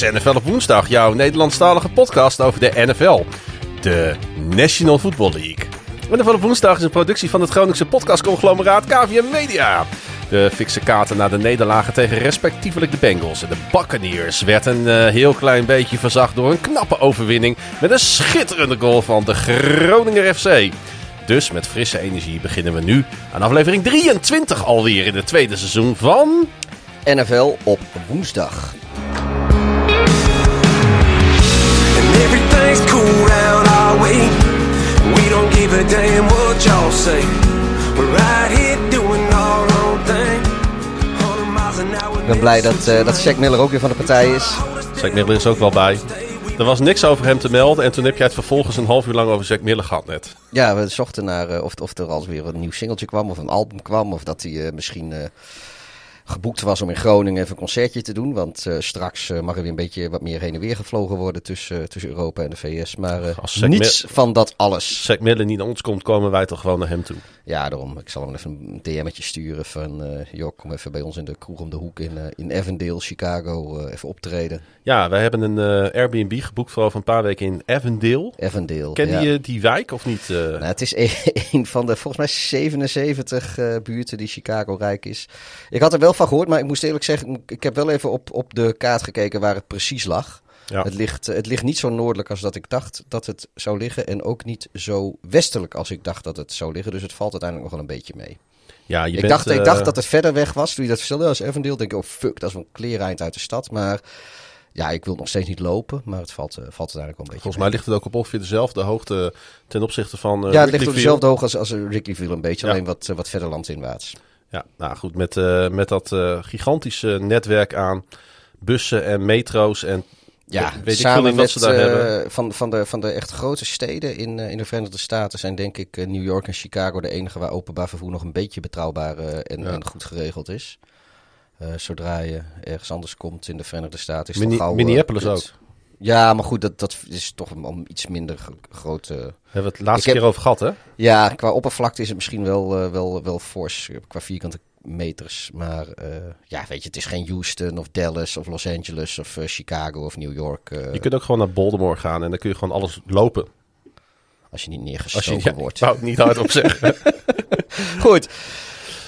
NFL op woensdag, jouw Nederlandstalige podcast over de NFL. De National Football League. NFL op woensdag is een productie van het Groningse podcastconglomeraat KVM Media. De fikse kaarten naar de nederlagen tegen respectievelijk de Bengals en de Buccaneers werd een eh, heel klein beetje verzacht door een knappe overwinning met een schitterende goal van de Groninger FC. Dus met frisse energie beginnen we nu aan aflevering 23 alweer in het tweede seizoen van... NFL op woensdag. Way. We don't give a damn what y'all say. We're right here doing our own thing. 100 miles an hour. Ik ben blij dat, eh dat Shaq Miller ook weer van de partij is. Zack Miller is ook wel bij. Er was niks over hem te melden en toen heb jij het vervolgens een half uur lang over Zack Miller gehad net. Ja, we zochten naar eh, of, of er alweer een nieuw singeltje kwam of een album kwam. Of dat hij eh, misschien eh, geboekt was om in Groningen even een concertje te doen. Want eh, straks eh, mag er weer een beetje wat meer heen en weer gevlogen worden tussen, tussen Europa en de VS. Maar eh, Als niets van dat alles. Zack Miller niet naar ons komt, komen wij toch gewoon naar hem toe. Ja, daarom. Ik zal hem even een DM'tje sturen van... eh joh, kom even bij ons in de kroeg om de hoek in, eh, in Avondale, Chicago, eh, even optreden. Ja, wij hebben een Airbnb geboekt voor over een paar weken in Avondale. Avondale, Ken ja. je die wijk of niet? Nou, het is een, een van de volgens mij 77 eh, buurten die Chicago rijk is. Ik had er wel van gehoord, maar ik moest eerlijk zeggen, ik- ik heb wel even op, op de kaart gekeken waar het precies lag. Ja. Het, ligt, eh, het ligt niet zo noordelijk als dat ik dacht dat het zou liggen. En ook niet zo westelijk als ik dacht dat het zou liggen. Dus het valt uiteindelijk nog wel een beetje mee. ja, je ik, bent, dacht, ik eh, dacht dat het verder weg was. Toen je dat vertelde als Avondale, denk ik, oh fuck, dat is een kleereind uit de stad. Maar ja, ik wil nog steeds niet lopen. Maar het valt, eh, valt uiteindelijk wel een beetje Volgens mij ligt het ook op ongeveer dezelfde hoogte ten opzichte van eh Ja, het ligt op dezelfde hoogte als, als een beetje. Ja. Alleen wat, eh, wat verder landinwaarts. Ja, nou goed, met, eh, met dat eh, gigantische netwerk aan bussen en metro's en Ja, weet ik samen wat met ze daar hebben. van, van, de, van de echt grote steden in, eh, in de Verenigde Staten zijn denk ik eh, New York en Chicago de enige waar openbaar vervoer nog een beetje betrouwbaar en, Ja. en goed geregeld is. Zodra je ergens anders komt in de Verenigde Staten is het gauw... Minneapolis ook. Ja, maar goed, dat, dat is toch een, iets minder gro- grote... Hebben we het laatste Ik heb- keer over gehad, hè? Ja, qua oppervlakte is het misschien wel, wel, wel fors, qua vierkante meters. Maar eh, ja, weet je, het is geen Houston of Dallas of Los Angeles of eh, Chicago of New York. eh, Je kunt ook gewoon naar Baltimore gaan en dan kun je gewoon alles lopen. Als je niet Als neergestoken je, ja, ik wordt. wou het niet hardop zeggen. Goed.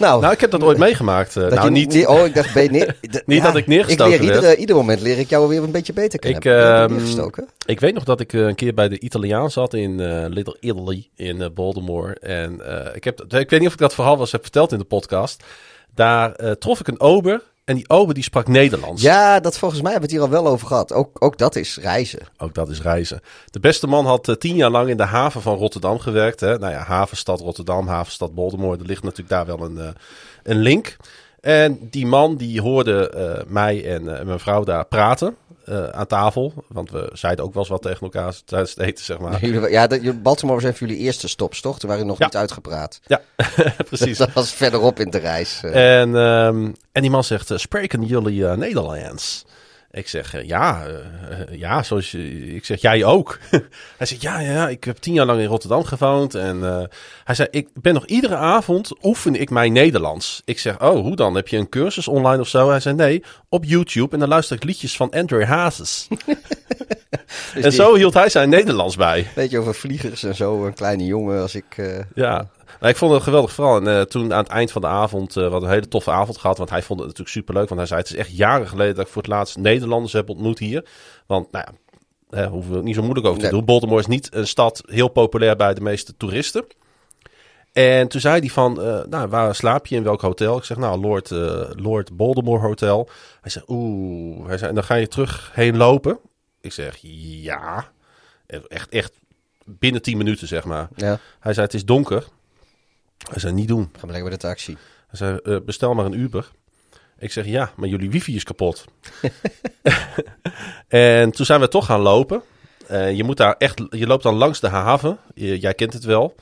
Nou, nou, ik heb dat ooit meegemaakt. eh, nou, je niet, nee, oh, ik dacht, ben d- Niet dat ik neergestoken ik leer iedere, ieder moment leer ik jou weer een beetje beter kennen. Ik, ehm? Ik weet nog dat ik eh, een keer bij de Italiaan zat in eh, Little Italy in eh, Baltimore. En eh, ik, heb, ik weet niet of ik dat verhaal was heb verteld in de podcast. Daar eh, trof ik een ober en die ober die sprak Nederlands. Ja, dat volgens mij hebben we het hier al wel over gehad. Ook, ook dat is reizen. Ook dat is reizen. De beste man had eh, tien jaar lang in de haven van Rotterdam gewerkt. Hè? Nou ja, havenstad Rotterdam, havenstad Baltimore. Er ligt natuurlijk daar wel een, eh, een link. En die man die hoorde eh, mij en mijn vrouw daar praten eh, aan tafel. Want we zeiden ook wel eens wat tegen elkaar tijdens het eten, zeg maar. Jullie- Ja, dat, Baltimore was even jullie eerste stops, toch? Toen waren nog Ja. niet uitgepraat. Ja, precies. Dat was verderop in de reis. eh. En, ehm, en die man zegt, eh, spreken jullie Nederlands? Ik zeg, eh, ja, eh, ja, zoals je, ik zeg, jij ook. hij zegt, ja, ja, ik heb tien jaar lang in Rotterdam gewoond. En eh, hij zei, ik ben nog iedere avond oefen ik mijn Nederlands. Ik zeg, oh, hoe dan? Heb je een cursus online of zo? Hij zei, nee, op YouTube. En dan luister ik liedjes van Andrew Hazes. Dus en die- zo hield hij zijn Nederlands bij. Weet je, over vliegers en zo. Een kleine jongen als ik... Ja, nou, ik vond het een geweldig verhaal. En eh, toen aan het eind van de avond, eh we hadden een hele toffe avond gehad. Want hij vond het natuurlijk superleuk. Want hij zei, het is echt jaren geleden dat ik voor het laatst Nederlanders heb ontmoet hier. Want nou ja, Hè, hoeven we het niet zo moeilijk over te Nee. doen. Baltimore is niet een stad heel populair bij de meeste toeristen. En toen zei hij van, eh, nou, waar slaap je in welk hotel? Ik zeg, nou, Lord, eh, Lord Baltimore Hotel. Hij zei, oeh. Hij zei, en dan ga je terug heen lopen. Ik zeg, ja. Echt, echt binnen 10 minuten, zeg maar. Ja, Hij zei, het is donker. Hij zei, niet doen. gaan we lekker bij de taxi. Hij zei, eh, bestel maar een Uber. Ik zeg, ja, maar jullie wifi is kapot. en toen zijn we toch gaan lopen. Eh, je, moet daar echt, je loopt dan langs de haven. Je- jij kent het wel.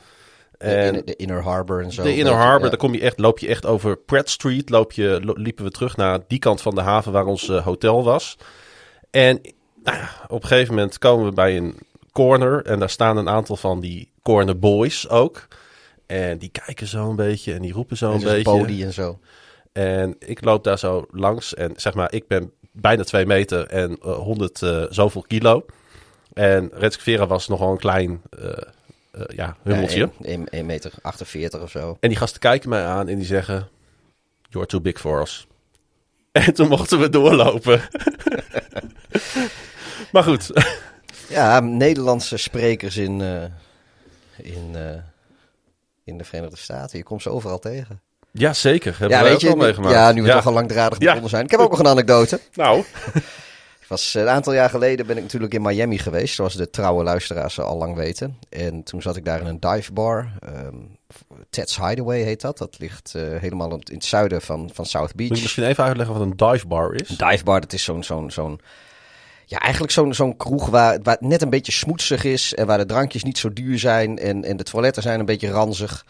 De, in- de Inner Harbor en zo. de Inner Harbor, ja. daar kom je echt, loop je echt over Pratt Street. Loop je, lo- liepen we terug naar die kant van de haven waar ons eh, hotel was. En nou op een gegeven moment komen we bij een corner. En daar staan een aantal van die corner boys ook. En die kijken zo een beetje en die roepen zo een En beetje. Bodie en zo. En ik loop daar zo langs. En zeg maar, ik ben bijna twee meter en eh, 100 eh, zoveel kilo. En Retsk Vera was nogal een klein eh, eh, ja, hummeltje. Ja, 1 meter 48 of zo. En die gasten kijken mij aan en die zeggen... You're too big for us. En toen mochten we doorlopen. maar goed. Ja, Nederlandse sprekers in, eh, in, in de Verenigde Staten. Je komt ze overal tegen. Ja, zeker. Hebben ja, weet ook je, meegemaakt. ja, nu we ja. toch al langdradig Ja. begonnen zijn. Ik heb ook nog een anekdote. Nou, Ik was, eh, een aantal jaar geleden ben ik natuurlijk in Miami geweest, zoals de trouwe luisteraars al lang weten. En toen zat ik daar in een dive bar. ehm Ted's Hideaway heet dat. Dat ligt eh, helemaal in het zuiden van, van South Beach. moet je misschien even uitleggen wat een dive bar is? Een dive bar, dat is zo'n zo'n zo'n ja, eigenlijk zo'n zo'n kroeg waar, waar het net een beetje smoetsig is en waar de drankjes niet zo duur zijn en, en de toiletten zijn een beetje ranzig.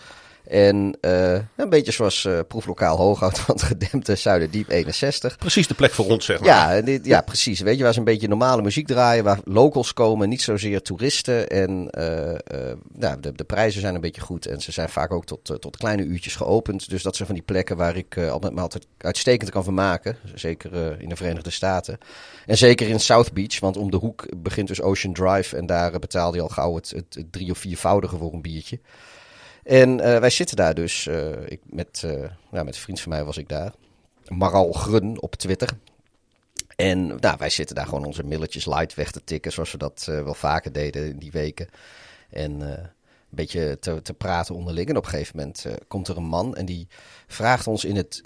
En eh, een beetje zoals eh, proeflokaal Hooghout van het gedempte Zuiderdiep 61. Precies de plek voor ons, zeg maar. Ja, dit, ja, precies. Weet je, waar ze een beetje normale muziek draaien, waar locals komen, niet zozeer toeristen. En eh, nou, de, de prijzen zijn een beetje goed en ze zijn vaak ook tot, tot kleine uurtjes geopend. Dus dat zijn van die plekken waar ik altijd, me altijd uitstekend kan vermaken. Zeker in de Verenigde Staten. En zeker in South Beach, want om de hoek begint dus Ocean Drive. En daar betaalde je al gauw het, het, het drie of viervoudige voor een biertje. En eh, wij zitten daar dus, eh, ik, met, nou, met een vriend van mij was ik daar. Maral Grun op Twitter. En nou, wij zitten daar gewoon onze milletjes light weg te tikken, zoals we dat wel vaker deden in die weken. En een beetje te, te praten onderling. En op een gegeven moment komt er een man en die vraagt ons in het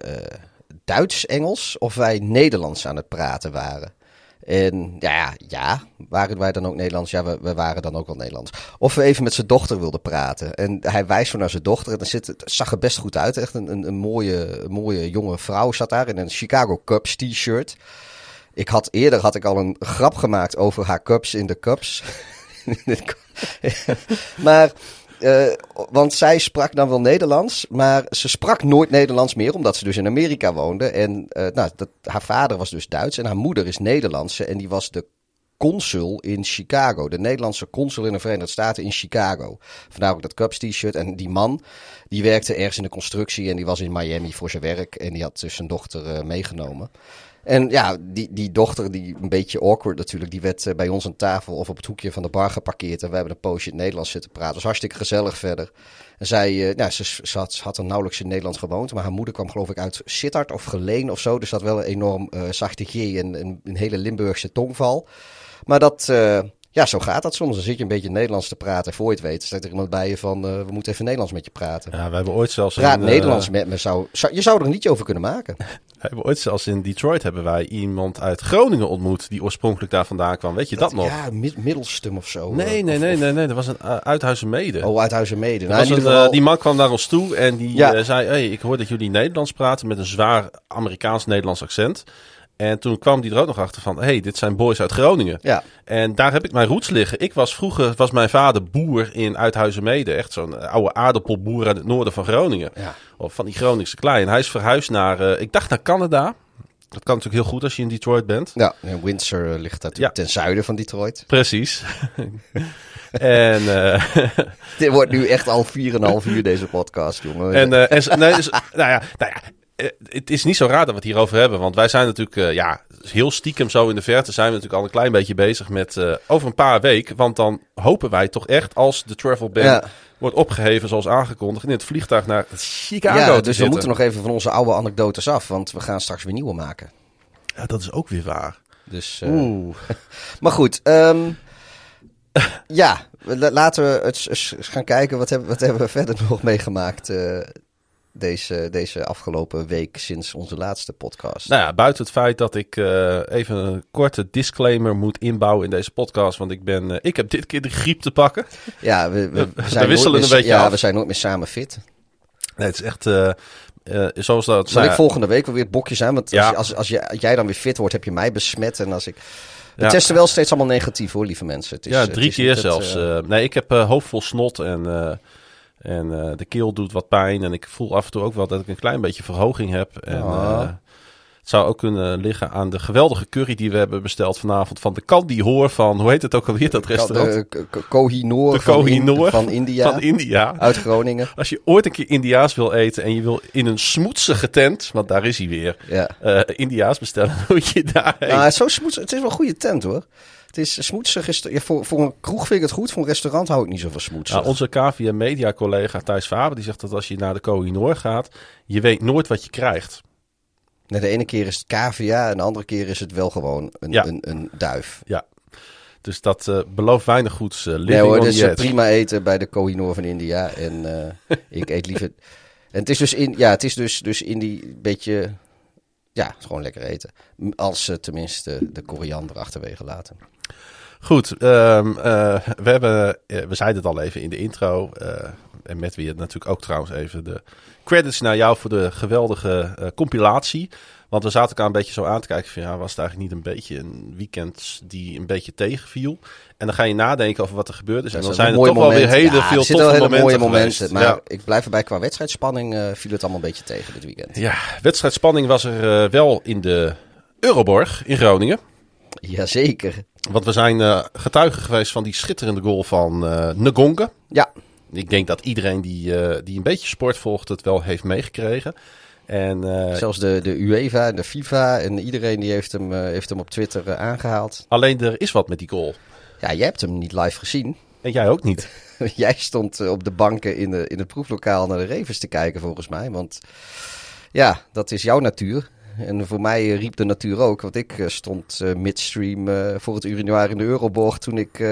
Duits-Engels of wij Nederlands aan het praten waren. En ja, ja, waren wij dan ook Nederlands? Ja, we, we waren dan ook wel Nederlands. Of we even met zijn dochter wilden praten. En hij wijst zo naar zijn dochter. En dan zit, zag er best goed uit. Echt een, een, een mooie, mooie jonge vrouw zat daar in een Chicago Cubs t-shirt. Ik had eerder had ik al een grap gemaakt over haar Cubs in de Cubs. maar, eh, want zij sprak dan wel Nederlands, maar ze sprak nooit Nederlands meer, omdat ze dus in Amerika woonde. En eh, nou, dat, haar vader was dus Duits en haar moeder is Nederlandse. En die was de consul in Chicago. De Nederlandse consul in de Verenigde Staten in Chicago. Vandaar ook dat Cubs t-shirt. En die man, die werkte ergens in de constructie en die was in Miami voor zijn werk. En die had dus zijn dochter eh, meegenomen. En ja, die, die dochter, die een beetje awkward natuurlijk, die werd eh, bij ons aan tafel of op het hoekje van de bar geparkeerd. En we hebben een poosje in het Nederlands zitten praten. was hartstikke gezellig verder. En zij, eh, nou, ze, ze, had, ze had er nauwelijks in Nederland gewoond, maar haar moeder kwam geloof ik uit Sittard of Geleen of zo. Dus dat wel een enorm eh zachte G en een, een hele Limburgse tongval. Maar dat, ja, zo gaat dat soms. Dan zit je een beetje Nederlands te praten. Voor je het weet, staat er iemand bij je van, we moeten even Nederlands met je praten. Ja, we hebben ooit zelfs... Praat een, Nederlands met me. Zou, zou, je zou er een liedje over kunnen maken. Hebben ooit zelfs in Detroit hebben wij iemand uit Groningen ontmoet die oorspronkelijk daar vandaan kwam. Weet je dat, nog? Ja, Mid- Middelstum of zo. Nee, nee, nee, nee, nee. Dat was een uh, Uithuizenmede. Oh, uit Huizenmede. Dat Nou, een, eh, die man kwam naar ons toe en die Ja. eh, zei: hey, Ik hoor dat jullie Nederlands praten met een zwaar Amerikaans-Nederlands accent. En toen kwam die er ook nog achter van: hey, dit zijn boys uit Groningen. Ja. En daar heb ik mijn roots liggen. Ik was vroeger, was mijn vader boer in Uithuizenmede. Echt zo'n eh, oude aardappelboer uit het noorden van Groningen. Ja. Of van die Groningse klei. En hij is verhuisd naar, eh, ik dacht naar Canada. Dat kan natuurlijk heel goed als je in Detroit bent. ja, en Windsor eh, ligt natuurlijk Ja. ten zuiden van Detroit. Precies. en, Dit wordt nu echt al 4,5 uur deze podcast, jongen. en, en, nee, dus, nou ja, nou ja, het is niet zo raar dat we het hierover hebben. Want wij zijn natuurlijk, eh, ja, heel stiekem zo in de verte zijn we natuurlijk al een klein beetje bezig met eh, over een paar weken. Want dan hopen wij toch echt als de travel ban Ja. wordt opgeheven zoals aangekondigd in het vliegtuig naar Chicago ja, dus we moeten nog even van onze oude anekdotes af, want we gaan straks weer nieuwe maken. Ja, dat is ook weer waar. Dus, eh, Oeh. Maar goed, ehm, ja, la- laten we eens, eens gaan kijken wat hebben, wat hebben we verder nog meegemaakt eh, deze, deze afgelopen week sinds onze laatste podcast. Nou ja, buiten het feit dat ik eh, even een korte disclaimer moet inbouwen in deze podcast. Want ik, ben, eh, ik heb dit keer de griep te pakken. ja, we, we, we we zijn wisselen een beetje ja, af. we zijn nooit meer samen fit. Nee, het is echt eh, zoals dat... Zal nou ik volgende week wel weer het bokje zijn? Want Ja. als, als, als, je, als jij dan weer fit wordt, heb je mij besmet. En als ik... We Ja. testen wel steeds allemaal negatief hoor, lieve mensen. Het is, ja, het drie is keer zelfs. nee, ik heb eh, hoofd vol snot en, en eh, de keel doet wat pijn. En ik voel af en toe ook wel dat ik een klein beetje verhoging heb. En, Ah. eh, het zou ook kunnen liggen aan de geweldige curry die we hebben besteld vanavond van de Candy Hoor van, hoe heet het ook alweer, dat restaurant? de Kohinoor De van, in- Kohinoor van India. Van India. Uit Groningen. Als je ooit een keer Indiaas wil eten en je wil in een smoetsige tent, want daar is hij weer, Ja. eh Indiaas bestellen, moet je daarheen. Nou, zo smoets, het is wel een goede tent hoor. Het is smoetsig. Is, ja, voor, voor een kroeg vind ik het goed. Voor een restaurant hou ik niet zo van smoetsig. Nou, onze KVM Media collega Thijs Faber die zegt dat als je naar de Kohinoor gaat, je weet nooit wat je krijgt. Nee, de ene keer is het cavia en de andere keer is het wel gewoon een, Ja. een, een duif. Ja. Dus dat eh, belooft weinig goeds. living Nee hoor, the eh, prima eten bij de Kohinoor van India. En ik eet liever... En het is dus in, ja, het is dus, dus in die beetje... Ja, is gewoon lekker eten. Als ze tenminste de koriander achterwege laten. Goed, ehm, eh, we, hebben, eh, we zeiden het al even in de intro. eh, en met weer natuurlijk ook trouwens even de credits naar jou voor de geweldige compilatie. Want we zaten elkaar een beetje zo aan te kijken van ja, was het eigenlijk niet een beetje een weekend die een beetje tegenviel? En dan ga je nadenken over wat er gebeurd is. en dan zijn er toch wel weer hele Ja, veel toffe hele momenten mooie momenten. geweest. Maar Ja. ik blijf erbij, qua wedstrijdspanning viel het allemaal een beetje tegen dit weekend. Ja, wedstrijdspanning was er wel in de Euroborg in Groningen. Jazeker. Want we zijn eh, getuigen geweest van die schitterende goal van Ngonga. Ja, Ik denk dat iedereen die, eh, die een beetje sport volgt het wel heeft meegekregen. En zelfs de, de UEFA en de FIFA en iedereen die heeft hem, heeft hem op Twitter eh, aangehaald. alleen er is wat met die goal. Ja, jij hebt hem niet live gezien. En jij ook niet. jij stond op de banken in, de, in het proeflokaal naar de Ravens te kijken volgens mij. Want ja, dat is jouw natuur. En voor mij eh, riep de natuur ook. Want ik eh, stond eh, midstream voor het urinoir in de Euroborg toen ik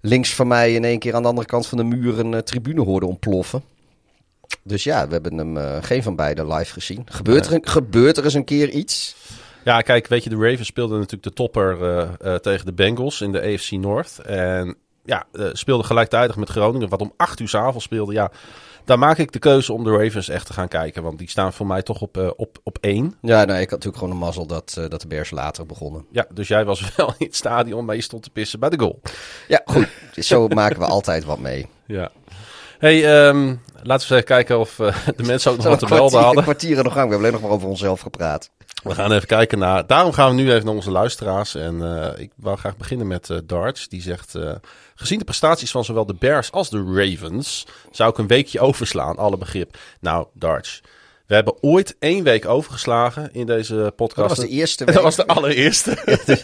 links van mij in één keer aan de andere kant van de muur een tribune hoorde ontploffen. Dus ja, we hebben hem geen van beiden live gezien. Gebeurt, er, een- gebeurt er eens een keer iets? Ja, kijk, weet je, de Ravens speelden natuurlijk de topper tegen de Bengals in de AFC North. En ja, speelden gelijktijdig met Groningen, wat om 8 uur s'avonds speelde. Ja, daar maak ik de keuze om de Ravens echt te gaan kijken. Want die staan voor mij toch op, eh, op, op één. Ja, nou, ik had natuurlijk gewoon een mazzel dat, eh, dat de Bears later begonnen. Ja, dus jij was wel in het stadion, maar je stond te pissen bij de goal. Ja, goed. Zo maken we altijd wat mee. Ja. Hey, ehm, laten we eens even kijken of eh, de mensen ook nog wat een te melden hadden. kwartier aan de gang. We hebben alleen nog maar over onszelf gepraat. We gaan even kijken naar. Daarom gaan we nu even naar onze luisteraars. En eh, ik wou graag beginnen met eh, Darts. Die zegt: eh, Gezien de prestaties van zowel de Bears als de Ravens. zou ik een weekje overslaan, alle begrip. Nou, Darts. We hebben ooit één week overgeslagen in deze podcast. Dat was de eerste Dat week. was de allereerste.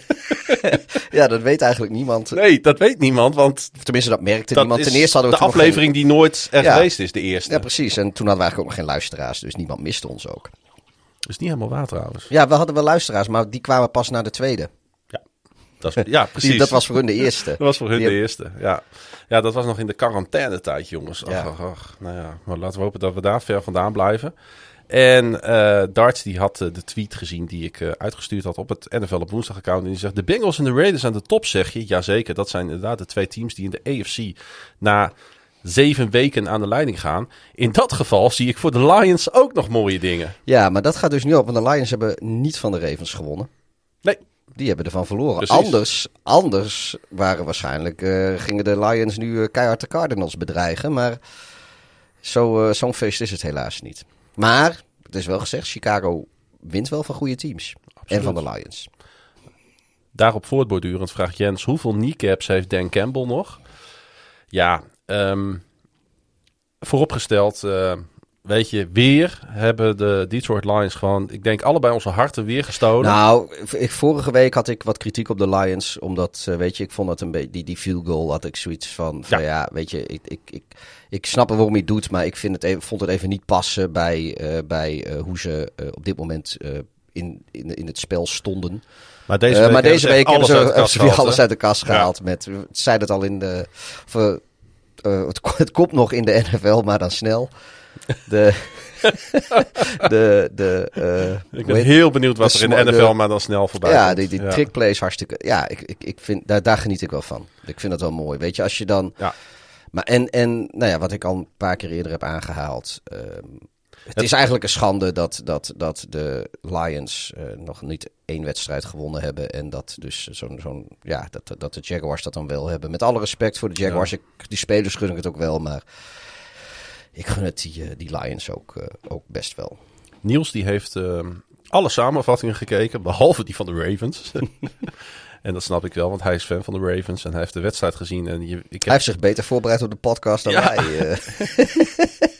Ja, dat weet eigenlijk niemand. nee, dat weet niemand. Want tenminste, dat merkte dat niemand. Ten eerste hadden we de aflevering die nooit er Ja. geweest is, de eerste. Ja, precies. En toen hadden we eigenlijk ook nog geen luisteraars. Dus niemand miste ons ook. Dat is niet helemaal waar trouwens. Ja, we hadden wel luisteraars, maar die kwamen pas na de tweede. Dat is, ja, precies. Die, dat was voor hun de eerste. Dat was voor hun Die de heb- eerste, ja. Ja, dat was nog in de quarantainetijd, jongens. Ach, Ja. ach, ach. Nou ja, maar laten we hopen dat we daar ver vandaan blijven. En eh Darts die had eh, de tweet gezien die ik eh, uitgestuurd had op het NFL op woensdag account. En die zegt, de Bengals en de Raiders aan de top, zeg je? Jazeker, dat zijn inderdaad de twee teams die in de AFC na zeven weken aan de leiding gaan. In dat geval zie ik voor de Lions ook nog mooie dingen. Ja, maar dat gaat dus niet op. Want de Lions hebben niet van de Ravens gewonnen. Nee, Die hebben ervan verloren. Precies. Anders, anders waren waarschijnlijk, eh, gingen de Lions nu eh, keihard de Cardinals bedreigen. Maar zo, eh, zo'n feest is het helaas niet. Maar, het is wel gezegd, Chicago wint wel van goede teams. En van de Lions. Daarop voortbordurend vraagt Jens: hoeveel kneecaps heeft Dan Campbell nog? Ja, ehm, vooropgesteld, eh, weet je, weer hebben de Detroit Lions gewoon, ik denk, allebei onze harten weer gestolen. Nou, ik, vorige week had ik wat kritiek op de Lions. Omdat, eh, weet je, ik vond dat een beetje, die, die field goal had ik zoiets van, van Ja. ja. weet je, ik, ik, ik, ik snap waarom hij het doet. Maar ik vind het even, vond het even niet passen bij, eh, bij hoe ze op dit moment in, in, in het spel stonden. Maar deze week, maar hebben deze hebben ze, alles uit de hebben ze alles uit de kast Ja. gehaald. Met, we zeiden het al in de. Of, eh, het, het komt nog in de NFL, maar dan snel. De. de. de eh, Ik ben heel benieuwd wat er in de NFL maar dan snel voorbij ja, komt. die, die trickplays hartstikke. Ja, ik, ik, ik vind, daar, daar geniet ik wel van. Ik vind dat wel mooi. Weet je, als je dan. Ja. Maar en, en nou ja, wat ik al een paar keer eerder heb aangehaald. ehm, het is eigenlijk een schande dat, dat, dat de Lions eh, nog niet één wedstrijd gewonnen hebben. En dat dus zo'n, zo'n, ja, dat, dat de Jaguars dat dan wel hebben. Met alle respect voor de Jaguars. Ik, die spelers gun ik het ook wel. Maar ik gun het die, eh, die Lions ook, eh, ook best wel. Niels die heeft ehm, alle samenvattingen gekeken, behalve die van de Ravens. en dat snap ik wel, want hij is fan van de Ravens en hij heeft de wedstrijd gezien. En je, ik Hij heb, heeft zich beter voorbereid op de podcast dan Ja. wij.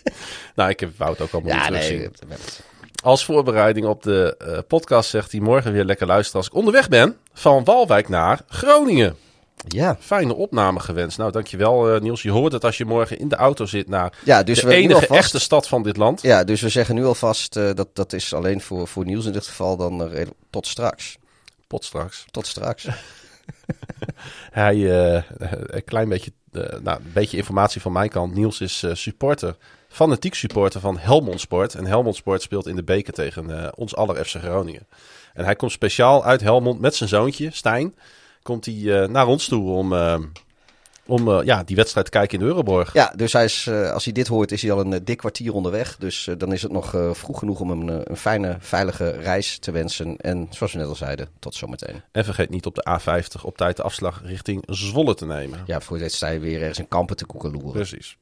nou, ik heb Wout ook allemaal ja, nee. Als voorbereiding op de eh, podcast zegt hij morgen weer lekker luisteren als ik onderweg ben van Walwijk naar Groningen. Ja. Fijne opname gewenst. Nou, dankjewel eh, Niels. Je hoort het als je morgen in de auto zit naar Ja, dus de we enige alvast- echte stad van dit land. Ja, dus we zeggen nu alvast uh, dat dat is alleen voor, voor nieuws in dit geval dan uh, tot straks. Pot straks. Tot straks. Hij, een klein beetje, nou, een beetje informatie van mijn kant. Niels is supporter, fanatiek supporter van Helmond Sport. En Helmond Sport speelt in de beker tegen ons aller FC Groningen. En hij komt speciaal uit Helmond met zijn zoontje, Stijn. Komt hij naar ons toe om, om ja, die wedstrijd te kijken in de Euroborg. Ja, dus hij is, als hij dit hoort is hij al een dik kwartier onderweg. Dus dan is het nog vroeg genoeg om hem een, een fijne, veilige reis te wensen. En zoals we net al zeiden, tot zometeen. En vergeet niet op de A50 op tijd de afslag richting Zwolle te nemen. Ja, voor dit sta je weer ergens in kampen te koekeloeren. Precies.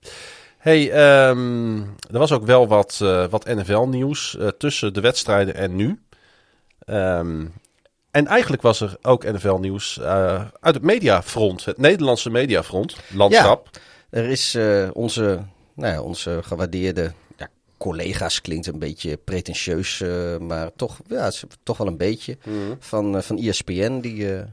Hey, um, er was ook wel wat, uh, wat NFL-nieuws uh, tussen de wedstrijden en nu. Um, en eigenlijk was er ook NFL-nieuws uh, uit het mediafront, het Nederlandse mediafront, landschap. Ja, er is onze, nou ja, onze gewaardeerde ja, collega's, klinkt een beetje pretentieus, maar toch, ja, toch wel een beetje, mm. van, van ESPN, die...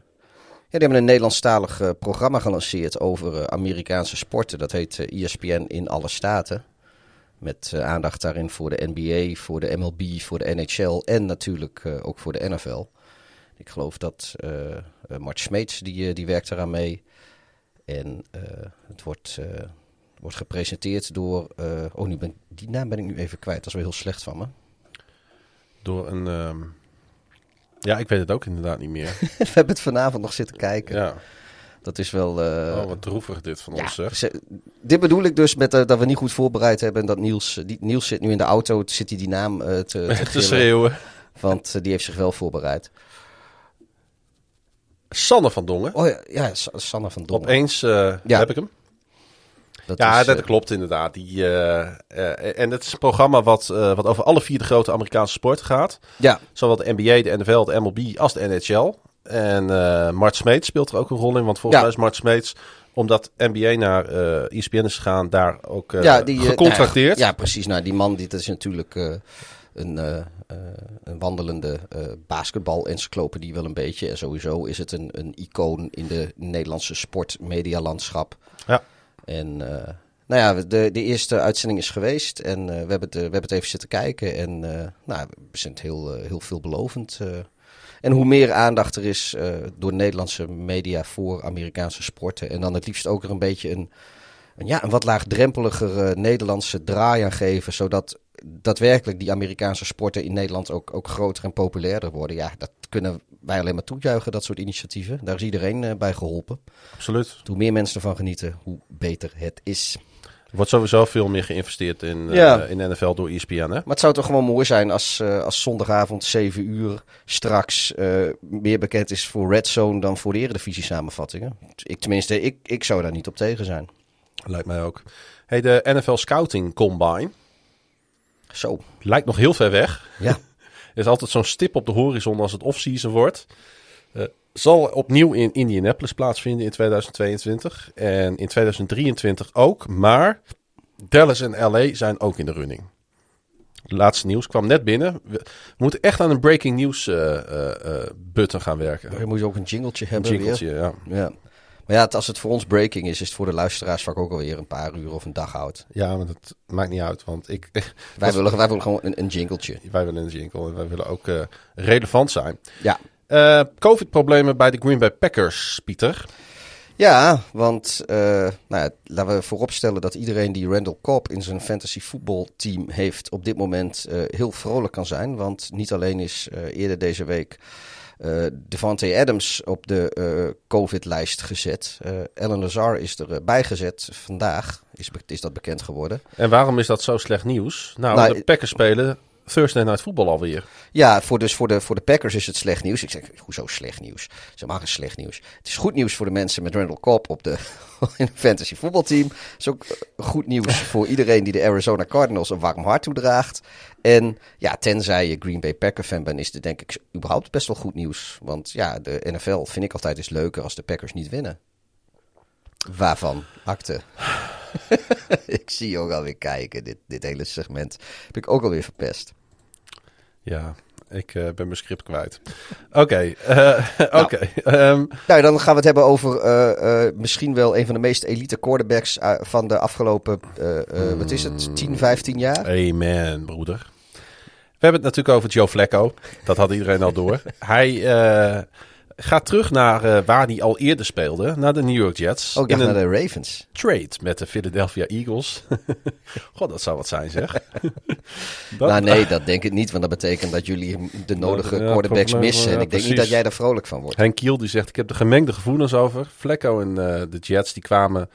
Ja, die hebben een Nederlandstalig uh, programma gelanceerd over uh, Amerikaanse sporten. Dat heet ESPN in alle staten. Met aandacht daarin voor de NBA, voor de MLB, voor de NHL en natuurlijk ook voor de NFL. Ik geloof dat Mart Smeets, die, die werkt eraan mee. En het wordt, wordt gepresenteerd door... oh, nu ben, die naam ben ik nu even kwijt. Dat is wel heel slecht van me. Door een... Um... Ja, ik weet het ook inderdaad niet meer. we hebben het vanavond nog zitten kijken. Ja. Dat is wel... Uh... Oh, wat droevig dit van ja, ons, zeg. Ze, dit bedoel ik dus met uh, dat we niet goed voorbereid hebben. En dat Niels... Die, Niels zit nu in de auto, zit hij die naam uh, te, te, te schreeuwen. Want die heeft zich wel voorbereid. Sanne van Dongen. Oh ja, ja Sanne van Dongen. Opeens ja. heb ik hem. Dat ja, is, dat uh, klopt inderdaad. Die, uh, uh, en het is een programma wat, wat over alle vier de grote Amerikaanse sporten gaat. Ja. Zowel de NBA, de NFL, de MLB als de NHL. En Mart Smeets speelt er ook een rol in. Want volgens ja. mij is Mart Smeets, omdat NBA naar ESPN is gegaan, daar ook ja, die, gecontracteerd. Nou, ja, precies. Nou, die man, dit is natuurlijk een, een wandelende basketbal-encyclopedie wel een beetje. En sowieso is het een, een icoon in de Nederlandse sportmedialandschap. Ja. En uh, nou ja, de, de eerste uitzending is geweest en uh, we, hebben het, uh, we hebben het even zitten kijken. En nou, we zijn heel, heel veelbelovend. en hoe meer aandacht er is door Nederlandse media voor Amerikaanse sporten. En dan het liefst ook er een beetje een, een, ja, een wat laagdrempeliger Nederlandse draai aan geven. Zodat daadwerkelijk die Amerikaanse sporten in Nederland ook, ook groter en populairder worden. Ja, dat kunnen wij alleen maar toejuichen, dat soort initiatieven. Daar is iedereen uh, bij geholpen. Absoluut. Hoe meer mensen ervan genieten, hoe beter het is. Er wordt sowieso veel meer geïnvesteerd in, ja. uh, in NFL door ESPN, hè? Maar het zou toch gewoon mooi zijn als, uh, als zondagavond 7 uur straks meer bekend is voor Red Zone dan voor de Eredivisie samenvattingen. Ik tenminste, ik, ik zou daar niet op tegen zijn. Lijkt mij ook. Hey, de NFL Scouting Combine. Zo. Lijkt nog heel ver weg. Ja. Er is altijd zo'n stip op de horizon als het off-season wordt. Uh, zal opnieuw in Indianapolis plaatsvinden in 2022. En in 2023 ook. Maar Dallas en LA zijn ook in de running. Laatste nieuws kwam net binnen. We, moeten echt aan een breaking news uh, uh, button gaan werken. Je moet je ook een jingletje hebben. Een jingletje, weer. ja. ja. Maar ja, het- als het voor ons breaking is, is het voor de luisteraars vaak ook alweer een paar uur of een dag oud. Ja, maar dat maakt niet uit, want ik, Wij willen, wij willen gewoon een, een jingletje. wij willen een jingle en wij willen ook eh, relevant zijn. Ja. Eh, Covid-problemen bij de Green Bay Packers, Pieter. Ja, want eh, nou ja, laten we vooropstellen dat iedereen die Randall Cobb in zijn fantasy voetbalteam heeft op dit moment heel vrolijk kan zijn. Want niet alleen is eerder deze week eh Devante Adams op de eh, COVID-lijst gezet. eh Alan Lazar is erbij gezet vandaag, is, is dat bekend geworden. En waarom is dat zo slecht nieuws? Nou, Nou, de Packers spelen Thursday Night Football alweer. Ja, voor, dus voor, de, voor de Packers is het slecht nieuws. Ik zeg, hoezo slecht nieuws? Ze maken slecht nieuws. Het is goed nieuws voor de mensen met Randall Cobb op de in een fantasy voetbalteam. Het is ook eh, goed nieuws voor iedereen die de Arizona Cardinals een warm hart toedraagt. En ja, tenzij je Green Bay Packer fan bent, is dit denk ik überhaupt best wel goed nieuws. Want ja, de NFL vind ik altijd is leuker als de Packers niet winnen. Waarvan? Akte. ik zie je ook alweer kijken. Dit, dit hele segment heb ik ook alweer verpest. Ja, ik eh, ben mijn script kwijt. Oké, eh, oké. ehm, Nou, dan gaan we het hebben over eh, misschien wel een van de meest elite quarterbacks van de afgelopen, wat is het, 10, 15 jaar? amen, broeder. We hebben het natuurlijk over Joe Flacco. Dat had iedereen al door. Hij gaat terug naar eh, waar hij al eerder speelde. Naar de New York Jets. Ook in naar de Ravens. trade met de Philadelphia Eagles. God, dat zou wat zijn zeg. Dat- Nou nee, dat denk ik niet, want dat betekent dat jullie de nodige Ja, quarterbacks probleem, missen. En ja, ik denk niet dat jij er vrolijk van wordt. Henk Kiel die zegt, ik heb er gemengde gevoelens over. Flacco en eh, de Jets die kwamen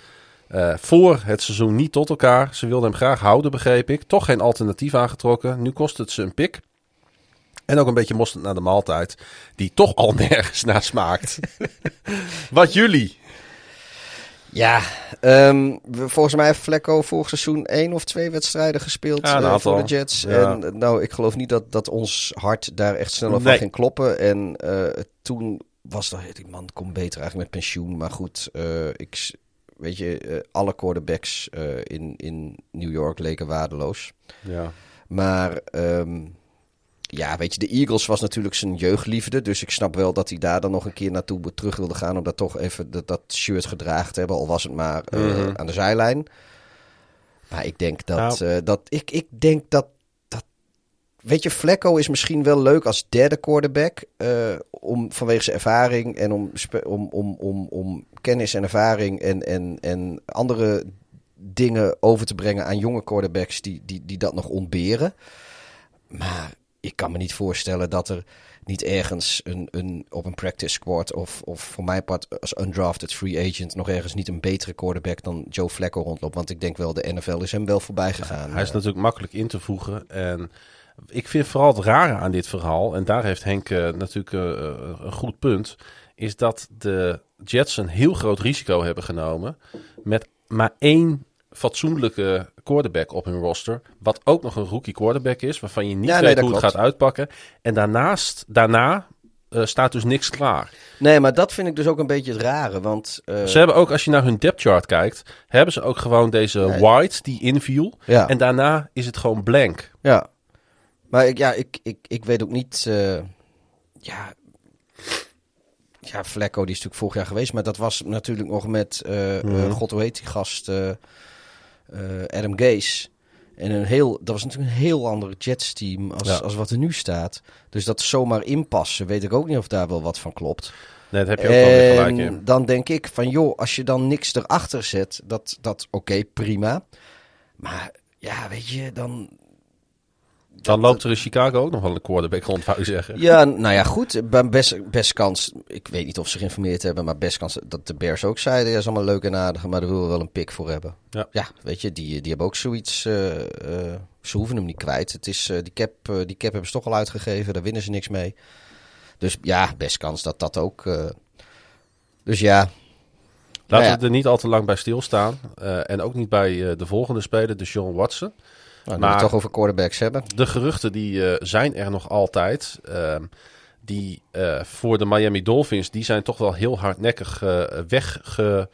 eh, voor het seizoen niet tot elkaar. Ze wilden hem graag houden, begreep ik. Toch geen alternatief aangetrokken. Nu kost het ze een pik. En ook een beetje mosterd naar de maaltijd. Die toch al nergens naar smaakt. Wat jullie? Ja, ehm, volgens mij heeft Flecko vorig seizoen één of twee wedstrijden gespeeld Ja, eh, voor de Jets. Ja. En eh, nou, ik geloof niet dat, dat ons hart daar echt sneller van Nee. ging kloppen. En eh, toen was dat, die man komt beter eigenlijk met pensioen. Maar goed, ik, weet je, alle quarterbacks in, in New York leken waardeloos. Ja. Maar ehm, ja, weet je, de Eagles was natuurlijk zijn jeugdliefde. Dus ik snap wel dat hij daar dan nog een keer naartoe terug wilde gaan. Om daar toch even dat, dat shirt gedragen te hebben. Al was het maar eh, Mhm. aan de zijlijn. Maar ik denk dat, Nou. eh, dat, ik, ik denk dat, dat, weet je, Flecko is misschien wel leuk als derde quarterback. eh, om, vanwege zijn ervaring en om, om, om, om, om kennis en ervaring en, en, en andere dingen over te brengen aan jonge quarterbacks die, die, die dat nog ontberen. Maar ik kan me niet voorstellen dat er niet ergens een, een, op een practice squad of, of voor mijn part als undrafted free agent nog ergens niet een betere quarterback dan Joe Flacco rondloopt. Want ik denk wel, de NFL is hem wel voorbij gegaan. Hij is Eh, natuurlijk makkelijk in te voegen. En ik vind vooral het rare aan dit verhaal, en daar heeft Henk eh, natuurlijk eh, een goed punt, is dat de Jets een heel groot risico hebben genomen met maar één fatsoenlijke quarterback op hun roster, wat ook nog een rookie quarterback is, waarvan je niet Ja, weet hoe het gaat uitpakken. En daarnaast, daarna eh, staat dus niks klaar. Nee, maar dat vind ik dus ook een beetje het rare. Want eh, Ze hebben ook, als je naar hun depth chart kijkt, hebben ze ook gewoon deze Nee. White die inviel. ja, En daarna is het gewoon blank. ja. Maar ik, ja, ik, ik, ik weet ook niet. eh, ja. Ja, Flecko die is natuurlijk vorig jaar geweest. Maar dat was natuurlijk nog met. Mhm. God, hoe heet die gast? Eh, Adam Gase. En een heel, dat was natuurlijk een heel ander Jets-team als, Ja. als wat er nu staat. Dus dat zomaar inpassen, weet ik ook niet of daar wel wat van klopt. Nee, daar heb je ook wel weer gelijk in. En dan denk ik van, joh, als je dan niks erachter zet, dat, dat oké, prima. Maar ja, weet je, dan... Dan loopt er in Chicago ook nog wel een quarterback rond, wou zeggen. Ja, nou ja, goed. Best, best kans, ik weet niet of ze geïnformeerd hebben, maar best kans dat de Bears ook zeiden, ja, is allemaal leuk en aardig, maar daar willen we wel een pick voor hebben. Ja. weet je, die, die hebben ook zoiets, eh, eh, ze hoeven hem niet kwijt. Het is, eh, die, cap, die cap hebben ze toch al uitgegeven, daar winnen ze niks mee. Dus ja, best kans dat dat ook... dus ja, Laten Nou we er niet al te lang bij stilstaan. En ook niet bij de volgende speler, de John Watson. Nou, Maar- we het toch over quarterbacks hebben. De geruchten die eh, zijn er nog altijd. Ehm, die eh, voor de Miami Dolphins, die zijn toch wel heel hardnekkig eh wegge...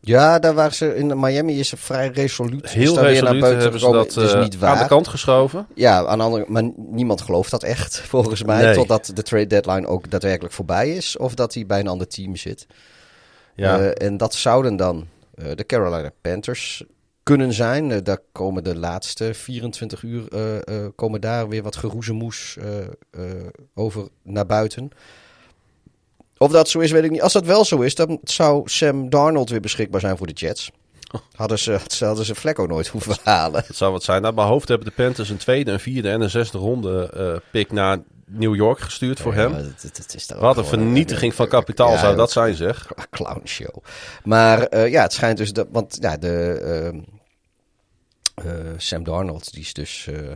Ja, daar waren ze in Miami is ze vrij resoluut. Heel daar weer naar resoluut buiten hebben ze dat Het is niet aan waar. de kant geschoven. Ja, aan de andere, maar niemand gelooft dat echt, volgens mij. Nee. Totdat de trade deadline ook daadwerkelijk voorbij is. Of dat hij bij een ander team zit. Ja. En dat zouden dan de Carolina Panthers kunnen zijn. Eh, daar komen de laatste 24 uur eh, eh, komen daar weer wat geroezemoes over naar buiten. Of dat zo is, weet ik niet. Als dat wel zo is, dan zou Sam Darnold weer beschikbaar zijn voor de Jets. Hadden ze, hadden ze Vlekko nooit hoeven halen. Het zou wat zijn. Naar mijn hoofd hebben de Panthers een tweede, een vierde en een zesde ronde eh, pick naar New York gestuurd voor hem. Ja, het is Wat een vernietiging van kapitaal ja, zou dat zijn, zeg. clownshow. Maar eh, ja, het schijnt dus dat. Want ja, de. Sam Darnold, die is dus. eh,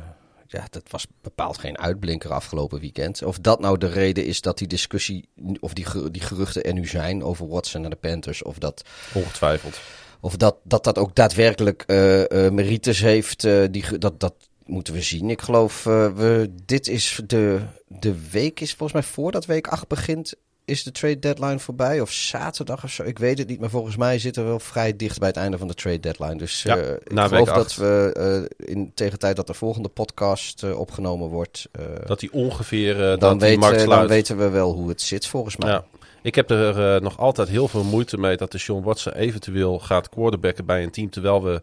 ja, dat was bepaald geen uitblinker afgelopen weekend. Of dat nou de reden is dat die discussie. Of die, die geruchten er nu zijn over Watson en de Panthers. Of dat. Ongetwijfeld. Of dat dat, dat ook daadwerkelijk eh, eh, merites heeft. eh, die, dat, dat moeten we zien. Ik geloof, eh, we, dit is de, de week, is volgens mij voordat week 8 begint, is de trade deadline voorbij. Of zaterdag of zo. Ik weet het niet, maar volgens mij zitten we wel vrij dicht bij het einde van de trade deadline. Dus Ja, eh, ik geloof dat we eh, in tegen de tijd dat de volgende podcast eh, opgenomen wordt, Dat hij ongeveer dan, dat die weten, markt dan weten we wel hoe het zit volgens mij. Ja. Ik heb er nog altijd heel veel moeite mee dat de Sean Watson eventueel gaat quarterbacken bij een team. Terwijl we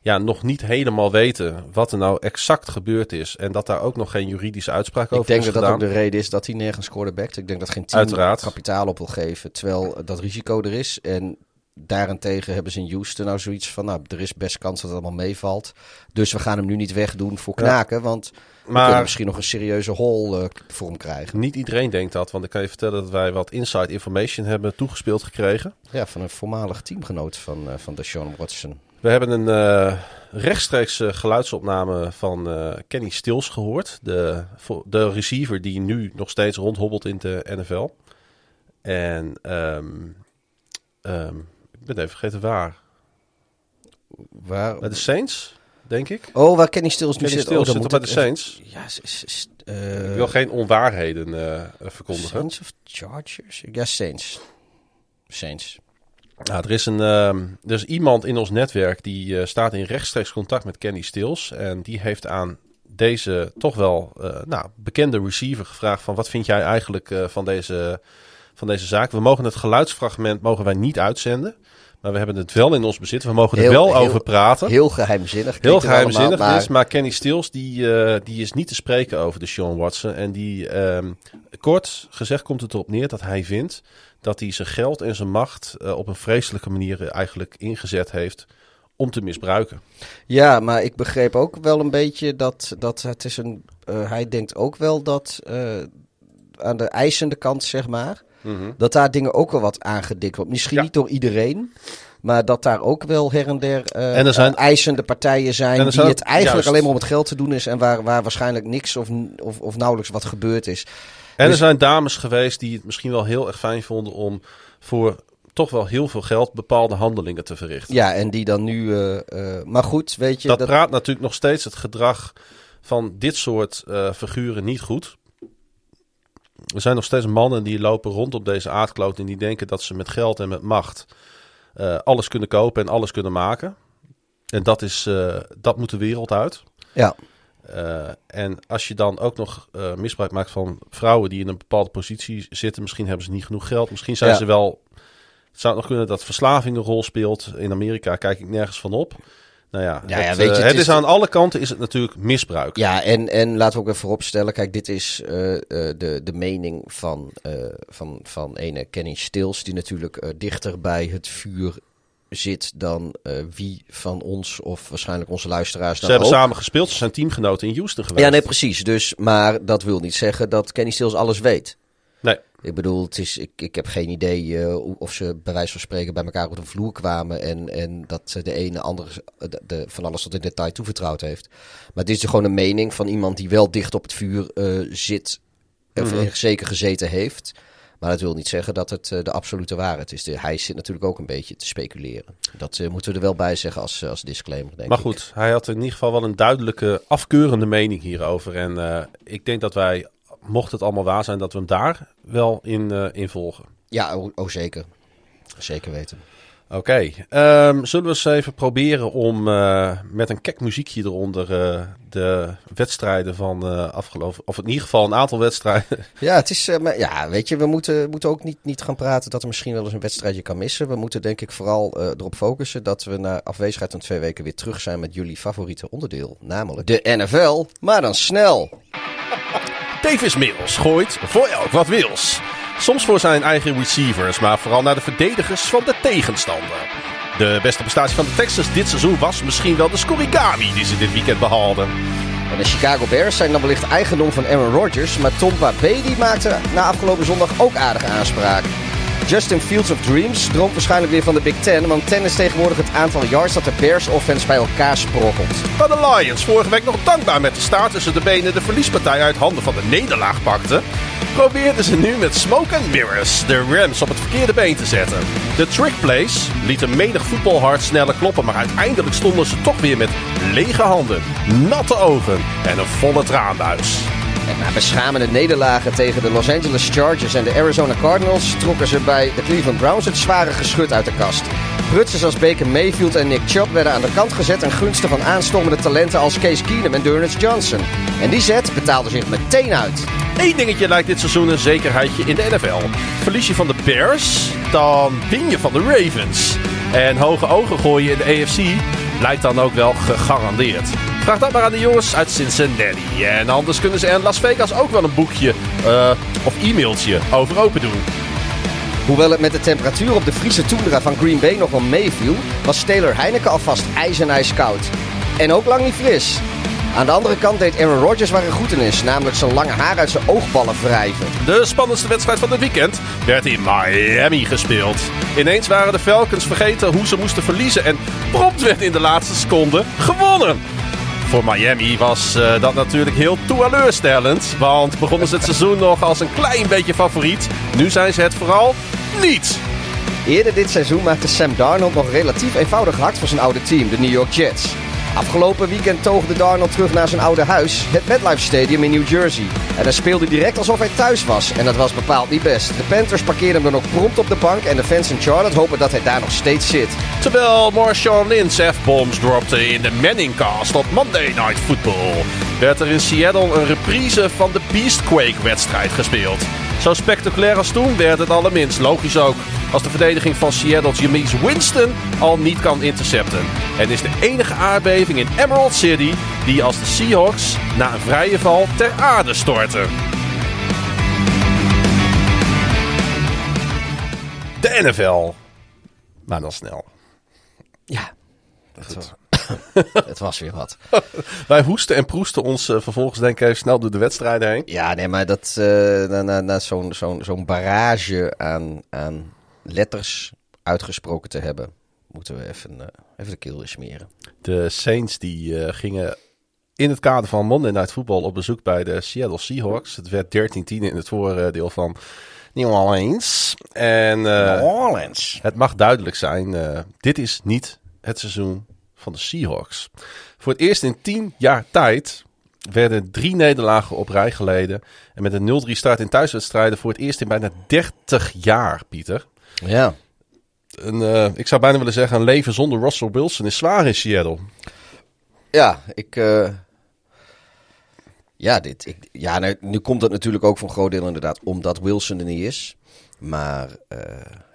ja, nog niet helemaal weten wat er nou exact gebeurd is. En dat daar ook nog geen juridische uitspraak Ik over denk is dat dat gedaan. ook de reden is dat hij nergens quarterbackt. Ik denk dat geen team Uiteraard. kapitaal op wil geven, terwijl dat risico er is. En daarentegen hebben ze in Houston nou zoiets van, nou, er is best kans dat het allemaal meevalt. Dus we gaan hem nu niet wegdoen voor Ja. knaken, want we Maar- kunnen misschien nog een serieuze hol eh, voor hem krijgen. Niet iedereen denkt dat, want ik kan je vertellen dat wij wat inside information hebben toegespeeld gekregen. Ja, van een voormalig teamgenoot van, eh van Deshaun Watson. We hebben een eh, rechtstreeks eh, geluidsopname van eh, Kenny Stills gehoord. De, de receiver die nu nog steeds rondhobbelt in de NFL. En ehm, ehm, ik ben even vergeten waar. Waar... Bij de Saints, denk ik. Oh, waar Kenny Stills nu Kenny zit. Stills oh, zit bij de Saints. Ja, eh, Ik wil geen onwaarheden verkondigen. Saints of Chargers? Ja, Saints. Saints. Nou, er, is een, ehm, er is iemand in ons netwerk die eh, staat in rechtstreeks contact met Kenny Stills. En die heeft aan deze toch wel eh, nou, bekende receiver gevraagd van wat vind jij eigenlijk eh, van, deze, van deze zaak. We mogen het geluidsfragment mogen wij niet uitzenden. Maar we hebben het wel in ons bezit. We mogen er Heel- wel heel- over praten. Heel, Heel geheimzinnig. het geheimzinnig allemaal, is. Maar Kenny Stills die, die is niet te spreken over de Sean Watson. En die, ehm, kort gezegd komt het erop neer dat hij vindt dat hij zijn geld en zijn macht eh, op een vreselijke manier eigenlijk ingezet heeft om te misbruiken. Ja, maar ik begreep ook wel een beetje dat, dat het is een. eh, hij denkt ook wel dat eh, aan de eisende kant, zeg maar, dat daar dingen ook wel wat aangedikt wordt. Misschien Ja. niet door iedereen. Maar dat daar ook wel her en der eh, En er zijn- eh, eisende partijen zijn die zijn het eigenlijk juist. alleen maar om het geld te doen is en waar, waar waarschijnlijk niks of, of, of nauwelijks wat gebeurd is. En er Dus- zijn dames geweest die het misschien wel heel erg fijn vonden om voor toch wel heel veel geld bepaalde handelingen te verrichten. Ja, en die dan nu. eh, eh, maar goed, weet je. dat, praat natuurlijk nog steeds het gedrag van dit soort eh, figuren niet goed. Er zijn nog steeds mannen die lopen rond op deze aardkloot en die denken dat ze met geld en met macht alles kunnen kopen en alles kunnen maken. En dat, is, dat moet de wereld uit. ja. Eh, en als je dan ook nog eh, misbruik maakt van vrouwen die in een bepaalde positie zitten, misschien hebben ze niet genoeg geld, misschien zijn Ja. ze wel. Het zou nog kunnen dat verslaving een rol speelt. In Amerika kijk ik nergens van op. Nou ja, Ja, ja, het, weet je, eh, het het is- is aan alle kanten is het natuurlijk misbruik. Ja, en, en laten we ook even vooropstellen. Kijk, dit is de, de mening van, eh, van, van ene Kenny Stills, die natuurlijk dichter bij het vuur zit dan eh, wie van ons of waarschijnlijk onze luisteraars Ze dan hebben ook. samen gespeeld, ze zijn teamgenoten in Houston geweest. Ja, nee, precies. Dus, maar dat wil niet zeggen dat Kenny Stills alles weet. Nee. Ik bedoel, het is, ik, ik heb geen idee eh, of ze bij wijze van spreken bij elkaar op de vloer kwamen. En, en dat de ene ander de, de- van alles tot in detail toevertrouwd heeft. Maar het is gewoon een mening van iemand die wel dicht op het vuur eh, zit. Of Mhm. er zeker gezeten heeft. Maar dat wil niet zeggen dat het eh, de absolute waarheid is. De, hij zit natuurlijk ook een beetje te speculeren. Dat eh, moeten we er wel bij zeggen als, als disclaimer, denk Maar ik. goed, hij had in ieder geval wel een duidelijke afkeurende mening hierover. En eh, ik denk dat wij, mocht het allemaal waar zijn, dat we hem daar wel in, eh, in volgen. Ja, oh, oh, zeker. Zeker weten. Oké, ehm, zullen we eens even proberen om eh, met een kek muziekje eronder eh, de wedstrijden van eh afgelopen, of in ieder geval een aantal wedstrijden. Ja, het is, maar ja, weet je, we moeten, moeten ook niet, niet gaan praten dat er misschien wel eens een wedstrijdje kan missen. We moeten denk ik vooral eh, erop focussen dat we na afwezigheid van twee weken weer terug zijn met jullie favoriete onderdeel. Namelijk de NFL, maar dan snel. Davis Mills gooit voor elk wat wils. Soms voor zijn eigen receivers, maar vooral naar de verdedigers van de tegenstander. De beste prestatie van de Texans dit seizoen was misschien wel de scorigami die ze dit weekend behaalden. En de Chicago Bears zijn dan wellicht eigendom van Aaron Rodgers, maar Tom Brady maakte na afgelopen zondag ook aardige aanspraak. Justin Fields of Dreams droomt waarschijnlijk weer van de Big Ten, want ten is tegenwoordig het aantal yards dat de Bears offense bij elkaar sprokkelt. Waar de Lions vorige week nog dankbaar met de staart tussen de benen de verliespartij uit handen van de nederlaag pakten, probeerden ze nu met smoke and mirrors de Rams op het verkeerde been te zetten. De trick plays lieten menig voetbalhart sneller kloppen, maar uiteindelijk stonden ze toch weer met lege handen, natte ogen en een volle traanbuis. Na beschamende nederlagen tegen de Los Angeles Chargers en de Arizona Cardinals trokken ze bij de Cleveland Browns het zware geschut uit de kast. Prutsers als Baker Mayfield en Nick Chubb werden aan de kant gezet en gunsten van aanstormende talenten als Case Keenum en Dearness Johnson. En die zet betaalde zich meteen uit. Eén dingetje lijkt dit seizoen een zekerheidje in de NFL. Verlies je van de Bears, dan win je van de Ravens. En hoge ogen gooien in de AFC lijkt dan ook wel gegarandeerd. Vraag dat maar aan de jongens uit Cincinnati. En anders kunnen ze er in Las Vegas ook wel een boekje eh, of e-mailtje over open doen. Hoewel het met de temperatuur op de Friese toendra van Green Bay nog wel meeviel, was Taylor Heineken alvast ijs en ijs koud. En ook lang niet fris. Aan de andere kant deed Aaron Rodgers waar hij goed in is, namelijk zijn lange haar uit zijn oogballen wrijven. De spannendste wedstrijd van het weekend werd in Miami gespeeld. Ineens waren de Falcons vergeten hoe ze moesten verliezen en prompt werd in de laatste seconde gewonnen. Voor Miami was eh, dat natuurlijk heel teleurstellend, want begonnen ze het seizoen nog als een klein beetje favoriet. Nu zijn ze het vooral niet. Eerder dit seizoen maakte Sam Darnold nog relatief eenvoudig hard voor zijn oude team, de New York Jets. Afgelopen weekend toogde Darnold terug naar zijn oude huis, het MetLife Stadium in New Jersey. En hij speelde direct alsof hij thuis was. En dat was bepaald niet best. De Panthers parkeerden hem dan ook prompt op de bank en de fans in Charlotte hopen dat hij daar nog steeds zit. Terwijl Marshawn Lynch F-bombs dropte in de Manningcast op Monday Night Football, werd er in Seattle een reprise van de Beastquake-wedstrijd gespeeld. Zo spectaculair als toen werd het allerminst, logisch ook, als de verdediging van Seattle's Jameis Winston al niet kan intercepten. En is de enige aardbeving in Emerald City die als de Seahawks na een vrije val ter aarde storten. De NFL. Maar dan snel. Ja, het was, het was weer wat. Wij hoesten en proesten ons eh, vervolgens denk ik even snel door de wedstrijden heen. Ja, nee, maar dat, eh, na, na, na zo'n zo'n zo'n barrage aan, aan letters uitgesproken te hebben, moeten we even, eh, even de keel smeren. De Saints die eh, gingen in het kader van Monday Night Football op bezoek bij de Seattle Seahawks. Het werd 13-10 in het voordeel van New Orleans. En eh, Orleans. het mag duidelijk zijn, eh, dit is niet het seizoen van de Seahawks. Voor het eerst in 10 jaar tijd werden drie nederlagen op rij geleden. En met een 0-3 start in thuiswedstrijden voor het eerst in bijna 30 jaar, Pieter. Ja. Een, eh, ik zou bijna willen zeggen, een leven zonder Russell Wilson is zwaar in Seattle. Ja, ik. eh, ja, dit, ik, ja nou, nu komt het natuurlijk ook een groot deel inderdaad omdat Wilson er niet is. Maar eh,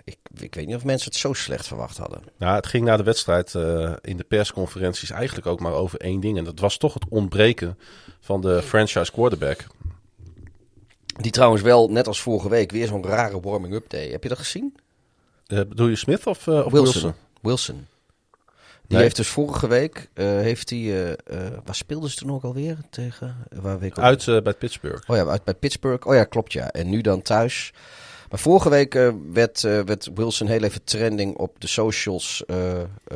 ik, ik weet niet of mensen het zo slecht verwacht hadden. Nou, het ging na de wedstrijd eh, in de persconferenties eigenlijk ook maar over één ding. En dat was toch het ontbreken van de franchise quarterback. Die trouwens wel, net als vorige week, weer zo'n rare warming-up day. Heb je dat gezien? Eh, bedoel je Smith of, eh, of Wilson? Wilson. Wilson. Die Nee. heeft dus vorige week, heeft hij, waar speelden ze toen ook alweer? Tegen, waar week ook- Uit bij Pittsburgh. Oh ja, uit bij Pittsburgh. Oh ja, klopt ja. En nu dan thuis. Maar vorige week eh, werd, eh, werd Wilson heel even trending op de socials eh,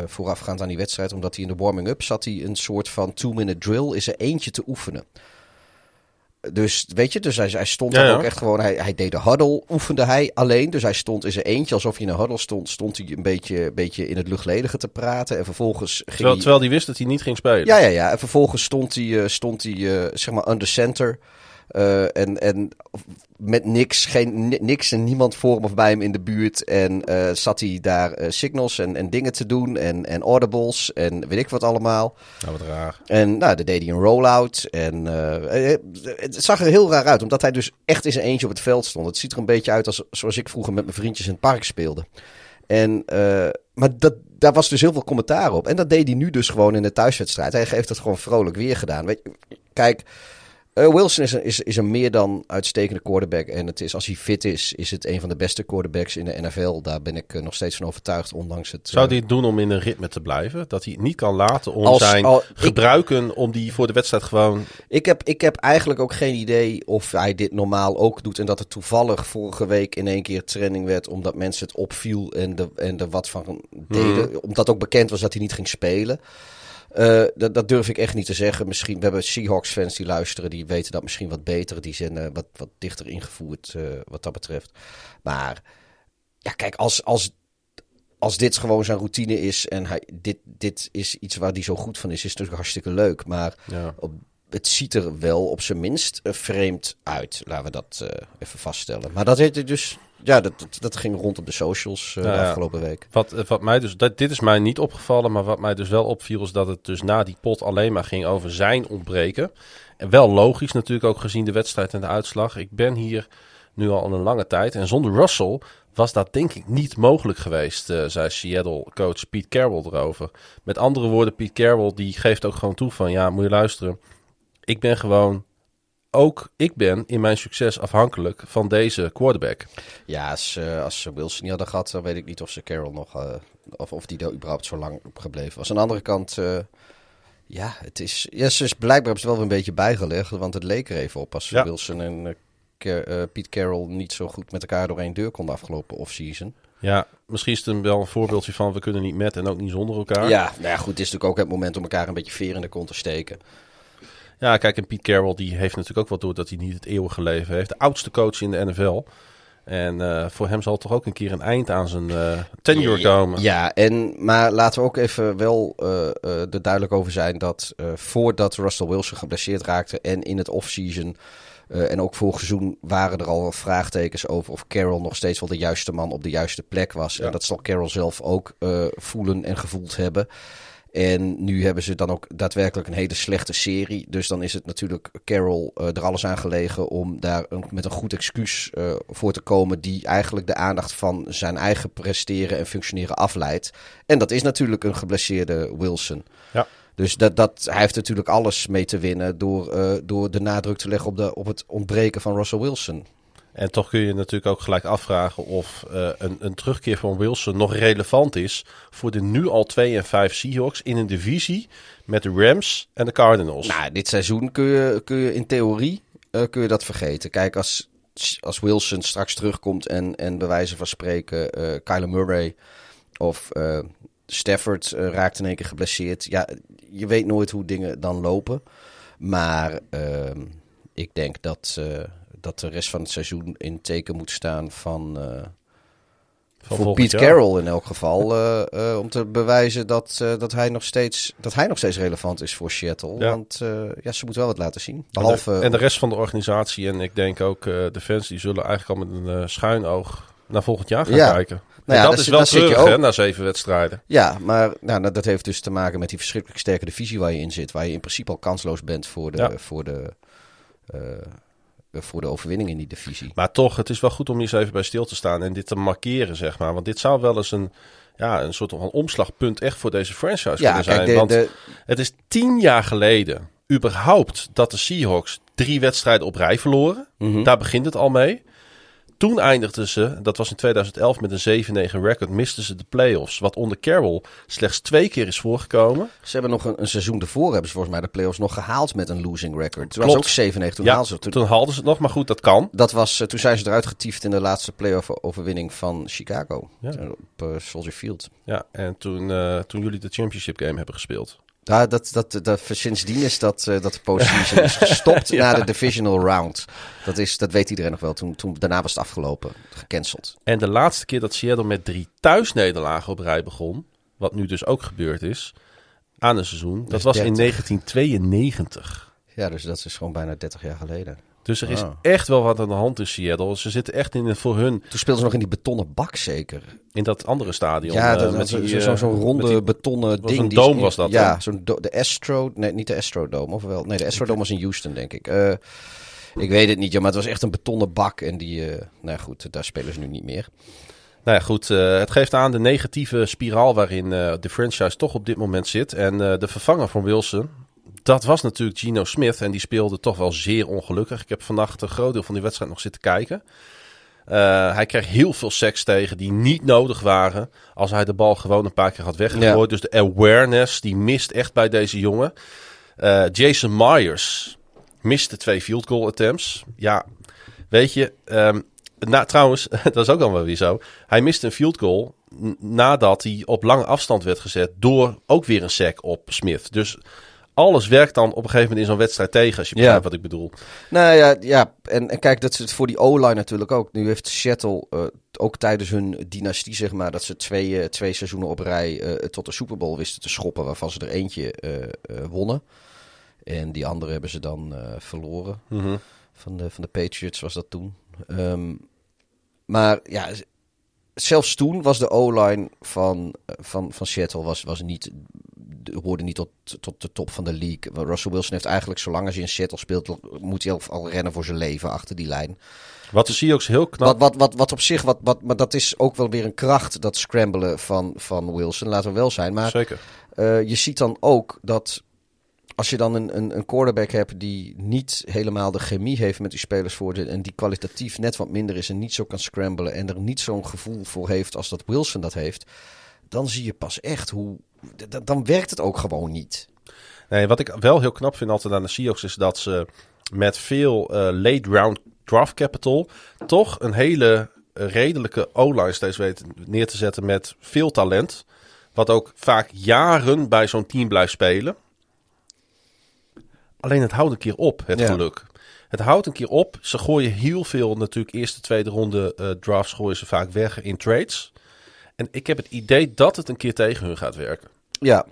voorafgaand aan die wedstrijd. Omdat hij in de warming-up zat hij een soort van two-minute drill is er eentje te oefenen. Dus weet je, dus hij, hij stond Ja, daar ja. ook echt gewoon, hij, hij deed de huddle, oefende hij alleen. Dus hij stond in zijn eentje, alsof hij in een huddle stond, stond hij een beetje, beetje in het luchtledige te praten. En vervolgens ging Terwijl, hij... terwijl hij wist dat hij niet ging spelen. Ja, ja, ja. En vervolgens stond hij, stond hij zeg maar, under center. Eh, en, en met niks, geen, ni- niks en niemand voor hem of bij hem in de buurt. En eh, zat hij daar eh, signals en, en dingen te doen. En, en audibles en weet ik wat allemaal. Nou, wat raar. En nou, dan deed hij een rollout. En het zag er heel raar uit, omdat hij dus echt in zijn eentje op het veld stond. Het ziet er een beetje uit als, zoals ik vroeger met mijn vriendjes in het park speelde. En, maar dat, daar was dus heel veel commentaar op. En dat deed hij nu dus gewoon in de thuiswedstrijd. Hij heeft het gewoon vrolijk weer gedaan. Weet, je, kijk, eh, Wilson is een, is, is een meer dan uitstekende quarterback. En het is, als hij fit is, is het een van de beste quarterbacks in de NFL. Daar ben ik eh, nog steeds van overtuigd, ondanks het... Zou eh, hij het doen om in een ritme te blijven? Dat hij het niet kan laten om Als- zijn al- ik- gebruiken om die voor de wedstrijd gewoon... Ik heb, ik heb eigenlijk ook geen idee of hij dit normaal ook doet. En dat het toevallig vorige week in één keer trending werd. Omdat mensen het opviel en, de, en er wat van deden. Omdat ook bekend was dat hij niet ging spelen. Eh, dat, dat durf ik echt niet te zeggen. Misschien, we hebben Seahawks-fans die luisteren. Die weten dat misschien wat beter. Die zijn eh, wat, wat dichter ingevoerd eh, wat dat betreft. Maar ja, kijk, als, als, als dit gewoon zijn routine is. En hij, dit, dit is iets waar hij zo goed van is. Is het natuurlijk hartstikke leuk. Maar Ja. op, het ziet er wel op zijn minst eh, vreemd uit. Laten we dat eh, even vaststellen. Maar dat heette dus. Ja, dat, dat, dat ging rond op de socials eh, Ja, de ja. afgelopen week. Wat, wat mij dus, dat, dit is mij niet opgevallen, maar wat mij dus wel opviel is dat het dus na die pot alleen maar ging over zijn ontbreken. En wel logisch natuurlijk ook gezien de wedstrijd en de uitslag. Ik ben hier nu al een lange tijd en zonder Russell was dat denk ik niet mogelijk geweest, eh, zei Seattle-coach Pete Carroll erover. Met andere woorden, Pete Carroll die geeft ook gewoon toe van ja, moet je luisteren. Ik ben gewoon, ook ik ben in mijn succes afhankelijk van deze quarterback. Ja, als, eh, als ze Wilson niet hadden gehad, dan weet ik niet of ze Carroll nog. eh, of, of die er überhaupt zo lang op gebleven was. Aan de andere kant. eh, ja, het is. Ja, ze is blijkbaar hebben ze wel een beetje bijgelegd. Want het leek er even op als Ja. Wilson en Car- Pete Carroll niet zo goed met elkaar door één deur konden afgelopen offseason. Ja, misschien is het een wel een voorbeeldje van we kunnen niet met en ook niet zonder elkaar. Ja, nou ja, goed. Het is natuurlijk ook het moment om elkaar een beetje veer in de kont te steken. Ja, kijk, en Pete Carroll die heeft natuurlijk ook wel door dat hij niet het eeuwige leven heeft. De oudste coach in de NFL. En eh, voor hem zal toch ook een keer een eind aan zijn eh tenure komen. Ja, en, maar laten we ook even wel eh, er duidelijk over zijn dat voordat Russell Wilson geblesseerd raakte en in het offseason en ook vorig seizoen waren er al vraagtekens over of Carroll nog steeds wel de juiste man op de juiste plek was. En dat zal Carroll zelf ook voelen en gevoeld hebben. En nu hebben ze dan ook daadwerkelijk een hele slechte serie. Dus dan is het natuurlijk Carroll eh, er alles aan gelegen om daar een, met een goed excuus eh, voor te komen. Die eigenlijk de aandacht van zijn eigen presteren en functioneren afleidt. En dat is natuurlijk een geblesseerde Wilson. Ja. Dus dat, dat, hij heeft natuurlijk alles mee te winnen door, eh, door de nadruk te leggen op, de, op het ontbreken van Russell Wilson. En toch kun je natuurlijk ook gelijk afvragen of eh, een, een terugkeer van Wilson nog relevant is voor de nu al 2 en 5 Seahawks in een divisie met de Rams en de Cardinals. Nou, dit seizoen kun je, kun je in theorie eh, kun je dat vergeten. Kijk, als, als Wilson straks terugkomt en, en bij wijze van spreken eh Kyler Murray of Stafford raakt in één keer geblesseerd. Ja, je weet nooit hoe dingen dan lopen. Maar ehm, ik denk dat, dat de rest van het seizoen in teken moet staan van... eh, Van voor Pete. Carroll in elk geval. eh, eh, om te bewijzen dat, dat, hij nog steeds, dat hij nog steeds relevant is voor Seattle. Ja. Want ja, ze moeten wel wat laten zien. En de- Behalve. en de rest van de organisatie en ik denk ook de fans die zullen eigenlijk al met een schuin oog naar volgend jaar gaan Ja. kijken. Nou ja, dat is wel zit je ook. hè, na zeven wedstrijden. Ja, maar nou, dat- heeft dus te maken met die verschrikkelijk sterke divisie waar je in zit. Waar je in principe al kansloos bent voor de, voor de, voor de overwinning in die divisie. Maar toch, het is wel goed om hier eens even bij stil te staan en dit te markeren, zeg maar. Want dit zou wel eens een, ja, een soort van omslagpunt echt voor deze franchise Ja, kunnen zijn. de, Want de, het is tien jaar geleden überhaupt dat de Seahawks drie wedstrijden op rij verloren. Mhm. Daar begint het al mee. Toen eindigden ze, dat was in 2011 met een 7-9 record, misten ze de playoffs. Wat onder Carroll slechts twee keer is voorgekomen. ze hebben nog een, een seizoen ervoor, hebben ze volgens mij de playoffs nog gehaald met een losing record. Toen Klopt. was ook 97, toen ja, haalden ze. toen, Toen, haalden ze het nog, maar goed, dat kan. dat was, eh, toen zijn ze eruit getiefd in de laatste playoff overwinning van Chicago. Ja. Eh, Op eh, Soldier Field. Ja, en toen, toen jullie de championship game hebben gespeeld. Ja, dat, dat, dat, sindsdien is dat, eh, dat de postseason is gestopt na de divisional round. Dat, is, dat weet iedereen nog wel. Toen, toen, daarna was het afgelopen, gecanceld. En de laatste keer dat Seattle met drie thuisnederlagen op rij begon, wat nu dus ook gebeurd is, aan een seizoen, dat was in 30. 1992. Ja, dus dat is gewoon bijna 30 jaar geleden. Dus er is Ah. echt wel wat aan de hand in Seattle. Ze zitten echt in, voor hun Toen speelden ze nog in die betonnen bak zeker. in dat andere stadion. Ja, eh, met zo- eh, zo'n met ronde die- betonnen ding. een dome was dat, Ja, zo'n de Astro... Nee, niet de Astrodome, of wel? Nee, de Astrodome was in Houston, denk ik. Eh, ik weet het niet, ja, maar het was echt een betonnen bak. En die... nou goed, daar spelen ze nu niet meer. Nou ja, goed. het geeft aan de negatieve spiraal waarin de franchise toch op dit moment zit. En de vervanger van Wilson, dat was natuurlijk Gino Smith. En die speelde toch wel zeer ongelukkig. Ik heb vannacht een groot deel van die wedstrijd nog zitten kijken. Eh, hij kreeg heel veel seks tegen die niet nodig waren als hij de bal gewoon een paar keer had weggegooid. Dus de awareness die mist echt bij deze jongen. Eh, Jason Myers miste twee field goal attempts. Ja, weet je, na, trouwens, dat is ook dan wel weer zo. Hij miste een field goal nadat hij op lange afstand werd gezet door ook weer een sack op Smith. Dus alles werkt dan op een gegeven moment in zo'n wedstrijd tegen, als je Ja. begrijpt wat ik bedoel. Nou ja, ja. En, en kijk, dat is het voor die O-line natuurlijk ook. Nu heeft Seattle eh, ook tijdens hun dynastie, zeg maar, dat ze twee, eh, twee seizoenen op rij eh, tot de Super Bowl wisten te schoppen, waarvan ze er eentje wonnen. En die andere hebben ze dan verloren. Mhm. Van de, van de Patriots was dat toen. Ehm, maar ja, zelfs toen was de O-line van, eh, van, van Seattle was, was niet, de- hoorde niet tot, tot de top van de league. Russell Wilson heeft eigenlijk, zolang als hij in Seattle speelt, moet hij al, al rennen voor zijn leven achter die lijn. Wat de Seahawks heel knap... Wat, wat, wat, wat op zich, wat, wat, maar dat is ook wel weer een kracht, dat scramblen van, van Wilson, laten we wel zijn. Maar Zeker. eh, je ziet dan ook dat als je dan een, een, een quarterback hebt die niet helemaal de chemie heeft met die spelers en die kwalitatief net wat minder is en niet zo kan scramblen en er niet zo'n gevoel voor heeft als dat Wilson dat heeft, dan zie je pas echt hoe. Dan werkt het ook gewoon niet. Nee, wat ik wel heel knap vind altijd aan de Seahawks is dat ze met veel eh, late round draft capital toch een hele eh, redelijke O-line steeds weten neer te zetten met veel talent. Wat ook vaak jaren bij zo'n team blijft spelen. Alleen het houdt een keer op, het Ja. geluk. Het houdt een keer op. Ze gooien heel veel, natuurlijk eerste, tweede ronde eh, drafts gooien ze vaak weg in trades. En ik heb het idee dat het een keer tegen hun gaat werken. Ja.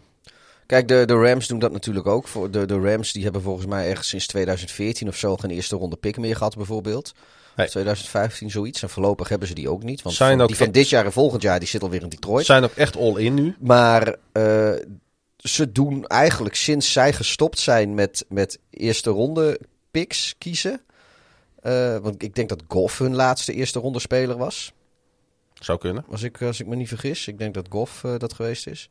Kijk, de, de Rams doen dat natuurlijk ook. Voor de, de Rams die hebben volgens mij ergens sinds 2014 of zo geen eerste ronde pick meer gehad, bijvoorbeeld. Nee. 2015 zoiets. En voorlopig hebben ze die ook niet. Want Zijn ook die van echt- dit jaar en volgend jaar die zit alweer in Detroit. Zijn ook echt all in nu. Maar eh, ze doen eigenlijk sinds zij gestopt zijn met, met eerste ronde picks kiezen. eh, want ik denk dat Goff hun laatste eerste ronde speler was. Zou kunnen. Als ik, als ik me niet vergis. Ik denk dat Goff eh, dat geweest is.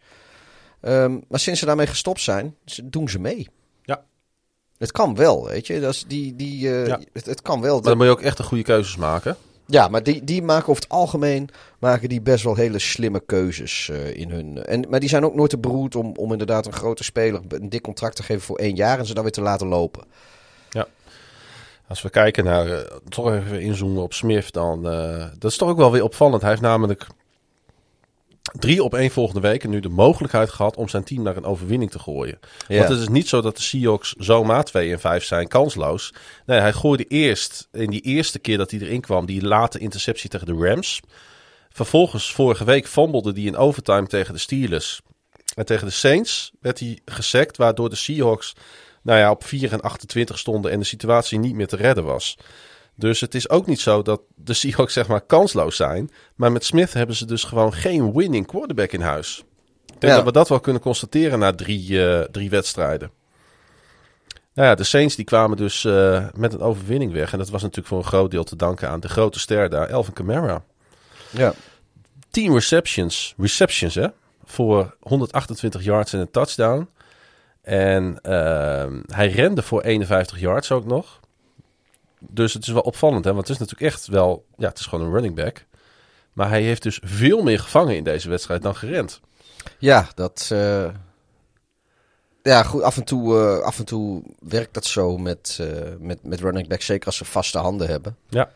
Ehm, maar sinds ze daarmee gestopt zijn, doen ze mee. Ja. Het kan wel, weet je. Dat is die, die, eh, Ja. het, het kan wel. Maar dan moet je ook echt de goede keuzes maken. Ja, maar die, die maken over het algemeen maken die best wel hele slimme keuzes eh, in hun. En, maar die zijn ook nooit te beroerd om, om inderdaad een grote speler een dik contract te geven voor één jaar en ze dan weer te laten lopen. Als we kijken naar, eh, toch even inzoomen op Smith, dan eh, dat is toch ook wel weer opvallend. Hij heeft namelijk drie op één volgende weken nu de mogelijkheid gehad om zijn team naar een overwinning te gooien. Ja. Want het is niet zo dat de Seahawks zomaar 2 en 5 zijn kansloos. Nee, hij gooide eerst, in die eerste keer dat hij erin kwam, die late interceptie tegen de Rams. Vervolgens, vorige week, fumblede hij in overtime tegen de Steelers. En tegen de Saints werd hij gesekt, waardoor de Seahawks nou ja, op 4 en 28 stonden en de situatie niet meer te redden was. Dus het is ook niet zo dat de Seahawks zeg maar kansloos zijn. Maar met Smith hebben ze dus gewoon geen winning quarterback in huis. Ik denk Ja. dat we dat wel kunnen constateren na drie, eh, drie wedstrijden. Nou ja, de Saints die kwamen dus eh, met een overwinning weg. En dat was natuurlijk voor een groot deel te danken aan de grote ster daar, Elvin Kamara. Ja. 10 receptions, receptions hè, voor 128 yards en een touchdown. En ehm, hij rende voor 51 yards ook nog. Dus het is wel opvallend, hè, want het is natuurlijk echt wel, ja, het is gewoon een running back. Maar hij heeft dus veel meer gevangen in deze wedstrijd dan gerend. Ja, dat. eh, ja, goed. Af en, toe, eh, af en toe werkt dat zo met, eh, met, met running back. Zeker als ze vaste handen hebben. Ja.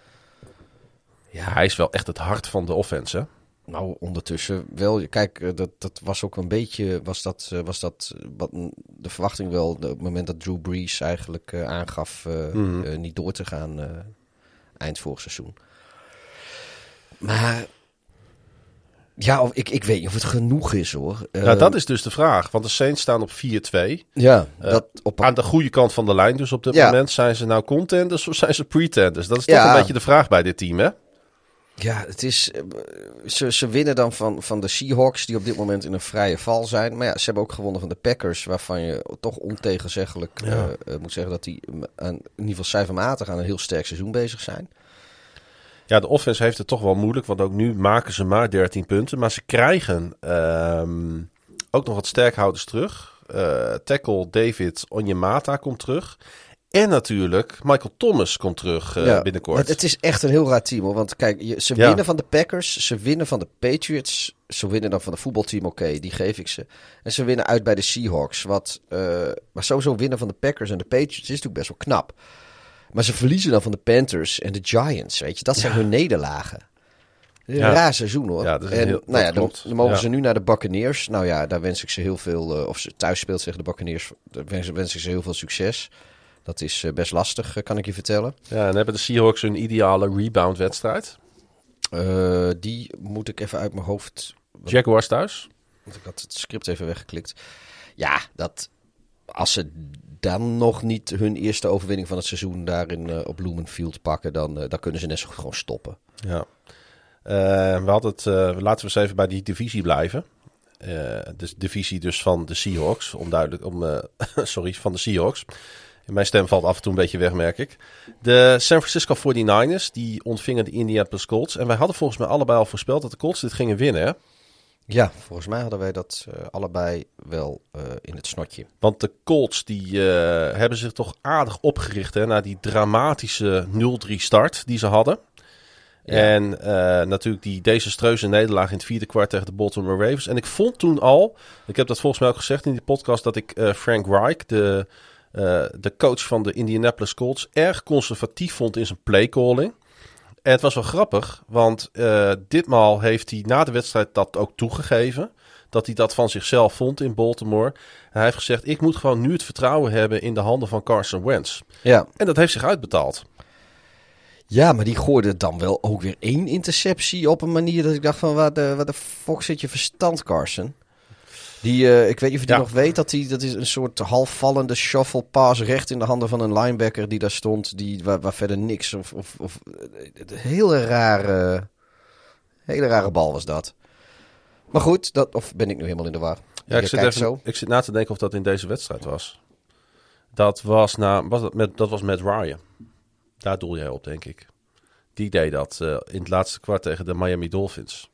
Ja, hij is wel echt het hart van de offense, hè? Nou, ondertussen wel. Kijk, eh, dat, dat was ook een beetje. Was dat, eh, was dat eh, wat de verwachting wel. Op het moment dat Drew Brees eigenlijk aangaf. Mhm. niet door te gaan. eind vorig seizoen. Maar. Ja, of, ik, ik weet niet of het genoeg is hoor. nou, dat is dus de vraag. Want de Saints staan op 4-2. Ja, dat op Aan de goede kant van de lijn dus op dit Ja. moment. Zijn ze nou contenders of zijn ze pretenders? Dat is toch Ja. een beetje de vraag bij dit team, hè? Ja, het is. eh, Ze, ze winnen dan van, van de Seahawks, die op dit moment in een vrije val zijn. Maar ja, ze hebben ook gewonnen van de Packers, waarvan je toch ontegenzeggelijk Ja. eh, eh, moet zeggen dat die mm, aan, in ieder geval cijfermatig aan een heel sterk seizoen bezig zijn. Ja, de offense heeft het toch wel moeilijk. Want ook nu maken ze maar 13 punten. Maar ze krijgen ehm, ook nog wat sterkhouders terug. Tackle David Onyemata komt terug. En natuurlijk Michael Thomas komt terug eh, Ja, binnenkort. Het, het is echt een heel raar team hoor. Want kijk, je, ze Ja. winnen van de Packers, ze winnen van de Patriots. Ze winnen dan van de voetbalteam, oké, die geef ik ze. En ze winnen uit bij de Seahawks. Wat, eh, maar sowieso winnen van de Packers en de Patriots is natuurlijk best wel knap. Maar ze verliezen dan van de Panthers en de Giants, weet je. Dat zijn hun nederlagen. Een Ja. raar seizoen hoor. Ja, en heel- nou ja, dan, mogen Ja. ze nu naar de Buccaneers. Nou ja, daar wens ik ze heel veel. eh, of ze thuis speelt tegen de Buccaneers. Daar wens, wens ik ze heel veel succes. Dat is eh, best lastig, eh, kan ik je vertellen. Ja, en hebben de Seahawks een ideale rebound-wedstrijd. Eh, die moet ik even uit mijn hoofd. Jaguars thuis. Want ik had het script even weggeklikt. Ja, dat. Als ze dan nog niet hun eerste overwinning van het seizoen daarin op Lumenfield pakken, dan, dan kunnen ze net zo goed gewoon stoppen. Ja. We hadden het, laten we eens even bij die divisie blijven. De divisie dus van de Seahawks. Onduidelijk, om, sorry, van de Seahawks. Mijn stem valt af en toe een beetje weg, merk ik. De San Francisco 49ers, die ontvingen de Indianapolis Colts. En wij hadden volgens mij allebei al voorspeld dat de Colts dit gingen winnen. Hè? Ja, volgens mij hadden wij dat eh, allebei wel eh, in het snotje. Want de Colts die, eh, hebben zich toch aardig opgericht hè, na die dramatische 0-3 start die ze hadden. En natuurlijk die desastreuze nederlaag in het vierde kwart tegen de Baltimore Ravens. En ik vond toen al, ik heb dat volgens mij ook gezegd in die podcast, dat ik Frank Reich, de, eh, de coach van de Indianapolis Colts, erg conservatief vond in zijn playcalling. En het was wel grappig, want eh, ditmaal heeft hij na de wedstrijd dat ook toegegeven. Dat hij dat van zichzelf vond in Baltimore. En hij heeft gezegd, ik moet gewoon nu het vertrouwen hebben in de handen van Carson Wentz. Ja. En dat heeft zich uitbetaald. ja, maar die gooide dan wel ook weer één interceptie op een manier dat ik dacht van, waar de, waar de fuck zit je verstand, Carson? Die, eh, ik weet niet of je die nog weet, dat, die, dat is een soort halfvallende shuffle pass recht in de handen van een linebacker die daar stond, die, waar, waar verder niks, of, of, of een hele rare, hele rare bal was dat. Maar goed, dat, of ben ik nu helemaal in de war? Ja, ik zit, kijkt even, zo. ik zit na te denken of dat in deze wedstrijd was. Dat was, na, was dat, met, dat was met Ryan. Daar doel jij op, denk ik. Die deed dat eh, in het laatste kwart tegen de Miami Dolphins.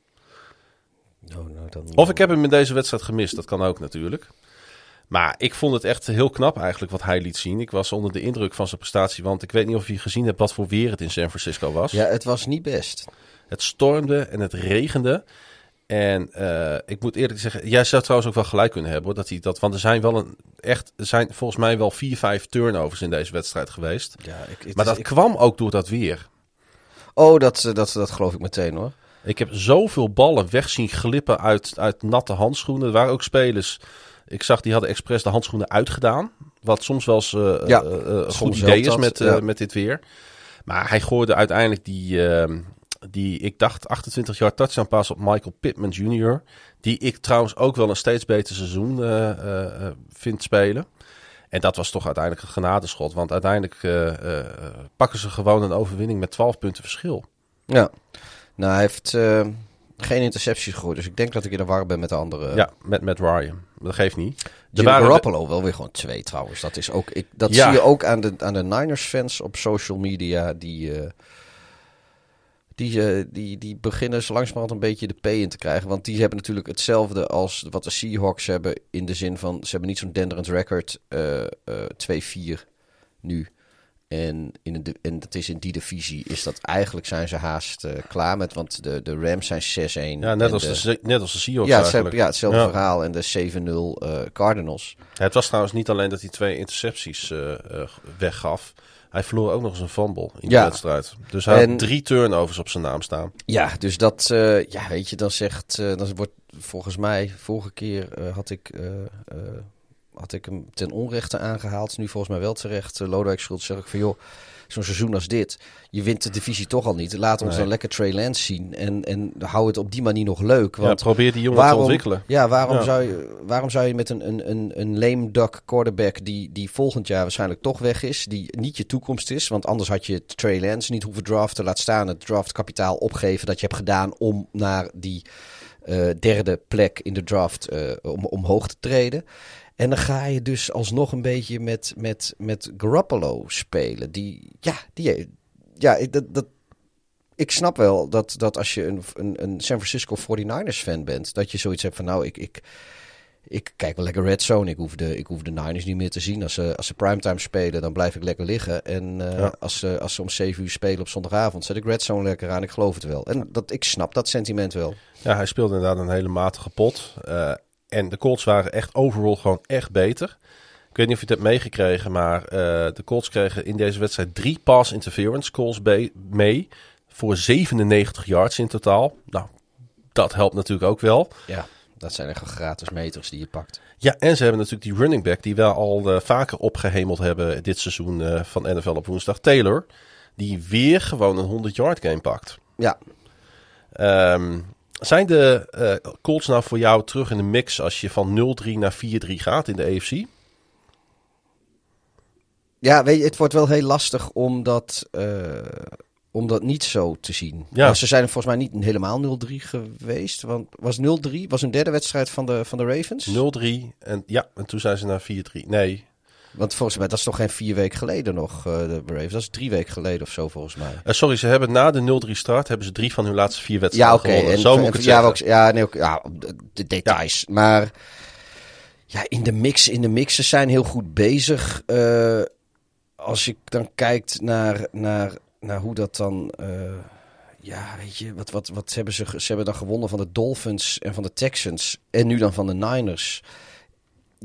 Nou, nou, dan, Of ik heb hem in deze wedstrijd gemist, dat kan ook natuurlijk. Maar ik vond het echt heel knap eigenlijk wat hij liet zien. Ik was onder de indruk van zijn prestatie, want ik weet niet of je gezien hebt wat voor weer het in San Francisco was. Ja, het was niet best. Het stormde en het regende. En eh, ik moet eerlijk zeggen, jij zou trouwens ook wel gelijk kunnen hebben. Hoor, dat hij dat, want er zijn wel een echt, er zijn volgens mij wel vier, vijf turnovers in deze wedstrijd geweest. Ja, ik, Maar is- dat ik- kwam ook door dat weer. oh, dat, eh, dat, dat geloof ik meteen hoor. Ik heb zoveel ballen weg zien glippen uit, uit natte handschoenen. Er waren ook spelers. Ik zag die hadden expres de handschoenen uitgedaan. Wat soms wel eens eh, Ja, eh, eh, een goed idee is met, ja. met dit weer. Maar hij gooide uiteindelijk die, ehm, die, ik dacht, 28 jaar touchdown pass op Michael Pittman Jr. Die ik trouwens ook wel een steeds beter seizoen vind spelen. En dat was toch uiteindelijk een genadeschot. Want uiteindelijk pakken ze gewoon een overwinning met 12 punten verschil. Ja. Nou, hij heeft eh, geen intercepties gegooid. Dus ik denk dat ik in de war ben met de andere. Ja, met, met Ryan. Dat geeft niet. Waren- Garoppolo wel weer gewoon twee trouwens. Dat, is ook, ik, dat Ja. zie je ook aan de, aan de Niners-fans op social media. Die, eh, die, eh, die, die beginnen zo langzamerhand een beetje de P in te krijgen. Want die hebben natuurlijk hetzelfde als wat de Seahawks hebben. In de zin van, ze hebben niet zo'n denderend record. eh eh 2-4 nu. En, in di- en dat is in die divisie is dat eigenlijk zijn ze haast eh, klaar met. Want de, de Rams zijn 6-1. Ja, net als de, de- net als de Seahawks ja, eigenlijk. hetzelfde, ja, hetzelfde Ja. verhaal. En de 7-0 eh, Cardinals. Het was trouwens niet alleen dat hij twee intercepties eh, weggaf. Hij verloor ook nog eens een fumble in de Ja. wedstrijd. Dus hij En- had drie turnovers op zijn naam staan. Ja, dus dat, ja, weet je, dan zegt, dan wordt volgens mij, vorige keer had ik, had ik hem ten onrechte aangehaald. Nu volgens mij wel terecht. Uh, Lodewijk Schultz zeg ik van joh, zo'n seizoen als dit. Je wint de divisie toch al niet. Laat ons Nee. dan lekker Trey Lance zien. En, en hou het op die manier nog leuk. Ja, Want probeer die jongen waarom, te ontwikkelen. Ja, waarom, Ja. Zou je, waarom zou je met een, een, een, een lame duck quarterback die, die volgend jaar waarschijnlijk toch weg is, die niet je toekomst is, want anders had je Trey Lance niet hoeven draften, laat staan het draftkapitaal opgeven dat je hebt gedaan om naar die eh, derde plek in de draft eh, om, omhoog te treden. En dan ga je dus alsnog een beetje met, met, met Garoppolo spelen. Die, ja, die, ja ik- dat, dat, ik snap wel dat, dat als je een, een, een San Francisco 49ers fan bent, dat je zoiets hebt van nou, ik, ik, ik kijk wel lekker Red Zone. Ik hoef de, ik hoef de Niners niet meer te zien. Als ze, als ze primetime spelen, dan blijf ik lekker liggen. En eh, Ja. als, ze, als ze om 7 uur spelen op zondagavond, zet ik Red Zone lekker aan. Ik geloof het wel. En dat, ik snap dat sentiment wel. Ja, hij speelde inderdaad een hele matige pot. Eh, en de Colts waren echt overall gewoon echt beter. Ik weet niet of je het hebt meegekregen, maar eh, de Colts kregen in deze wedstrijd drie pass interference calls mee. Voor 97 yards in totaal. Nou, dat helpt natuurlijk ook wel. Ja, dat zijn echt gratis meters die je pakt. Ja, en ze hebben natuurlijk die running back die we al eh, vaker opgehemeld hebben dit seizoen eh, van NFL op woensdag. Taylor, die weer gewoon een 100 yard game pakt. Ja, Ehm, zijn de eh, Colts nou voor jou terug in de mix als je van 0-3 naar 4-3 gaat in de AFC? Ja, weet je, het wordt wel heel lastig om dat, om dat niet zo te zien. Ja. Maar ze zijn volgens mij niet helemaal 0-3 geweest. Want was 0-3, was een derde wedstrijd van de, van de Ravens? 0-3 en ja, en toen zijn ze naar 4-3. Nee, Want volgens mij, dat is toch geen vier weken geleden nog, eh, de Ravens. Dat is drie weken geleden of zo, volgens mij. eh, sorry, ze hebben na de 0-3 start hebben ze drie van hun laatste vier Ja, wedstrijden oké. gewonnen. En, Zo moet ik het ja, zeggen. ook, ja, nee, ja, de, de details. Maar ja, in de mix, in de mix, ze zijn heel goed bezig. Eh, als je dan kijkt naar, naar, naar hoe dat dan... ja, weet je, wat, wat, wat hebben ze, ze hebben dan gewonnen van de Dolphins en van de Texans. En nu dan van de Niners.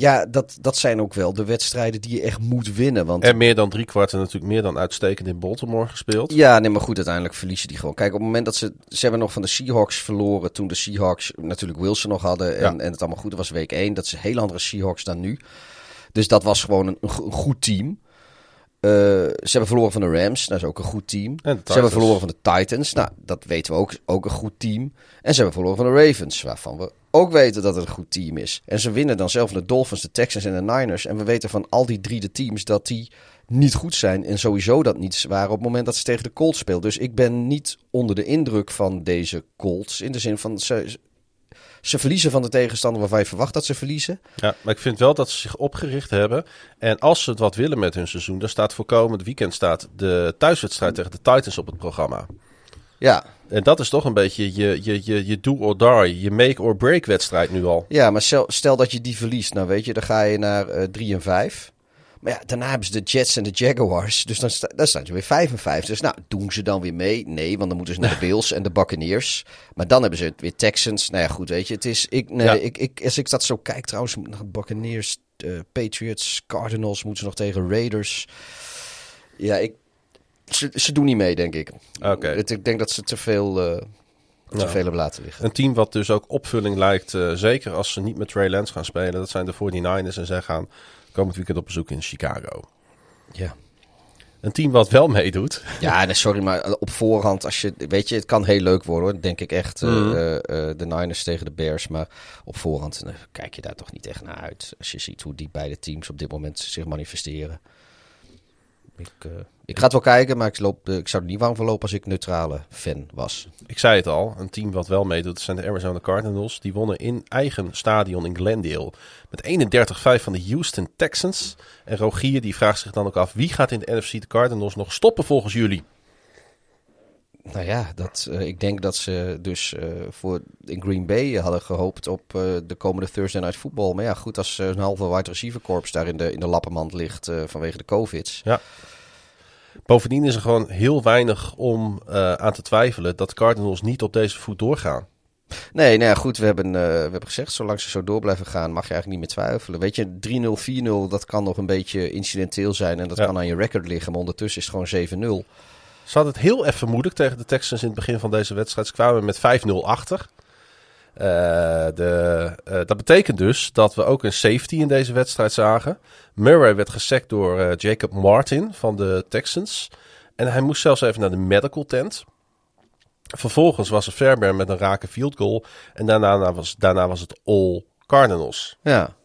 Ja, dat, dat zijn ook wel de wedstrijden die je echt moet winnen. Want En meer dan drie kwart en natuurlijk meer dan uitstekend in Baltimore gespeeld. ja, nee, maar goed, uiteindelijk verliezen die gewoon. Kijk, op het moment dat ze... Ze hebben nog van de Seahawks verloren toen de Seahawks natuurlijk Wilson nog hadden. En, Ja. en het allemaal goed was week 1. Dat is een heel andere Seahawks dan nu. Dus dat was gewoon een, een go- een goed team. Eh, ze hebben verloren van de Rams. Dat is ook een goed team. Ze hebben verloren van de Titans. Nou, dat weten we ook. Ook een goed team. En ze hebben verloren van de Ravens. Waarvan we ook weten dat het een goed team is. En ze winnen dan zelf de Dolphins, de Texans en de Niners. En we weten van al die drie de teams dat die niet goed zijn. En sowieso dat niet waren op het moment dat ze tegen de Colts speelden. Dus ik ben niet onder de indruk van deze Colts. In de zin van ze, ze verliezen van de tegenstander waarvan je verwacht dat ze verliezen. Ja, maar ik vind wel dat ze zich opgericht hebben. En als ze het wat willen met hun seizoen, dan staat voor komend weekend staat de thuiswedstrijd tegen de Titans op het programma. Ja, En dat is toch een beetje je, je, je, je do or die, je make or break wedstrijd nu al. Ja, maar stel, stel dat je die verliest, nou weet je, dan ga je naar eh 3 en 5. Maar ja, daarna hebben ze de Jets en de Jaguars. Dus dan, sta, dan staan je weer 5 en 5. Dus nou, doen ze dan weer mee? Nee, want dan moeten ze naar de Bills en de Buccaneers. Maar dan hebben ze het weer Texans. Nou ja, goed, weet je, het is... Ik, nee, Ja. ik, ik, als ik dat zo kijk, trouwens, nog Buccaneers, eh, Patriots, Cardinals moeten ze nog tegen Raiders. Ja, ik, ze, ze doen niet mee, denk ik. Oké. Ik denk dat ze te veel, eh, te veel hebben laten liggen. Een team wat dus ook opvulling lijkt, eh, zeker als ze niet met Trey Lance gaan spelen. Dat zijn de 49ers en zij gaan komend weekend op bezoek in Chicago. Ja. Een team wat wel meedoet. Ja, nee, sorry, maar op voorhand, als je, weet je, het kan heel leuk worden hoor. Denk ik echt, eh, Mhm. eh, eh, de Niners tegen de Bears. Maar op voorhand eh, kijk je daar toch niet echt naar uit. Als je ziet hoe die beide teams op dit moment zich manifesteren. Ik, eh, ik ga het wel kijken, maar ik, loop, eh, ik zou er niet warm voor lopen als ik neutrale fan was. Ik zei het al, een team wat wel meedoet zijn de Arizona Cardinals. Die wonnen in eigen stadion in Glendale met 31-5 van de Houston Texans. En Rogier die vraagt zich dan ook af, wie gaat in de NFC de Cardinals nog stoppen volgens jullie? Nou ja, dat, eh, ik denk dat ze dus eh, voor in Green Bay hadden gehoopt op eh, de komende Thursday Night Football. Maar ja, goed, als een halve wide receiver corps daar in de, in de lappenmand ligt vanwege de COVID's. Bovendien is er gewoon heel weinig om aan te twijfelen dat Cardinals niet op deze voet doorgaan. Nee, nou ja, goed, we hebben, we hebben gezegd, zolang ze zo door blijven gaan, mag je eigenlijk niet meer twijfelen. Weet je, 3-0, 4-0, dat kan nog een beetje incidenteel zijn en dat Ja. kan aan je record liggen, maar ondertussen is het gewoon 7-0. Ze het heel even moeilijk tegen de Texans in het begin van deze wedstrijd. Ze kwamen met 5-0 achter. Eh, de, eh, dat betekent dus dat we ook een safety in deze wedstrijd zagen. Murray werd gesekt door eh, Jacob Martin van de Texans. En hij moest zelfs even naar de medical tent. Vervolgens was er Fairbairn met een rake field goal. En daarna was, daarna was het all Cardinals. Ja.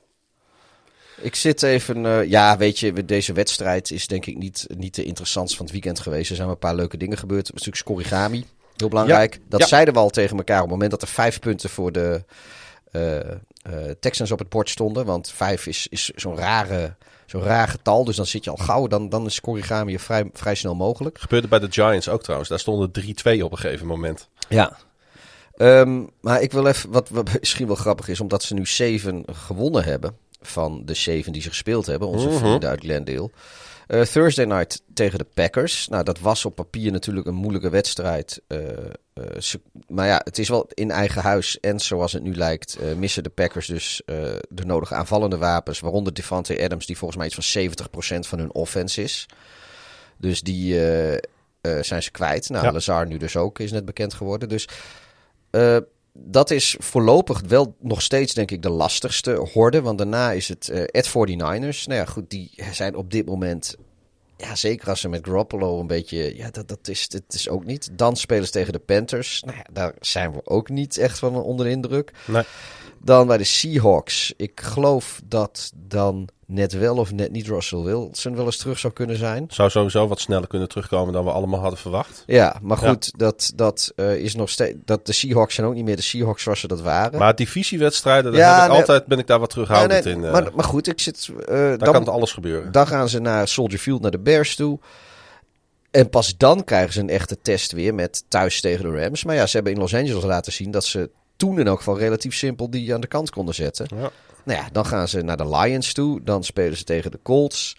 Ik zit even. eh, ja, weet je, deze wedstrijd is denk ik niet, niet de interessantste van het weekend geweest. Er zijn een paar leuke dingen gebeurd. Een stuk scorigami. Heel belangrijk. dat ja. zeiden we al tegen elkaar op het moment dat er vijf punten voor de eh, eh, Texans op het bord stonden. Want vijf is, is zo'n rare. Zo'n raar getal, dus dan zit je al gauw. Dan, dan is scorigami vrij, vrij snel mogelijk. Gebeurde bij de Giants ook trouwens. Daar stonden 3-2 op een gegeven moment. Ja. Ehm, maar ik wil even, wat, wat misschien wel grappig is, omdat ze nu zeven gewonnen hebben van de zeven die ze gespeeld hebben, onze Mhm. vrienden uit Glendale. Eh, Thursday night tegen de Packers. Nou, dat was op papier natuurlijk een moeilijke wedstrijd. Eh, eh, ze- maar ja, het is wel in eigen huis. En zoals het nu lijkt, missen de Packers dus de nodige aanvallende wapens. Waaronder Devante Adams, die volgens mij iets van 70% van hun offense is. Dus die zijn ze kwijt. Nou, Ja. Lazar nu dus ook, is net bekend geworden. Dus eh, dat is voorlopig wel nog steeds, denk ik, de lastigste horde. Want daarna is het eh at 49ers. Nou ja, goed, die zijn op dit moment... Ja, zeker als ze met Garoppolo een beetje... Ja, dat, dat, is, dat is ook niet. Dan spelen ze tegen de Panthers. Nou ja, daar zijn we ook niet echt van onder de indruk. Nee. Dan bij de Seahawks. Ik geloof dat dan net wel of net niet Russell Wilson wel eens terug zou kunnen zijn. Zou sowieso wat sneller kunnen terugkomen dan we allemaal hadden verwacht. Ja, maar goed, dat, dat eh, is nog steeds. Dat de Seahawks zijn ook niet meer de Seahawks zoals ze dat waren. Maar divisiewedstrijden, daar Ja, heb ik altijd, ben ik daar wat terughoudend Nee, nee, in. eh. maar, maar goed, ik zit. eh, daar dan, kan het alles gebeuren. dan gaan ze naar Soldier Field, naar de Bears toe. En pas dan krijgen ze een echte test weer met thuis tegen de Rams. Maar ja, ze hebben in Los Angeles laten zien dat ze toen in elk geval relatief simpel die aan de kant konden zetten. Ja. Nou ja, dan gaan ze naar de Lions toe. Dan spelen ze tegen de Colts.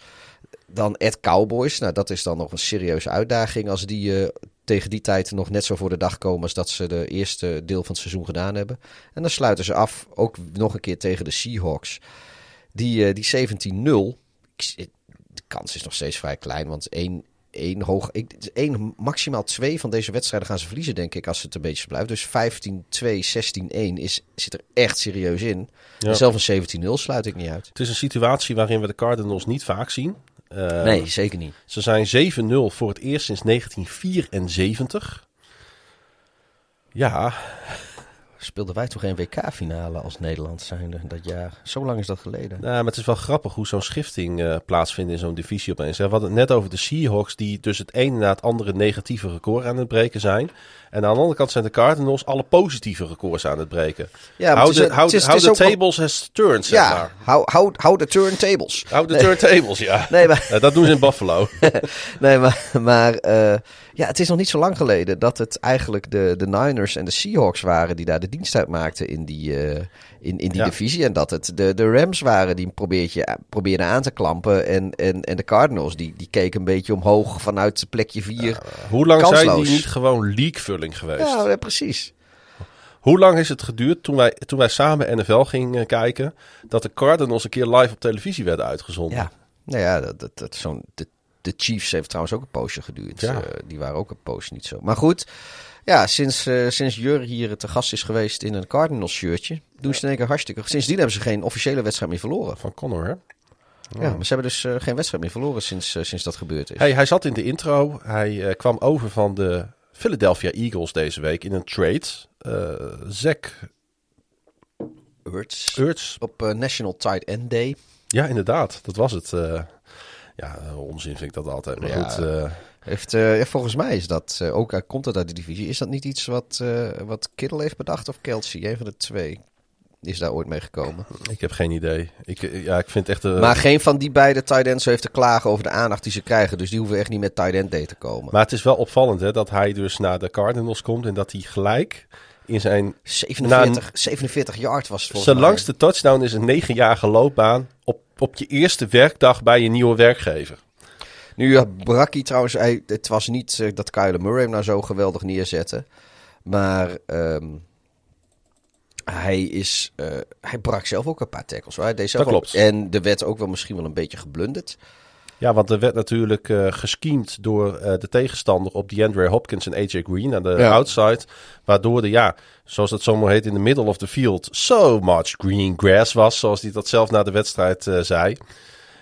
Dan at Cowboys. Nou, dat is dan nog een serieuze uitdaging als die eh, tegen die tijd nog net zo voor de dag komen als dat ze de eerste deel van het seizoen gedaan hebben. En dan sluiten ze af ook nog een keer tegen de Seahawks. Die, eh, die 17-0. Ik- De kans is nog steeds vrij klein, want één, één hoog, ik, één, maximaal twee van deze wedstrijden gaan ze verliezen, denk ik, als het een beetje blijft. Dus 15-2, 16-1 is, zit er echt serieus in. Ja. En zelfs een 17-0 sluit ik niet uit. Het is een situatie waarin we de Cardinals niet vaak zien. Eh, nee, zeker niet. Ze zijn 7-0 voor het eerst sinds 1974. Ja, Speelden wij toch geen WK-finale als Nederland zijnde dat jaar? Zo lang is dat geleden. nou, maar het is wel grappig hoe zo'n schifting eh, plaatsvindt in zo'n divisie opeens. We hadden het net over de Seahawks die dus het ene na het andere negatieve record aan het breken zijn. En aan de andere kant zijn de Cardinals alle positieve records aan het breken. Ja, hou de, hou, de tables has turned, zeg Ja, maar. hou, hou, hou de turntables. Hou de turntables, ja. Nee, maar, dat doen ze in Buffalo. nee, maar, maar eh, ja, het is nog niet zo lang geleden dat het eigenlijk de, de Niners en de Seahawks waren die daar de dienst uit maakten in die, eh, in, in die Ja. divisie. En dat het de, de Rams waren die probeert je, probeerden aan te klampen. En, en, en de Cardinals die, die keken een beetje omhoog vanuit plekje 4. Hoe lang zijn die niet gewoon leaguevulling geweest? Ja, ja, precies. Hoe lang is het geduurd toen wij, toen wij samen NFL gingen kijken... dat de Cardinals een keer live op televisie werden uitgezonden? Ja, nou ja, dat, dat, dat, zo'n, de, de Chiefs heeft trouwens ook een poosje geduurd. Ja. Eh, die waren ook een poosje niet zo. Maar goed, ja, sinds, eh, sinds Jur hier te gast is geweest in een Cardinals shirtje, doen ze in één keer hartstikke. Sindsdien hebben ze geen officiële wedstrijd meer verloren. Van Connor, hè? Ja, maar ze hebben dus eh, geen wedstrijd meer verloren sinds, eh, sinds dat gebeurd is. Hey, hij zat in de intro. Hij kwam over van de Philadelphia Eagles deze week in een trade. Zach Hurts. Ertz. Op National Tight End Day. Ja, inderdaad. Dat was het. ja, onzin vind ik dat altijd. Maar Ja. goed, Heeft, eh, ja, volgens mij is dat, eh, ook komt dat uit de divisie, is dat niet iets wat, eh, wat Kittle heeft bedacht of Kelsey? Een van de twee is daar ooit mee gekomen. ik heb geen idee. Ik, ja, ik vind echt... Maar geen van die beide tight ends heeft te klagen over de aandacht die ze krijgen. Dus die hoeven echt niet met tight end day te komen. maar het is wel opvallend hè, dat hij dus naar de Cardinals komt... en dat hij gelijk in zijn 47, 47 yard was het Zijn langste touchdown is een negenjarige loopbaan op, op je eerste werkdag bij je nieuwe werkgever. Nu eh, brak hij trouwens, hij, het was niet eh, dat Kyler Murray hem nou zo geweldig neerzette. Maar ehm, hij, is, eh, hij brak zelf ook een paar tackles. Hoor. Hij deed zelf Dat klopt. En er werd ook wel misschien wel een beetje geblunderd. Ja, want er werd natuurlijk gescheemd door de tegenstander op DeAndre Hopkins en AJ Green aan de Ja. outside. Waardoor de, ja, zoals dat zomaar heet in de middle of the field, so much green grass was. Zoals hij dat zelf na de wedstrijd zei.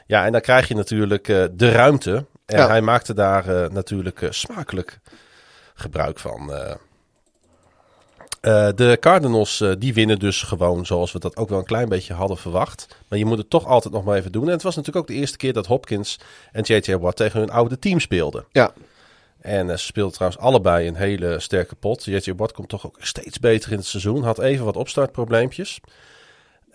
Ja, en dan krijg je natuurlijk eh, de ruimte. En Ja. hij maakte daar eh, natuurlijk eh, smakelijk gebruik van. de Cardinals die winnen dus gewoon zoals we dat ook wel een klein beetje hadden verwacht. Maar je moet het toch altijd nog maar even doen. En het was natuurlijk ook de eerste keer dat Hopkins en J.J. Watt tegen hun oude team speelden. Ja, En ze speelden trouwens allebei een hele sterke pot. J.J. Watt komt toch ook steeds beter in het seizoen. Had even wat opstartprobleempjes.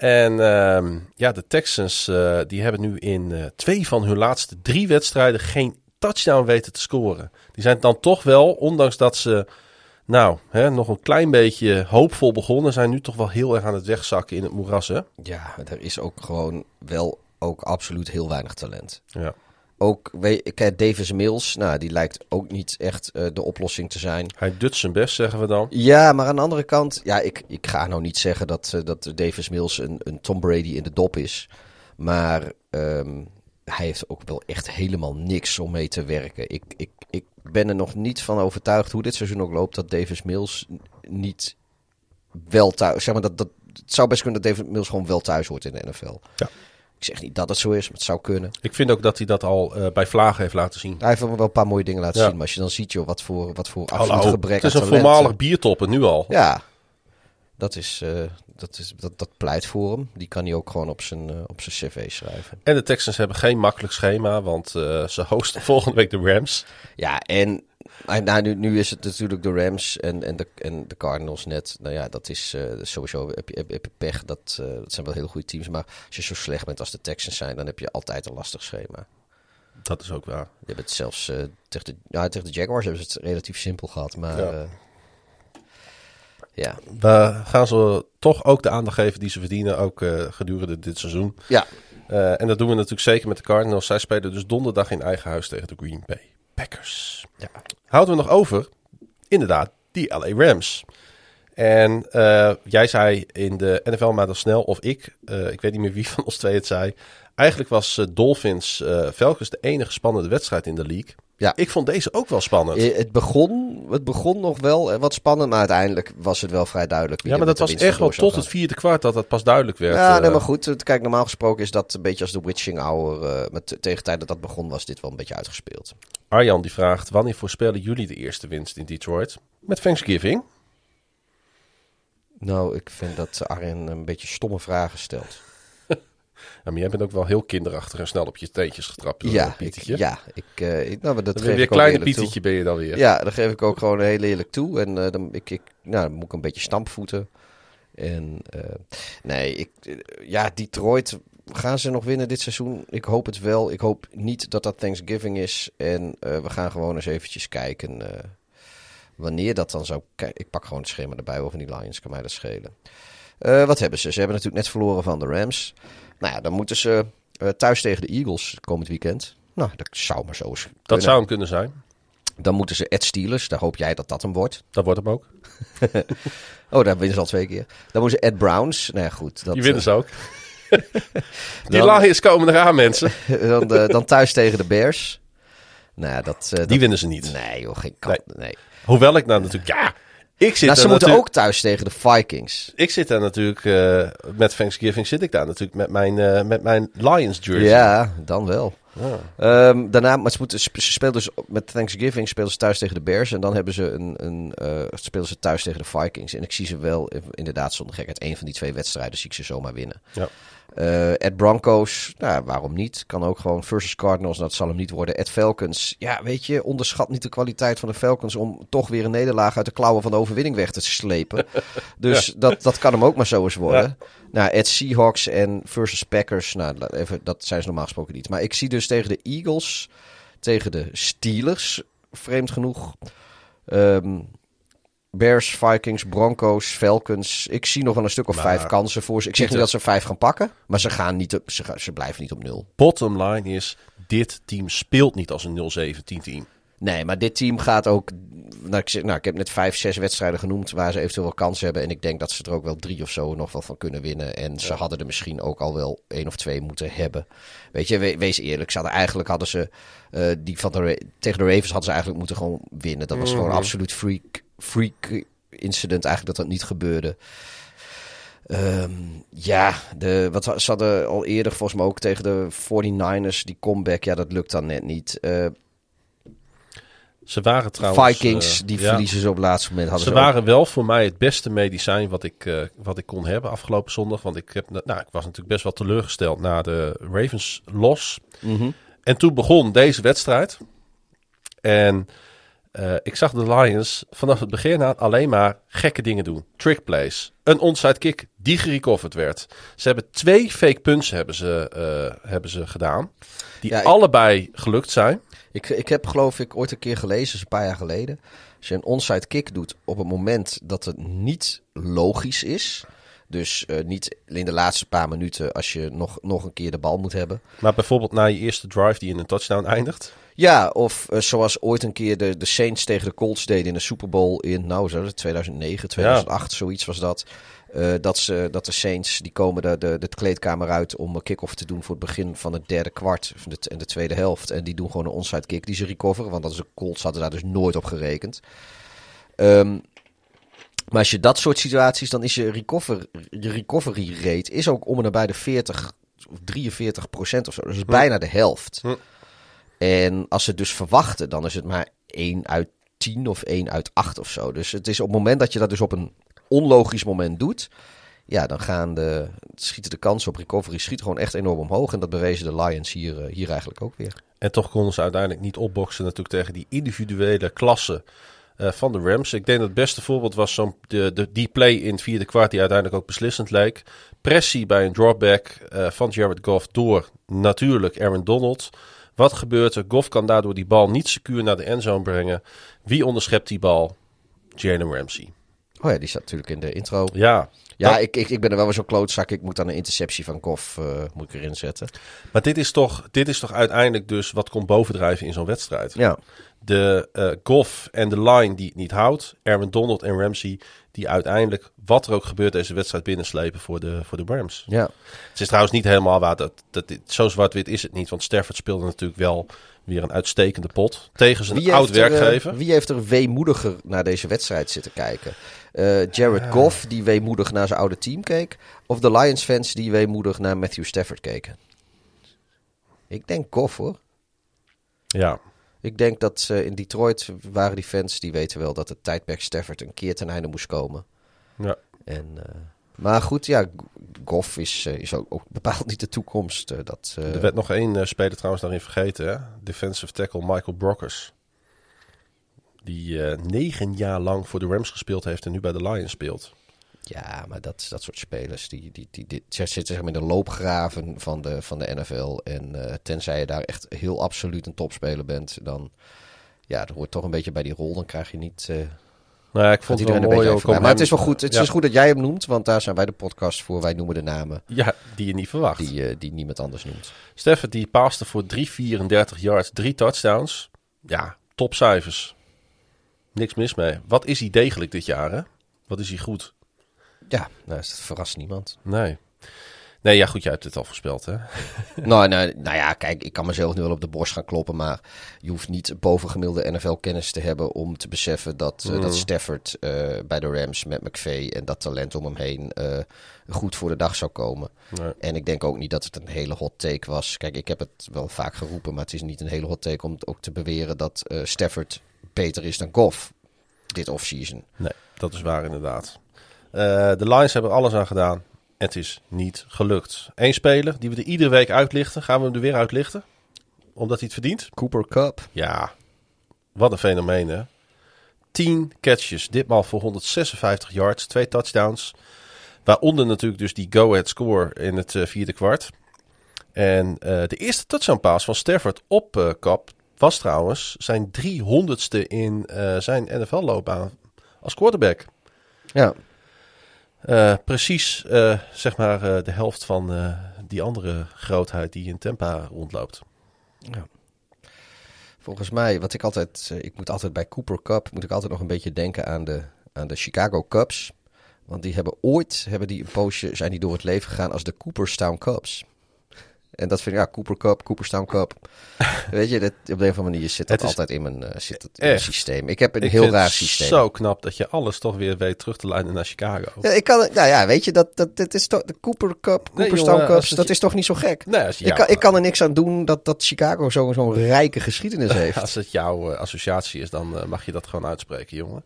En ehm, ja, de Texans eh, die hebben nu in eh, twee van hun laatste drie wedstrijden geen touchdown weten te scoren. Die zijn dan toch wel, ondanks dat ze nou hè, nog een klein beetje hoopvol begonnen, zijn nu toch wel heel erg aan het wegzakken in het moeras. Hè? ja, er is ook gewoon wel ook absoluut heel weinig talent. Ja. Ook, weet, Davis Mills, nou, die lijkt ook niet echt eh, de oplossing te zijn. Hij doet zijn best, zeggen we dan. Ja, maar aan de andere kant, ja, ik, ik ga nou niet zeggen dat, eh, dat Davis Mills een, een Tom Brady in de dop is. Maar ehm, hij heeft ook wel echt helemaal niks om mee te werken. Ik, ik, ik ben er nog niet van overtuigd hoe dit seizoen ook loopt, dat Davis Mills niet wel thuis, zeg maar, dat, dat, het zou best kunnen dat Davis Mills gewoon wel thuis hoort in de NFL. Ja. Ik zeg niet dat het zo is, maar het zou kunnen. Ik vind ook dat hij dat al eh, bij Vlagen heeft laten zien. Hij heeft wel een paar mooie dingen laten Ja. zien, maar als je dan ziet, joh, wat voor, wat voor absoluut gebrek het is een talent, voormalig biertopper nu al. ja, dat, is, eh, dat, is, dat, dat pleit voor hem. Die kan hij ook gewoon op zijn, eh, op zijn cv schrijven. En de Texans hebben geen makkelijk schema, want eh, ze hosten volgende week de Rams. Ja, en en nou, nu, nu is het natuurlijk de Rams en, en, de, en de Cardinals net. Nou ja, dat is sowieso heb je, heb, heb je pech. Dat, dat zijn wel hele goede teams. Maar als je zo slecht bent als de Texans zijn, dan heb je altijd een lastig schema. Dat is ook waar. Je hebt het zelfs tegen, de, ja, tegen de Jaguars hebben ze het relatief simpel gehad. Maar Ja. Ja. We gaan ze toch ook de aandacht geven die ze verdienen, ook eh, gedurende dit seizoen. ja. Eh, en dat doen we natuurlijk zeker met de Cardinals. Zij spelen dus donderdag in eigen huis tegen de Green Bay Packers. Ja. Houden we nog over, inderdaad, die LA Rams. En eh, jij zei in de NFL maar dan snel, of ik, ik weet niet meer wie van ons twee het zei. Eigenlijk was eh, Dolphins eh Falcons de enige spannende wedstrijd in de league. Ja. Ik vond deze ook wel spannend. Eh, Het begon, het begon nog wel wat spannend, maar uiteindelijk was het wel vrij duidelijk. wie ja, maar dat was echt wel tot het vierde kwart dat het pas duidelijk werd. Ja, nee, maar goed. Kijk, normaal gesproken is dat een beetje als de witching hour. eh, met tegen tijd dat dat begon, was dit wel een beetje uitgespeeld. Arjan die vraagt, wanneer voorspellen jullie de eerste winst in Detroit? Met Thanksgiving. Nou, ik vind dat Arjen een beetje stomme vragen stelt. Ja, maar jij bent ook wel heel kinderachtig en snel op je teentjes getrapt. door Ja, een ik, ja, ik, eh, ik, nou, maar dat Dan geef weer ik ook kleine toe. Pietetje ben je dan weer. Ja, dat geef ik ook gewoon heel eerlijk toe. En eh, dan, ik, ik, nou, dan moet ik een beetje stampvoeten. En eh, nee, ik, eh, ja, Detroit, gaan ze nog winnen dit seizoen? Ik hoop het wel. Ik hoop niet dat dat Thanksgiving is. En eh, we gaan gewoon eens eventjes kijken eh, wanneer dat dan zou... Ik pak gewoon het schema erbij over die Lions, kan mij dat schelen. Eh, wat hebben ze? Ze hebben natuurlijk net verloren van de Rams. Nou ja, dan moeten ze eh, thuis tegen de Eagles komend weekend. Nou, dat zou maar zo eens Dat zou hem kunnen zijn. Dan moeten ze Ed Steelers. Daar hoop jij dat dat hem wordt. Dat wordt hem ook. Oh, daar winnen ze al twee keer. Dan moeten ze Ed Browns. Nou ja, goed. Dat, Die winnen eh, ze ook. Die dan- Lions komen eraan, mensen. dan, eh, dan thuis tegen de Bears. Nou dat... eh, Die dat- winnen ze niet. Nee joh, geen kant. Nee. Hoewel ik nou natuurlijk... Ja, ik zit Nou, ze moeten ook thuis tegen de Vikings. Ik zit daar natuurlijk... eh, met Thanksgiving zit ik daar natuurlijk met mijn, eh, met mijn Lions jersey. Ja, dan wel. Ja. Ehm, daarna, maar ze, moeten, ze spelen dus met Thanksgiving spelen ze thuis tegen de Bears. En dan hebben ze een, een, eh, spelen ze thuis tegen de Vikings. En ik zie ze wel, inderdaad, zonder gekheid, één van die twee wedstrijden zie ik ze zomaar winnen. Ja. Eh Ed Broncos, nou, waarom niet? Kan ook gewoon versus Cardinals, dat zal hem niet worden. Ed Falcons, ja, weet je, onderschat niet de kwaliteit van de Falcons om toch weer een nederlaag uit de klauwen van de overwinning weg te slepen. dus dat, dat kan hem ook maar zo eens worden. Nou, Ed Seahawks en versus Packers, nou, even, dat zijn ze normaal gesproken niet. Maar ik zie dus tegen de Eagles, tegen de Steelers, vreemd genoeg. Ehm, Bears, Vikings, Broncos, Falcons. Ik zie nog wel een stuk of vijf kansen voor ze. Ik zeg niet dat ze vijf gaan pakken, maar ze, gaan niet op, ze, gaan, ze blijven niet op nul. Bottom line is, dit team speelt niet als een 0-17 team. Nee, maar dit team gaat ook. Nou ik, zeg- nou, ik heb net vijf, zes wedstrijden genoemd waar ze eventueel wel kans hebben. En ik denk dat ze er ook wel drie of zo nog wel van kunnen winnen. En ze hadden er misschien ook al wel één of twee moeten hebben. Weet je, we- wees eerlijk. Ze hadden, eigenlijk hadden ze. eh, die van de, Ra- tegen de Ravens hadden ze eigenlijk moeten gewoon winnen. Dat was gewoon een absoluut freak, freak incident eigenlijk dat dat niet gebeurde. Ehm, ja, de, wat, ze hadden al eerder volgens mij ook tegen de 49ers die comeback. Ja, dat lukt dan net niet. Eh, Ze waren trouwens... Vikings, eh, die ja. verliezen ze op het laatste moment. Hadden Ze ze ook. waren wel voor mij het beste medicijn wat ik, eh, wat ik kon hebben afgelopen zondag. Want ik, heb, nou, ik was natuurlijk best wel teleurgesteld na de Ravens los. Mhm. En toen begon deze wedstrijd. En eh, ik zag de Lions vanaf het begin aan alleen maar gekke dingen doen. Trick plays. Een onside kick die gerecoverd werd. Ze hebben twee fake punts hebben ze, eh, hebben ze gedaan. Die Ja, ik- allebei gelukt zijn. Ik, ik heb geloof ik ooit een keer gelezen, dus een paar jaar geleden. Als je een onside kick doet op het moment dat het niet logisch is. Dus eh, niet in de laatste paar minuten als je nog, nog een keer de bal moet hebben. Maar bijvoorbeeld na je eerste drive die in een touchdown eindigt. Ja, of eh, zoals ooit een keer de, de Saints tegen de Colts deden in de Super Bowl in, nou zo, 2009, 2008, zoiets was dat. Eh, dat, ze, dat de Saints, die komen de, de, de kleedkamer uit om een kick-off te doen voor het begin van het derde kwart de, en de tweede helft. En die doen gewoon een onside kick die ze recoveren, want dat is de Colts hadden daar dus nooit op gerekend. Ehm, maar als je dat soort situaties, dan is je, recover, je recovery rate is ook om en nabij de 40 of 43 procent of zo. Dus dat is bijna de helft. Hm. En als ze dus verwachten, dan is het maar 1 uit 10 of 1 uit 8 of zo. Dus het is op het moment dat je dat dus op een onlogisch moment doet, ja, dan gaan de, schieten de kansen op recovery schieten gewoon echt enorm omhoog. En dat bewezen de Lions hier, eh, hier eigenlijk ook weer. En toch konden ze uiteindelijk niet opboksen natuurlijk tegen die individuele klasse eh, van de Rams. Ik denk dat het beste voorbeeld was zo'n de, de, die play in het vierde kwart die uiteindelijk ook beslissend leek. Pressie bij een dropback eh, van Jared Goff door natuurlijk Aaron Donald. Wat gebeurt er? Goff kan daardoor die bal niet secuur naar de endzone brengen. Wie onderschept die bal? Jalen Ramsey. Oh ja, die staat natuurlijk in de intro. Ja, Ja, dat- ik, ik, ik ben er wel weer zo'n klootzak. Ik moet dan een interceptie van Goff eh, moet ik erin zetten. maar dit is, toch, dit is toch uiteindelijk dus wat komt bovendrijven in zo'n wedstrijd. Ja, de eh Goff en de line die het niet houdt. Aaron Donald en Ramsey die uiteindelijk, wat er ook gebeurt, deze wedstrijd binnenslepen voor de, voor de Rams. ja. Het is trouwens niet helemaal waar. Dat, dat, zo zwart-wit is het niet. Want Stafford speelde natuurlijk wel weer een uitstekende pot. Tegen zijn oud er, eh, werkgever. wie heeft er weemoediger naar deze wedstrijd zitten kijken? Eh, Jared Goff, die weemoedig naar zijn oude team keek? Of de Lions fans die weemoedig naar Matthew Stafford keken? Ik denk Goff hoor. ja. Ik denk dat in Detroit waren die fans, die weten wel dat het tijdperk Stafford een keer ten einde moest komen. ja. En, eh, maar goed, ja, Goff is, eh, is ook, ook bepaald niet de toekomst. eh, dat, eh, Er werd nog één speler trouwens daarin vergeten. Hè? Defensive tackle Michael Brockers. Die negen jaar lang voor de Rams gespeeld heeft en nu bij de Lions speelt. Ja, maar dat, dat soort spelers, die, die, die, die, zitten zeg maar in de loopgraven van de, van de NFL. En tenzij je daar echt heel absoluut een topspeler bent, dan ja, dat hoort toch een beetje bij die rol. Dan krijg je niet... Nou ja, ik vond het wel mooi beetje ook. Maar het is wel goed, het ja, is goed dat jij hem noemt, want daar zijn wij de podcast voor. Wij noemen de namen Ja, die je niet verwacht. die, eh, die niemand anders noemt. Stafford die paaste voor 3,34 yards, drie touchdowns. Ja, topcijfers. Niks mis mee. Wat is hij degelijk dit jaar, hè? Wat is hij goed? Ja, nou, dat verrast niemand. Nee. Nee, ja goed, jij hebt het al voorspeld, hè? nou, nou, nou ja, kijk, ik kan mezelf nu wel op de borst gaan kloppen, maar je hoeft niet bovengemiddelde NFL-kennis te hebben om te beseffen dat, eh, dat Stafford eh, bij de Rams met McVay en dat talent om hem heen eh, goed voor de dag zou komen. Nee. En ik denk ook niet dat het een hele hot take was. Kijk, ik heb het wel vaak geroepen, maar het is niet een hele hot take om ook te beweren dat Stafford beter is dan Goff dit offseason. Nee, dat is waar inderdaad. De Lions hebben er alles aan gedaan. Het is niet gelukt. Eén speler die we er iedere week uitlichten. Gaan we hem er weer uitlichten? Omdat hij het verdient? Cooper Cup. Ja, wat een fenomeen hè. 10 catches, ditmaal voor 156 yards, twee touchdowns. Waaronder natuurlijk dus die go-ahead score in het eh, vierde kwart. En eh, de eerste touchdown pass van Stafford op eh Kap was trouwens zijn 300ste in zijn NFL-loopbaan als quarterback. Ja, Eh, precies, eh, zeg maar, eh, de helft van die andere grootheid die in Tampa rondloopt. Volgens mij, wat ik altijd, ik moet altijd bij Cooper Cup, moet ik altijd nog een beetje denken aan de, aan de Chicago Cubs. Want die hebben ooit, hebben die een poosje, zijn die door het leven gegaan als de Cooperstown Cubs. En dat vind ik, ja, Cooper Cup, Cooperstown Cup. Weet je, dat, op de een of andere manier zit dat altijd in mijn, eh, zit in mijn systeem. Ik heb een Ik heel raar het systeem. zo knap dat je alles toch weer weet terug te leiden naar Chicago. Ja, ik kan, nou ja, weet je, dat, dat, dat is toch, de Cooper Cup, Cooperstown Cups, het dat je- is toch niet zo gek? Nee, als ik, kan, ik kan er niks aan doen dat, dat Chicago zo'n zo'n rijke geschiedenis heeft. Als het jouw eh, associatie is, dan eh, mag je dat gewoon uitspreken, jongen.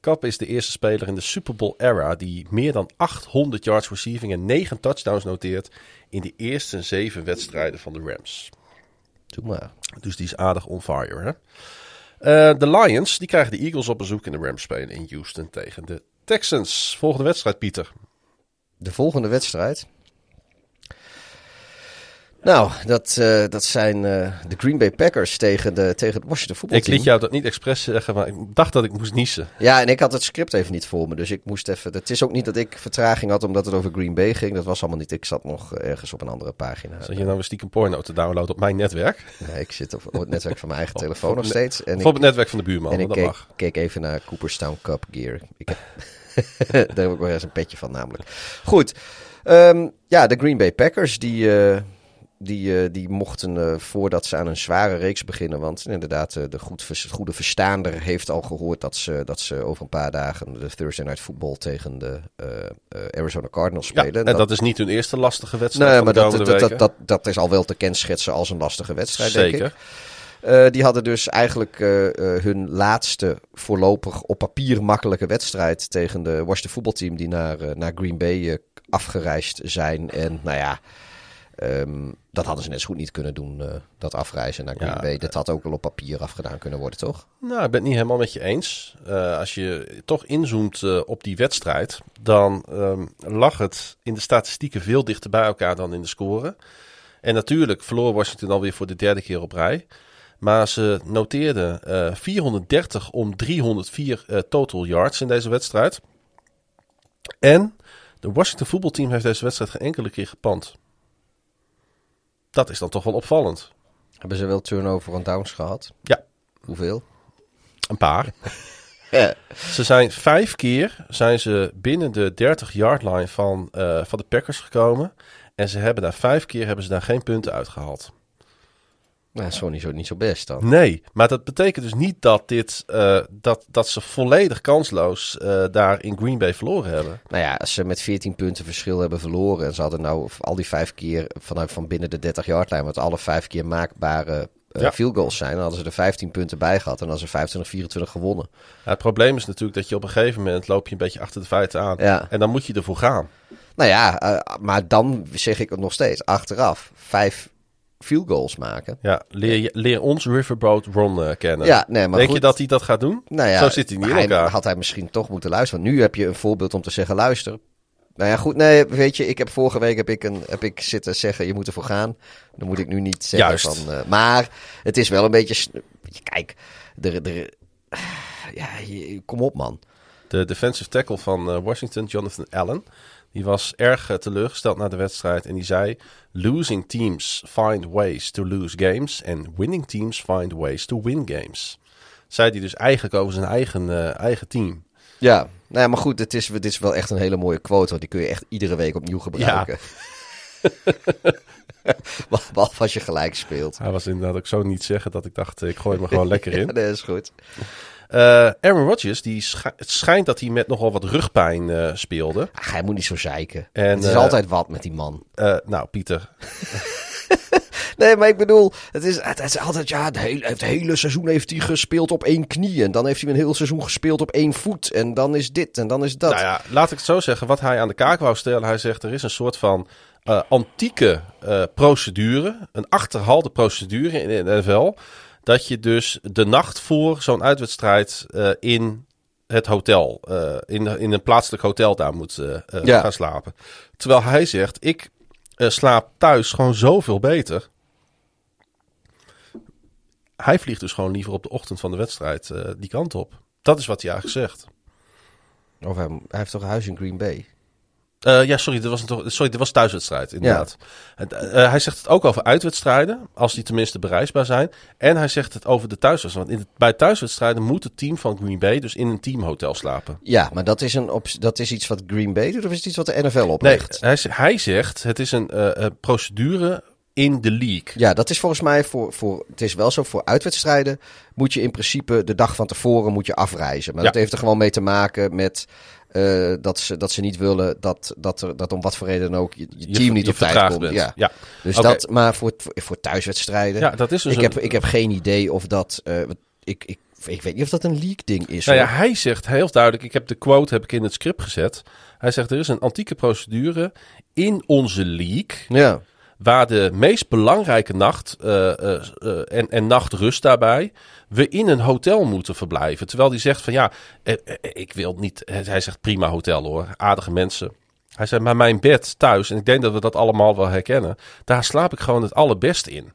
Kapp is de eerste speler in de Super Bowl era die meer dan 800 yards receiving en 9 touchdowns noteert in de eerste zeven wedstrijden van de Rams. Doe maar. Dus die is aardig on fire. Hè? Eh, de Lions die krijgen de Eagles op bezoek en de Rams spelen in Houston tegen de Texans. Volgende wedstrijd, Pieter. De volgende wedstrijd. Nou, dat, eh, dat zijn eh, de Green Bay Packers tegen, de, tegen het Washington Ik voetbalteam. liet jou dat niet expres zeggen, maar ik dacht dat ik moest niezen. Ja, en ik had het script even niet voor me, dus ik moest even... Het is ook niet dat ik vertraging had omdat het over Green Bay ging. Dat was allemaal niet. Ik zat nog ergens op een andere pagina. Zat je nou weer stiekem porno te downloaden op mijn netwerk? Nee, ik zit op, op het netwerk van mijn eigen telefoon nog steeds. En ik, op het netwerk van de buurman, en ik dat keek, mag. keek even naar Cooperstown Cup Gear. Ik heb, daar heb ik wel eens een petje van namelijk. Goed. Ehm, ja, de Green Bay Packers die, eh, die, eh, die mochten eh, voordat ze aan een zware reeks beginnen. Want inderdaad, eh, de goed, goede verstaander heeft al gehoord dat ze, dat ze over een paar dagen de Thursday Night Football tegen de Arizona Cardinals Ja, spelen. en dat, is niet hun eerste lastige wedstrijd Nee, maar dat, dat, dat, dat, is al wel te kenschetsen als een lastige wedstrijd, denk ik. Zeker. Die hadden dus eigenlijk hun laatste voorlopig op papier makkelijke wedstrijd tegen de Washington voetbalteam die naar, naar Green Bay afgereisd zijn. En nou ja, ehm, dat hadden ze net zo goed niet kunnen doen, eh, dat afreizen naar Green Ja, Bay. Dat had ook wel op papier afgedaan kunnen worden, toch? Nou, ik ben het niet helemaal met je eens. Eh, als je toch inzoomt eh, op die wedstrijd, dan ehm, lag het in de statistieken veel dichter bij elkaar dan in de score. En natuurlijk verloor Washington alweer voor de derde keer op rij. Maar ze noteerden eh, 430 om 304 eh, total yards in deze wedstrijd. En de Washington voetbalteam heeft deze wedstrijd geen enkele keer gepand. Dat is dan toch wel opvallend. Hebben ze wel turnover en downs gehad? Ja. Hoeveel? Een paar. Ja. Ze zijn vijf keer zijn ze binnen de 30 yard line van, eh, van de Packers gekomen. En ze hebben daar vijf keer hebben ze daar geen punten uitgehaald. Nou, dat is gewoon niet zo, best dan. Nee, maar dat betekent dus niet dat, dit, eh, dat, dat ze volledig kansloos eh, daar in Green Bay verloren hebben. Nou ja, als ze met 14 punten verschil hebben verloren. En ze hadden nou al die vijf keer vanuit van binnen de 30 yard lijn. Wat alle vijf keer maakbare eh, Ja. field goals zijn. Dan hadden ze er 15 punten bij gehad. En dan hadden ze 25-24 gewonnen. Ja, het probleem is natuurlijk dat je op een gegeven moment loop je een beetje achter de feiten aan. Ja. En dan moet je ervoor gaan. Nou ja, maar dan zeg ik het nog steeds. Achteraf vijf field goals maken. Ja, leer, je- leer ons Riverboat Ron eh, kennen. Ja, nee, maar Denk goed. je dat hij dat gaat doen? Nou ja, Zo zit hij niet in hij- elkaar. Had hij misschien toch moeten luisteren. Want nu heb je een voorbeeld om te zeggen, luister. Nou ja, goed, nee, weet je, ik heb vorige week heb ik, een, heb ik zitten zeggen, je moet ervoor gaan. Dan moet ik nu niet zeggen Juist. van... eh, maar het is wel een beetje... Kijk, er, er, ja, kom op man. De defensive tackle van eh, Washington, Jonathan Allen, die was erg eh, teleurgesteld na de wedstrijd. En die zei: Losing teams find ways to lose games. And winning teams find ways to win games. Zei hij dus eigenlijk over zijn eigen, eh, eigen team. Ja, nou ja, maar goed, het is, dit is wel echt een hele mooie quote. Want die kun je echt iedere week opnieuw gebruiken. Behalve als je gelijk speelt. Hij was inderdaad ook zo niet zeggen dat ik dacht: eh, ik gooi me gewoon lekker Ja, in. dat is goed. Eh, Aaron Rodgers, die het schijnt dat hij met nogal wat rugpijn eh, speelde. Ach, hij moet niet zo zeiken. En, het is eh, altijd wat met die man. Nou, Pieter, Nee, maar ik bedoel, het is, het is altijd, ja, het hele, het hele seizoen heeft hij gespeeld op één knie. En dan heeft hij een heel seizoen gespeeld op één voet. En dan is dit en dan is dat. Nou ja, laat ik het zo zeggen. Wat hij aan de kaak wou stellen. Hij zegt er is een soort van antieke procedure. Een achterhaalde procedure in de NFL. Dat je dus de nacht voor zo'n uitwedstrijd eh, in het hotel, eh, in, in een plaatselijk hotel daar moet eh, Ja. gaan slapen. Terwijl hij zegt, ik slaap thuis gewoon zoveel beter. Hij vliegt dus gewoon liever op de ochtend van de wedstrijd die kant op. Dat is wat hij eigenlijk zegt. Of hij, hij heeft toch een huis in Green Bay? Eh, ja, sorry, dit was, een, toch- sorry, dit was thuiswedstrijd, inderdaad. Het, eh, hij zegt het ook over uitwedstrijden, als die tenminste bereisbaar zijn. En hij zegt het over de thuiswedstrijd. Want in bij thuiswedstrijden moet het team van Green Bay dus in een teamhotel slapen. Ja, maar dat is, een op, dat is iets wat Green Bay doet of is het iets wat de NFL Nee, oplegt? hij, z- hij zegt het is een eh, eh, procedure in de league. Ja, dat is volgens mij voor, voor. Het is wel zo voor uitwedstrijden. Moet je in principe de dag van tevoren moet je afreizen. Maar Ja. dat heeft er gewoon mee te maken met. Eh, dat, ze, dat ze niet willen dat, dat, er, dat om wat voor reden dan ook je, team niet je op tijd komt. bent. Ja. Ja. Dus dat, maar voor, voor, thuiswedstrijden. Ja, dat is dus ik, een- heb, ik heb geen idee of dat. eh, ik, ik, ik weet niet of dat een leak ding is. Nou ja, hij zegt heel duidelijk, ik heb de quote heb ik in het script gezet. Hij zegt er is een antieke procedure in onze league ja. Waar de meest belangrijke nacht eh, eh, eh, en, en nachtrust daarbij we in een hotel moeten verblijven. Terwijl hij zegt van ja, ik wil niet. Hij zegt prima hotel hoor, aardige mensen. Hij zei maar mijn bed thuis en ik denk dat we dat allemaal wel herkennen. Daar slaap ik gewoon het allerbest in.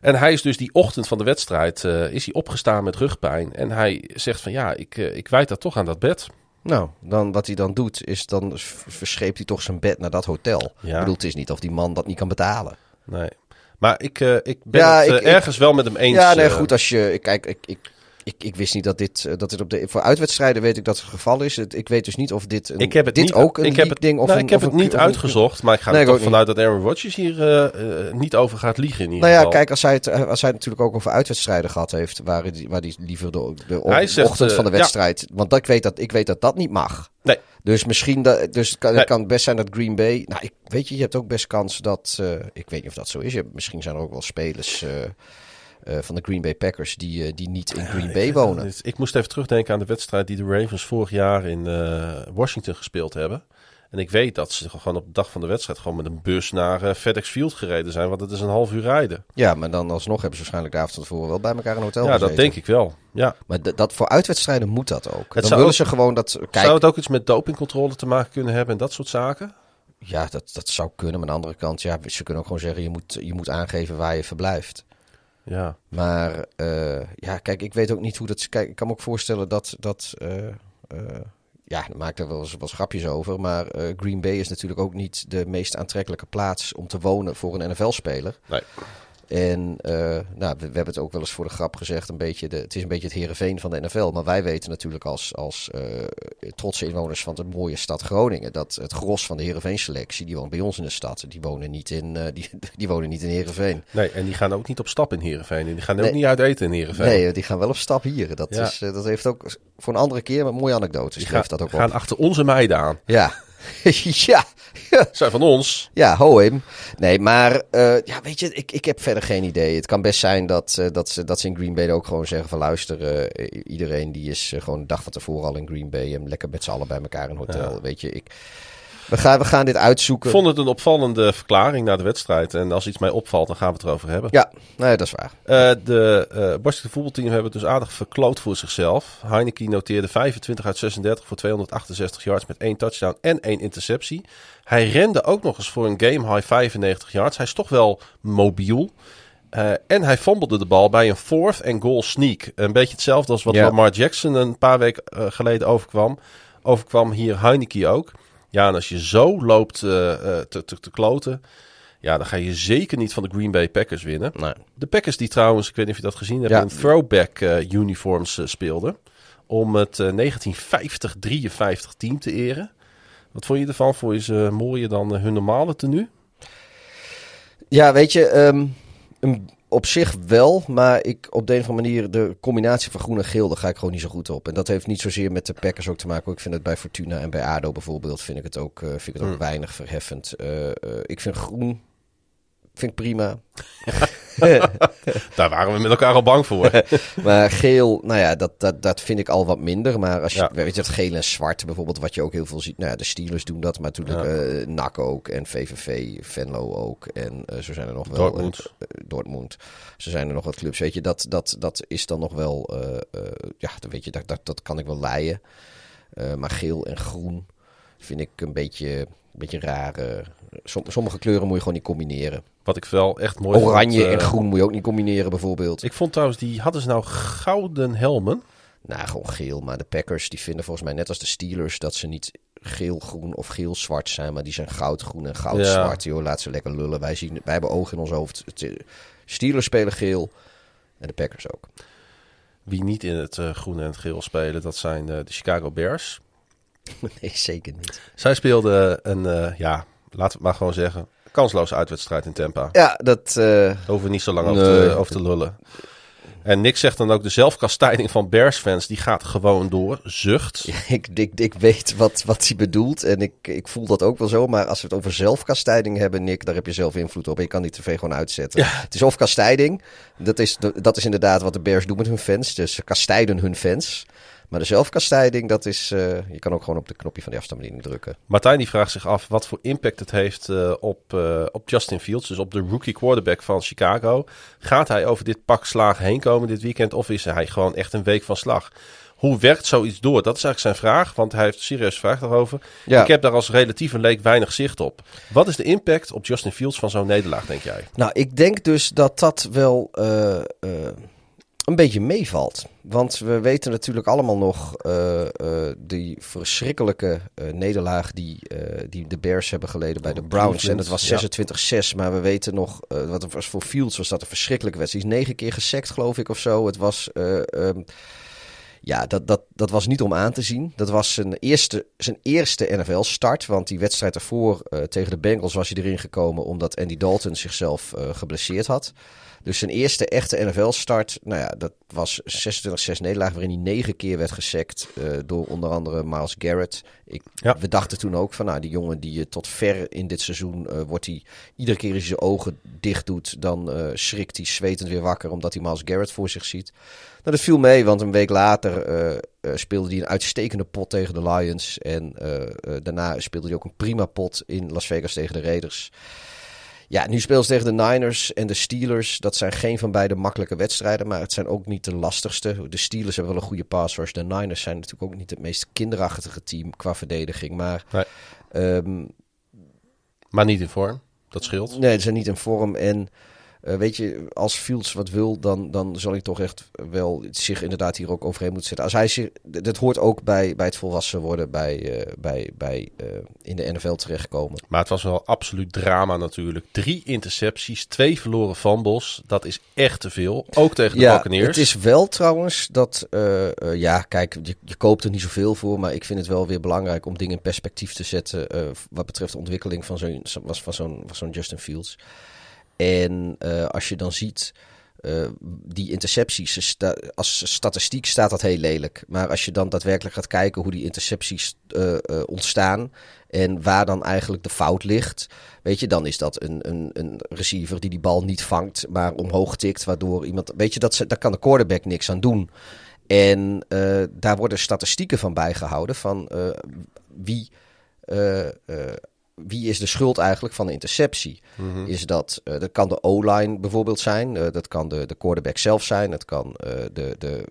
En hij is dus die ochtend van de wedstrijd is hij opgestaan met rugpijn en hij zegt van ja, ik, ik wijd dat toch aan dat bed. Nou, dan, wat hij dan doet, is dan verscheept hij toch zijn bed naar dat hotel. Ja. Ik bedoel, het is niet of die man dat niet kan betalen. Nee. Maar ik, eh, ik ben Ja, het eh, ik- ik- ergens wel met hem eens. Ja, nee, eh, goed. Als je, kijk, ik, ik, ik, ik wist niet dat dit, eh, dat dit op de. Voor uitwedstrijden weet ik dat het geval is. Het- Ik weet dus niet of dit. Een, Ik heb het dit niet, ook een ik heb het, ding of nou, een, ik heb of het een- niet uitgezocht, maar ik ga Nee, er toch vanuit dat Aaron Rodgers hier eh, eh, niet over gaat liegen in ieder Nou ja, geval. kijk, als hij, het, als hij natuurlijk ook over uitwedstrijden gehad heeft, waar hij, waar hij liever de, de zegt, ochtend van de ja. wedstrijd. Want dat, ik, weet dat, ik weet dat dat niet mag. Nee. Dus misschien, dat, dus kan, Nee. het kan best zijn dat Green Bay. Nou, ik, weet je, je hebt ook best kans dat. ik weet niet of dat zo is. Je hebt, misschien zijn er ook wel spelers eh, van de Green Bay Packers die, eh, die niet in Green Bay wonen. Ik moest even terugdenken aan de wedstrijd die de Ravens vorig jaar in eh, Washington gespeeld hebben. En ik weet dat ze gewoon op de dag van de wedstrijd gewoon met een bus naar FedEx Field gereden zijn. Want het is een half uur rijden. Ja, maar dan alsnog hebben ze waarschijnlijk de avond van tevoren wel bij elkaar in een hotel Ja, dat denk ik wel. Ja. Maar dat voor uitwedstrijden moet dat ook. dan zou willen ook- ze gewoon dat. Kijk, Zou het ook iets met dopingcontrole te maken kunnen hebben en dat soort zaken? Ja, dat, dat zou kunnen. Maar aan de andere kant, ja, ze kunnen ook gewoon zeggen: je moet, je moet aangeven waar je verblijft. Ja. Maar eh, ja, kijk, ik weet ook niet hoe dat. Kijk, ik kan me ook voorstellen dat. dat eh, eh, ja, daar maak ik er wel eens, eens grapjes over. Maar eh, Green Bay is natuurlijk ook niet de meest aantrekkelijke plaats om te wonen voor een NFL-speler. Nee. En eh, nou, we, we hebben het ook wel eens voor de grap gezegd, een beetje de, het is een beetje het Heerenveen van de NFL. Maar wij weten natuurlijk als, als eh, trotse inwoners van de mooie stad Groningen... dat het gros van de Heerenveen-selectie, die woont bij ons in de stad. Die wonen niet in, eh, die, die wonen niet in Heerenveen. Nee, en die gaan ook niet op stap in Heerenveen. En die gaan Nee. ook niet uit eten in Heerenveen. Nee, die gaan wel op stap hier. Dat, Ja. is, dat heeft ook voor een andere keer een mooie anekdote. die gaan, dat ook gaan op. achter onze meiden aan. Ja. ja. Zijn van ons. Ja, Hohem. Nee, maar eh, ja, weet je, ik, ik heb verder geen idee. Het kan best zijn dat, eh, dat, ze, dat ze in Green Bay ook gewoon zeggen van luister, eh, iedereen die is gewoon een dag van tevoren al in Green Bay en lekker met z'n allen bij elkaar in een hotel. Weet je, ik, we, gaan, we gaan dit uitzoeken. Ik vond het een opvallende verklaring na de wedstrijd. En als iets mij opvalt, dan gaan we het erover hebben. Ja, nee, dat is waar. Eh, de eh Washington voetbalteam hebben het dus aardig verkloot voor zichzelf. Heineken noteerde 25 uit 36 voor 268 yards met één touchdown en één interceptie. Hij rende ook nog eens voor een game high 95 yards. Hij is toch wel mobiel. Eh, en hij fumblede de bal bij een fourth and goal sneak. Een beetje hetzelfde als wat Ja. Lamar Jackson een paar weken eh, geleden overkwam. Overkwam hier Heineken ook. Ja, en als je zo loopt eh, te, te, te kloten... Ja, dan ga je zeker niet van de Green Bay Packers winnen. Nee. De Packers die trouwens, ik weet niet of je dat gezien hebt, Ja. in throwback uniforms speelden. Om het eh, 1950-53 team te eren. Wat vond je ervan? Vond je ze mooier dan eh, hun normale tenue? Ja, weet je, ehm, een- op zich wel, maar ik op de een of andere manier de combinatie van groen en geel, daar ga ik gewoon niet zo goed op. En dat heeft niet zozeer met de Packers ook te maken. Ik vind het bij Fortuna en bij ADO bijvoorbeeld, vind ik het ook, eh, vind ik het ook Hmm. weinig verheffend. Eh, ik vind groen, vind ik prima. Daar waren we met elkaar al bang voor. Maar geel, nou ja, dat, dat, dat vind ik al wat minder. Maar als je, Ja. weet je, dat geel en zwart bijvoorbeeld, wat je ook heel veel ziet. Nou ja, de Steelers doen dat, maar natuurlijk eh NAC ook en VVV, Venlo ook. En eh, zo zijn er nog wel... Dortmund. eh, Dortmund. Zo zijn er nog wat clubs. Weet je, dat, dat, dat is dan nog wel... ja, dan weet je, dat, dat, dat kan ik wel leiden. Eh, maar geel en groen vind ik een beetje, een beetje raar. Som- sommige kleuren moet je gewoon niet combineren. Wat ik wel echt mooi vond. Oranje eh, en groen moet je ook niet combineren bijvoorbeeld. Ik vond trouwens, die hadden ze nou gouden helmen. Nou, gewoon geel. Maar de Packers die vinden volgens mij net als de Steelers dat ze niet geel-groen of geel-zwart zijn. Maar die zijn goud-groen en goud-zwart. Joh, laat ze lekker lullen. Wij, zien, wij hebben ogen in ons hoofd. Eh, Steelers spelen geel en de Packers ook. Wie niet in het eh, groen en het geel spelen, dat zijn eh, de Chicago Bears. nee, zeker niet. Zij speelden een, eh, ja, laten we het maar gewoon zeggen, kansloze uitwedstrijd in Tampa. Ja, dat... eh, Daar hoeven we niet zo lang over, te, over te lullen. En Nick zegt dan ook de zelfkastijding van Bears-fans, die gaat gewoon door. Zucht. ik, ik, ik weet wat, wat hij bedoelt en ik, ik voel dat ook wel zo. Maar als we het over zelfkastijding hebben, Nick, daar heb je zelf invloed op. Je kan die tv gewoon uitzetten. Het is of kastijding. Dat is, dat is inderdaad wat de Bears doen met hun fans. Dus ze kastijden hun fans. Maar de zelfkastijding, dat is... eh, je kan ook gewoon op de knopje van die afstandsbediening drukken. Martijn die vraagt zich af wat voor impact het heeft eh, op, eh, op Justin Fields, dus op de rookie quarterback van Chicago. Gaat hij over dit pak slagen heen komen dit weekend of is hij gewoon echt een week van slag? Hoe werkt zoiets door? Dat is eigenlijk zijn vraag, want hij heeft een serieuze vraag daarover. Ja. Ik heb daar als relatieve leek weinig zicht op. Wat is de impact op Justin Fields van zo'n nederlaag, denk jij? Nou, ik denk dus dat dat wel een beetje meevalt. Want we weten natuurlijk allemaal nog eh, eh, die verschrikkelijke eh, nederlaag die, die de Bears hebben geleden bij de Browns. En dat was ja. 26-6, maar we weten nog, wat het was voor Fields was dat een verschrikkelijke wedstrijd. Die is negen keer gesekt, geloof ik, of zo. Het was... eh, ehm, ja, dat, dat, dat was niet om aan te zien. Dat was zijn eerste, zijn eerste NFL-start. Want die wedstrijd ervoor tegen de Bengals was hij erin gekomen omdat Andy Dalton zichzelf geblesseerd had. Dus zijn eerste echte NFL-start, nou ja, dat was 26-6 nederlaag, waarin hij negen keer werd gesekt eh, door onder andere Miles Garrett. Ik, Ja. We dachten toen ook van, nou, die jongen die je tot ver in dit seizoen eh, wordt hij, iedere keer als hij zijn ogen dicht doet, dan eh, schrikt hij zwetend weer wakker omdat hij Miles Garrett voor zich ziet. Nou, dat viel mee, want een week later eh, eh, speelde hij een uitstekende pot tegen de Lions. En eh, eh, daarna speelde hij ook een prima pot in Las Vegas tegen de Raiders. Ja, nu speelt ze tegen de Niners en de Steelers. Dat zijn geen van beide makkelijke wedstrijden, maar het zijn ook niet de lastigste. De Steelers hebben wel een goede pass rush. De Niners zijn natuurlijk ook niet het meest kinderachtige team qua verdediging. Maar Nee. ehm, Maar niet in vorm, dat scheelt. Nee, ze zijn niet in vorm. En eh, weet je, als Fields wat wil, dan, dan zal hij toch echt wel zich inderdaad hier ook overheen moeten zetten. Als hij zich, dat hoort ook bij, bij het volwassen worden, bij, eh, bij, bij eh, in de NFL terechtkomen. Maar het was wel absoluut drama natuurlijk. Drie intercepties, twee verloren fumbles. Dat is echt te veel. Ook tegen de ja, het is wel trouwens dat, ja, kijk, je, je koopt er niet zoveel voor, maar ik vind het wel weer belangrijk om dingen in perspectief te zetten wat betreft de ontwikkeling van zo'n was van zo'n van zo'n Justin Fields. En eh, als je dan ziet eh, die intercepties, als statistiek staat dat heel lelijk. Maar als je dan daadwerkelijk gaat kijken hoe die intercepties eh, ontstaan en waar dan eigenlijk de fout ligt, weet je, dan is dat een, een, een receiver die die bal niet vangt, maar omhoog tikt, waardoor iemand, weet je, dat, ze- daar kan de quarterback niks aan doen. En daar worden statistieken van bijgehouden van wie, wie is de schuld eigenlijk van de interceptie. Is dat, eh, dat kan de O-line bijvoorbeeld zijn, eh, dat kan de, de quarterback zelf zijn, het kan eh, de, de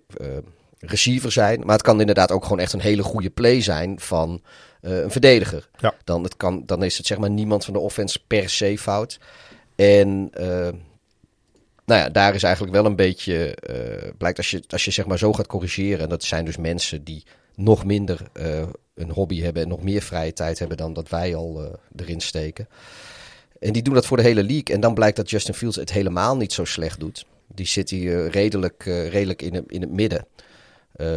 receiver zijn, maar het kan inderdaad ook gewoon echt een hele goede play zijn van een verdediger. Ja. Dan, het kan, dan is het zeg maar niemand van de offense per se fout. En nou ja, daar is eigenlijk wel een beetje, eh, blijkt als je, als je zeg maar zo gaat corrigeren, en dat zijn dus mensen die nog minder eh, een hobby hebben en nog meer vrije tijd hebben dan dat wij al eh, erin steken. En die doen dat voor de hele league. En dan blijkt dat Justin Fields het helemaal niet zo slecht doet. Die zit hier eh, redelijk, redelijk in, het, in het midden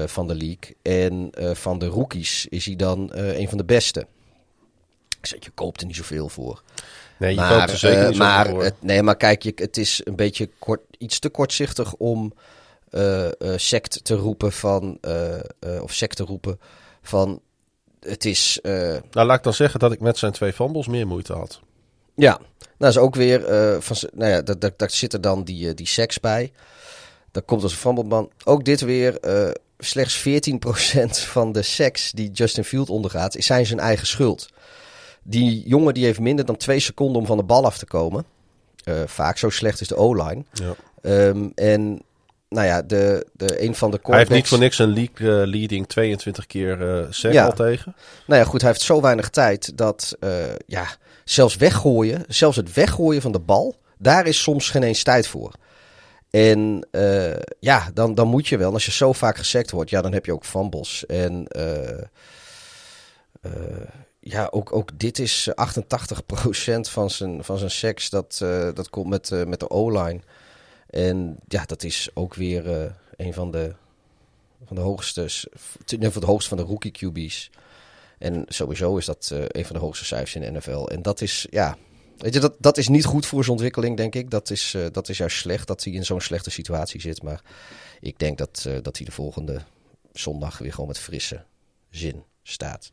van de league. En van de rookies is hij dan een van de beste. Ik zeg, je koopt er niet zoveel voor. nee, je maar, koopt er zeker niet zo maar, voor. het, nee, maar kijk, je, het is een beetje kort, iets te kortzichtig om sect te roepen van, eh, eh, of sect te roepen van, het is, eh, Nou, laat ik dan zeggen dat ik met zijn twee fumbles meer moeite had. ja, nou is ook weer, eh, van, nou ja, daar, daar, daar zit er dan die, eh, die seks bij. Dat komt als een. Ook dit weer, eh, slechts 14% van de seks die Justin Field ondergaat, is zijn zijn eigen schuld. Die jongen die heeft minder dan twee seconden om van de bal af te komen. Eh, vaak zo slecht is de O-line. Ja. Ehm, en nou ja, de, de, een van de Hij heeft niet voor niks een league eh, leading 22 keer sack Ja. al tegen. Nou ja, goed, hij heeft zo weinig tijd dat eh, ja, zelfs weggooien, zelfs het weggooien van de bal, daar is soms geen eens tijd voor. En ja, dan, dan moet je wel. Als je zo vaak gesekt wordt, ja, dan heb je ook fumbles. En ja, ook, ook dit is 88% van zijn, van zijn seks. Dat, dat komt met, met de O-line. En ja, dat is ook weer eh, een van de, van de hoogste, van de hoogste van de rookie QB's. En sowieso is dat eh, een van de hoogste cijfers in de NFL. En dat is, ja, weet je, dat, dat is niet goed voor zijn ontwikkeling, denk ik. Dat is, eh, dat is juist slecht dat hij in zo'n slechte situatie zit. Maar ik denk dat, dat hij de volgende zondag weer gewoon met frisse zin staat.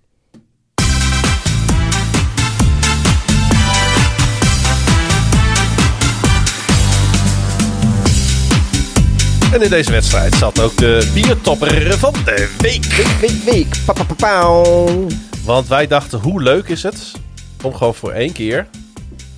En in deze wedstrijd zat ook de biertopper van de week. Week, week, pa, pa, pa, pauw. Want wij dachten, hoe leuk is het om gewoon voor één keer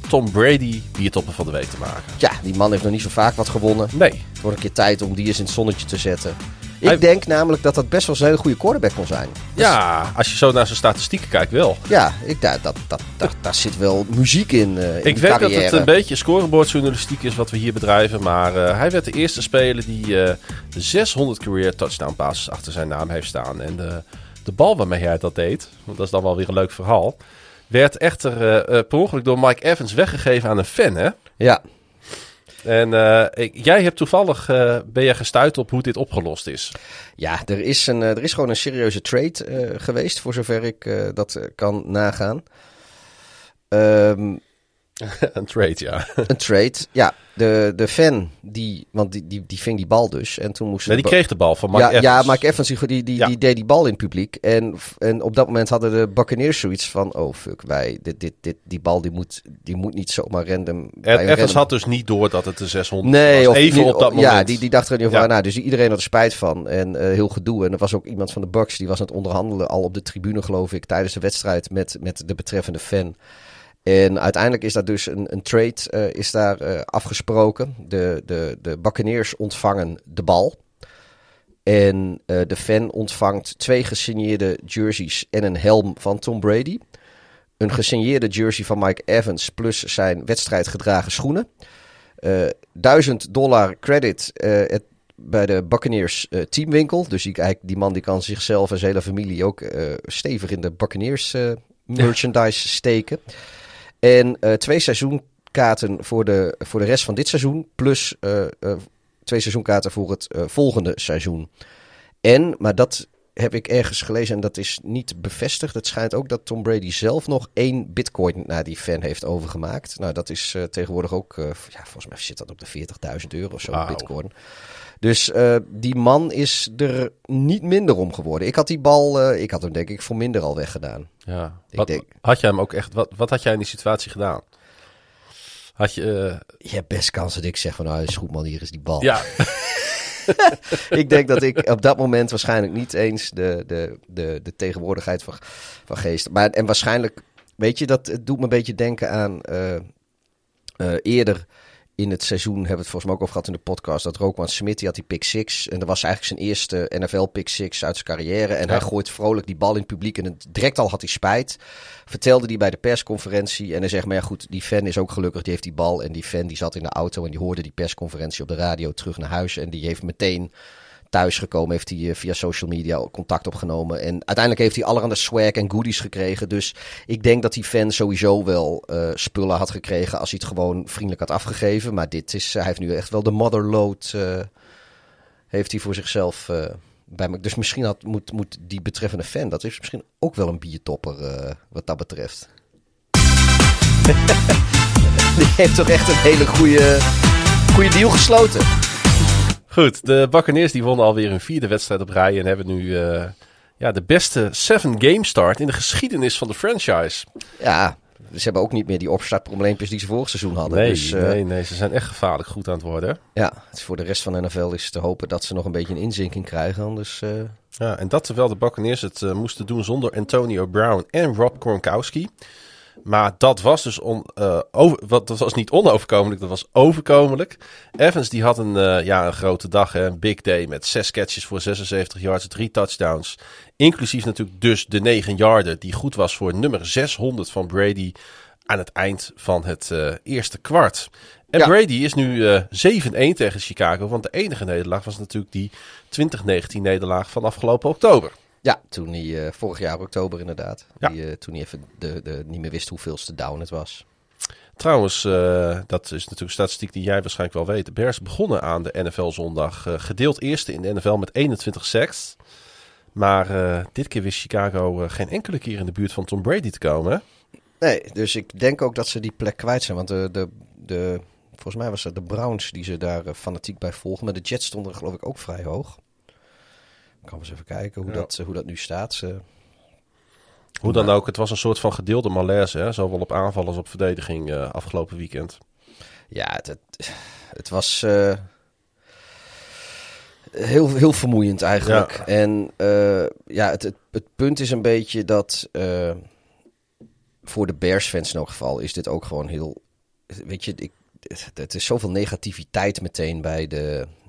Tom Brady biertopper van de week te maken. Ja, die man heeft nog niet zo vaak wat gewonnen. Nee, Het wordt een keer tijd om die eens in het zonnetje te zetten. Ik Hij- denk namelijk dat dat best wel een hele goede quarterback kon zijn. ja, als je zo naar zijn statistieken kijkt wel. Ja, ik, daar, dat, dat, dat, daar zit wel muziek in. eh in Ik weet dat het een beetje scorebordjournalistiek is wat we hier bedrijven. Maar eh, hij werd de eerste speler die eh, 600 career touchdown passes achter zijn naam heeft staan. En de, de bal waarmee hij dat deed, want dat is dan wel weer een leuk verhaal. Werd echter per ongeluk door Mike Evans weggegeven aan een fan. Hè? Ja, En eh, jij hebt toevallig eh, ben je gestuurd op hoe dit opgelost is. ja er, is een, eh, er is gewoon een serieuze trade geweest, voor zover ik dat kan nagaan. Ehm, een trade, ja. een trade. Ja, de, de fan, die, want die, die, die ving die bal dus. En toen moest Nee, die kreeg de bal van Mike ja, Evans. ja, Mike Evans die, die, die, Ja. die deed die bal in het publiek. En, en op dat moment hadden de Buccaneers zoiets van... Oh fuck, wij, dit, dit, dit, die bal die moet, die moet niet zomaar random... En Evans random- had dus niet door dat het de 600 Nee, was. of Even niet- op dat moment. Ja, die, die dacht er in ieder geval, Ja. nou, dus iedereen had er spijt van. En eh, heel gedoe. En er was ook iemand van de Bucks, die was aan het onderhandelen al op de tribune, geloof ik, tijdens de wedstrijd met, met de betreffende fan. En uiteindelijk is dat dus een, een trade eh, is daar eh, afgesproken. De, de, de Buccaneers ontvangen de bal. En eh, de fan ontvangt twee gesigneerde jerseys en een helm van Tom Brady. Een gesigneerde jersey van Mike Evans plus zijn wedstrijdgedragen schoenen. Eh 1000 dollar credit het, bij de Buccaneers teamwinkel. Dus die, eigenlijk, die man die kan zichzelf en zijn hele familie ook stevig in de Buccaneers merchandise steken. En eh, twee seizoenkaarten voor de, voor de rest van dit seizoen. Plus eh, eh, twee seizoenkaarten voor het volgende seizoen. En, maar dat heb ik ergens gelezen en dat is niet bevestigd. Het schijnt ook dat Tom Brady zelf nog één bitcoin naar die fan heeft overgemaakt. Nou, dat is tegenwoordig ook, ja, volgens mij zit dat op de 40.000 euro of zo, bitcoin. Dus eh, die man is er niet minder om geworden. Ik had die bal, eh, ik had hem denk ik voor minder al weggedaan. Ja. Ik Wat, denk- had jij hem ook echt, wat, wat had jij in die situatie gedaan? Had je, eh, Je hebt best kans dat ik zeg van, nou is goed man, hier is die bal. ja, ik denk dat ik op dat moment waarschijnlijk niet eens de, de, de, de tegenwoordigheid van, van geest. Maar, en waarschijnlijk, weet je, dat het doet me een beetje denken aan eerder in het seizoen, hebben we het volgens mij ook over gehad in de podcast, dat Roquan Smith, die had die pick six. En dat was eigenlijk zijn eerste NFL pick six uit zijn carrière. En hij gooit vrolijk die bal in het publiek en het, direct al had hij spijt. Vertelde hij bij de persconferentie. En hij zegt, maar ja goed, die fan is ook gelukkig, die heeft die bal. En die fan die zat in de auto en die hoorde die persconferentie op de radio terug naar huis. En die heeft meteen thuisgekomen, heeft hij eh, via social media contact opgenomen. En uiteindelijk heeft hij allerhande swag en goodies gekregen. Dus ik denk dat die fan sowieso wel eh, spullen had gekregen als hij het gewoon vriendelijk had afgegeven. Maar dit is, hij heeft nu echt wel de motherload, eh, heeft hij voor zichzelf bij me. Dus misschien had, moet, moet die betreffende fan, dat is misschien ook wel een biertopper wat dat betreft. die heeft toch echt een hele goede, goede deal gesloten. Goed. De Buccaneers die wonnen alweer hun vierde wedstrijd op rij en hebben nu eh, ja, de beste seven game start in de geschiedenis van de franchise. Ja, ze hebben ook niet meer die opstartprobleempjes die ze vorig seizoen hadden. Nee, dus, eh, nee, nee, ze zijn echt gevaarlijk goed aan het worden. Ja, het is voor de rest van de NFL is te hopen dat ze nog een beetje een inzinking krijgen. Anders, eh, Ja, en dat terwijl de Buccaneers het moesten doen zonder Antonio Brown en Rob Gronkowski. Maar dat was dus on, eh, over, wat, dat was niet onoverkomelijk, dat was overkomelijk. Evans die had een, eh, ja, een grote dag, hè, een big day met zes catches voor 76 yards, drie touchdowns. Inclusief natuurlijk dus de 9 yarder die goed was voor nummer 600 van Brady aan het eind van het eh, eerste kwart. En Ja. Brady is nu eh 7-1 tegen Chicago. Want de enige nederlaag was natuurlijk die 2019 nederlaag van afgelopen oktober. Ja, toen hij eh, vorig jaar oktober inderdaad. Ja. Die, eh, toen hij even de, de, niet meer wist hoeveelste down het was. Trouwens, eh, dat is natuurlijk een statistiek die jij waarschijnlijk wel weet. De Bears begonnen aan de NFL zondag gedeeld eerste in de NFL met 21 sacks. Maar dit keer wist Chicago geen enkele keer in de buurt van Tom Brady te komen. hè? Nee, dus ik denk ook dat ze die plek kwijt zijn. Want de, de, de, volgens mij was het de Browns die ze daar fanatiek bij volgen. Maar de Jets stonden er geloof ik ook vrij hoog. Ik kan eens even kijken hoe, Ja. dat, eh, hoe dat nu staat. Ze, Hoe dan ook, het was een soort van gedeelde malaise. Hè? Zowel op aanval als op verdediging eh, afgelopen weekend. ja, het, het, het was eh, heel, heel vermoeiend eigenlijk. Ja. En eh, ja, het, het, het punt is een beetje dat eh, voor de Bears-fans in elk geval is dit ook gewoon heel... Weet je, ik, het, het is zoveel negativiteit meteen bij de, eh,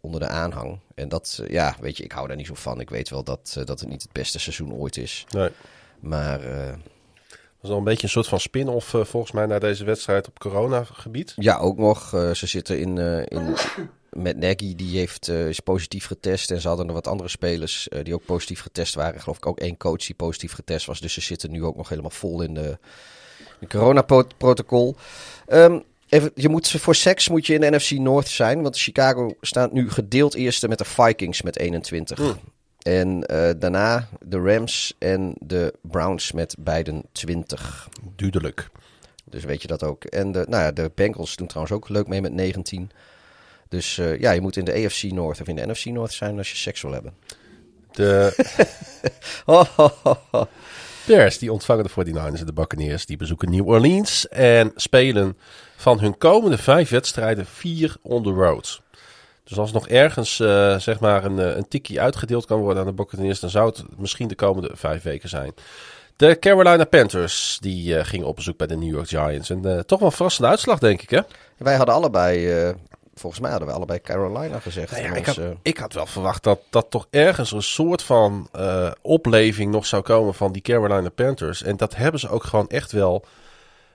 onder de aanhang. En dat, eh, ja, weet je, ik hou daar niet zo van. Ik weet wel dat, eh, dat het niet het beste seizoen ooit is. Nee. Maar eh, Dat is al een beetje een soort van spin-off eh, volgens mij naar deze wedstrijd op coronagebied. Ja, ook nog. eh, ze zitten in, eh, in met Nagy, die heeft, eh, is positief getest. En ze hadden er wat andere spelers eh, die ook positief getest waren. Geloof ik ook één coach die positief getest was. Dus ze zitten nu ook nog helemaal vol in de, de coronaprotocol. Ehm even, je moet, voor seks moet je in de NFC North zijn. Want Chicago staat nu gedeeld eerste met de Vikings met 21. En eh, daarna de Rams en de Browns met beiden 20. Duidelijk. Dus weet je dat ook. En de, nou ja, de Bengals doen trouwens ook leuk mee met 19. Dus eh, ja, je moet in de AFC North of in de NFC North zijn als je seks wil hebben. De ho. Bears die ontvangen de 49ers en de Buccaneers. Die bezoeken New Orleans en spelen van hun komende vijf wedstrijden vier on the road. Dus als nog ergens eh, zeg maar een, eh, een tikkie uitgedeeld kan worden aan de Buccaneers, dan zou het misschien de komende vijf weken zijn. De Carolina Panthers die eh, gingen op bezoek bij de New York Giants. En toch wel een verrassende uitslag, denk ik, hè? Wij hadden allebei, volgens mij hadden we allebei Carolina gezegd. Nou ja, ik, had, ik had wel verwacht dat, dat toch ergens een soort van opleving nog zou komen van die Carolina Panthers. En dat hebben ze ook gewoon echt wel,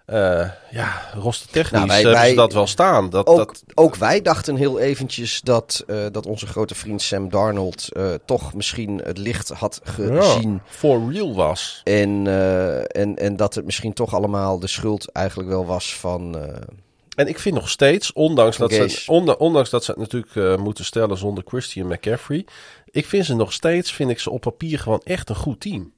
eh ja, rostertechnisch Nou, wij- hebben wij- ze dat wel staan. Dat, ook, dat, ook wij dachten heel eventjes dat, eh, dat onze grote vriend Sam Darnold eh, toch misschien het licht had gezien. ja, for real was. En, en, en dat het misschien toch allemaal de schuld eigenlijk wel was van... En ik vind nog steeds, ondanks dat, ze, ondanks dat ze het natuurlijk moeten stellen zonder Christian McCaffrey. Ik vind ze nog steeds, vind ik ze op papier gewoon echt een goed team.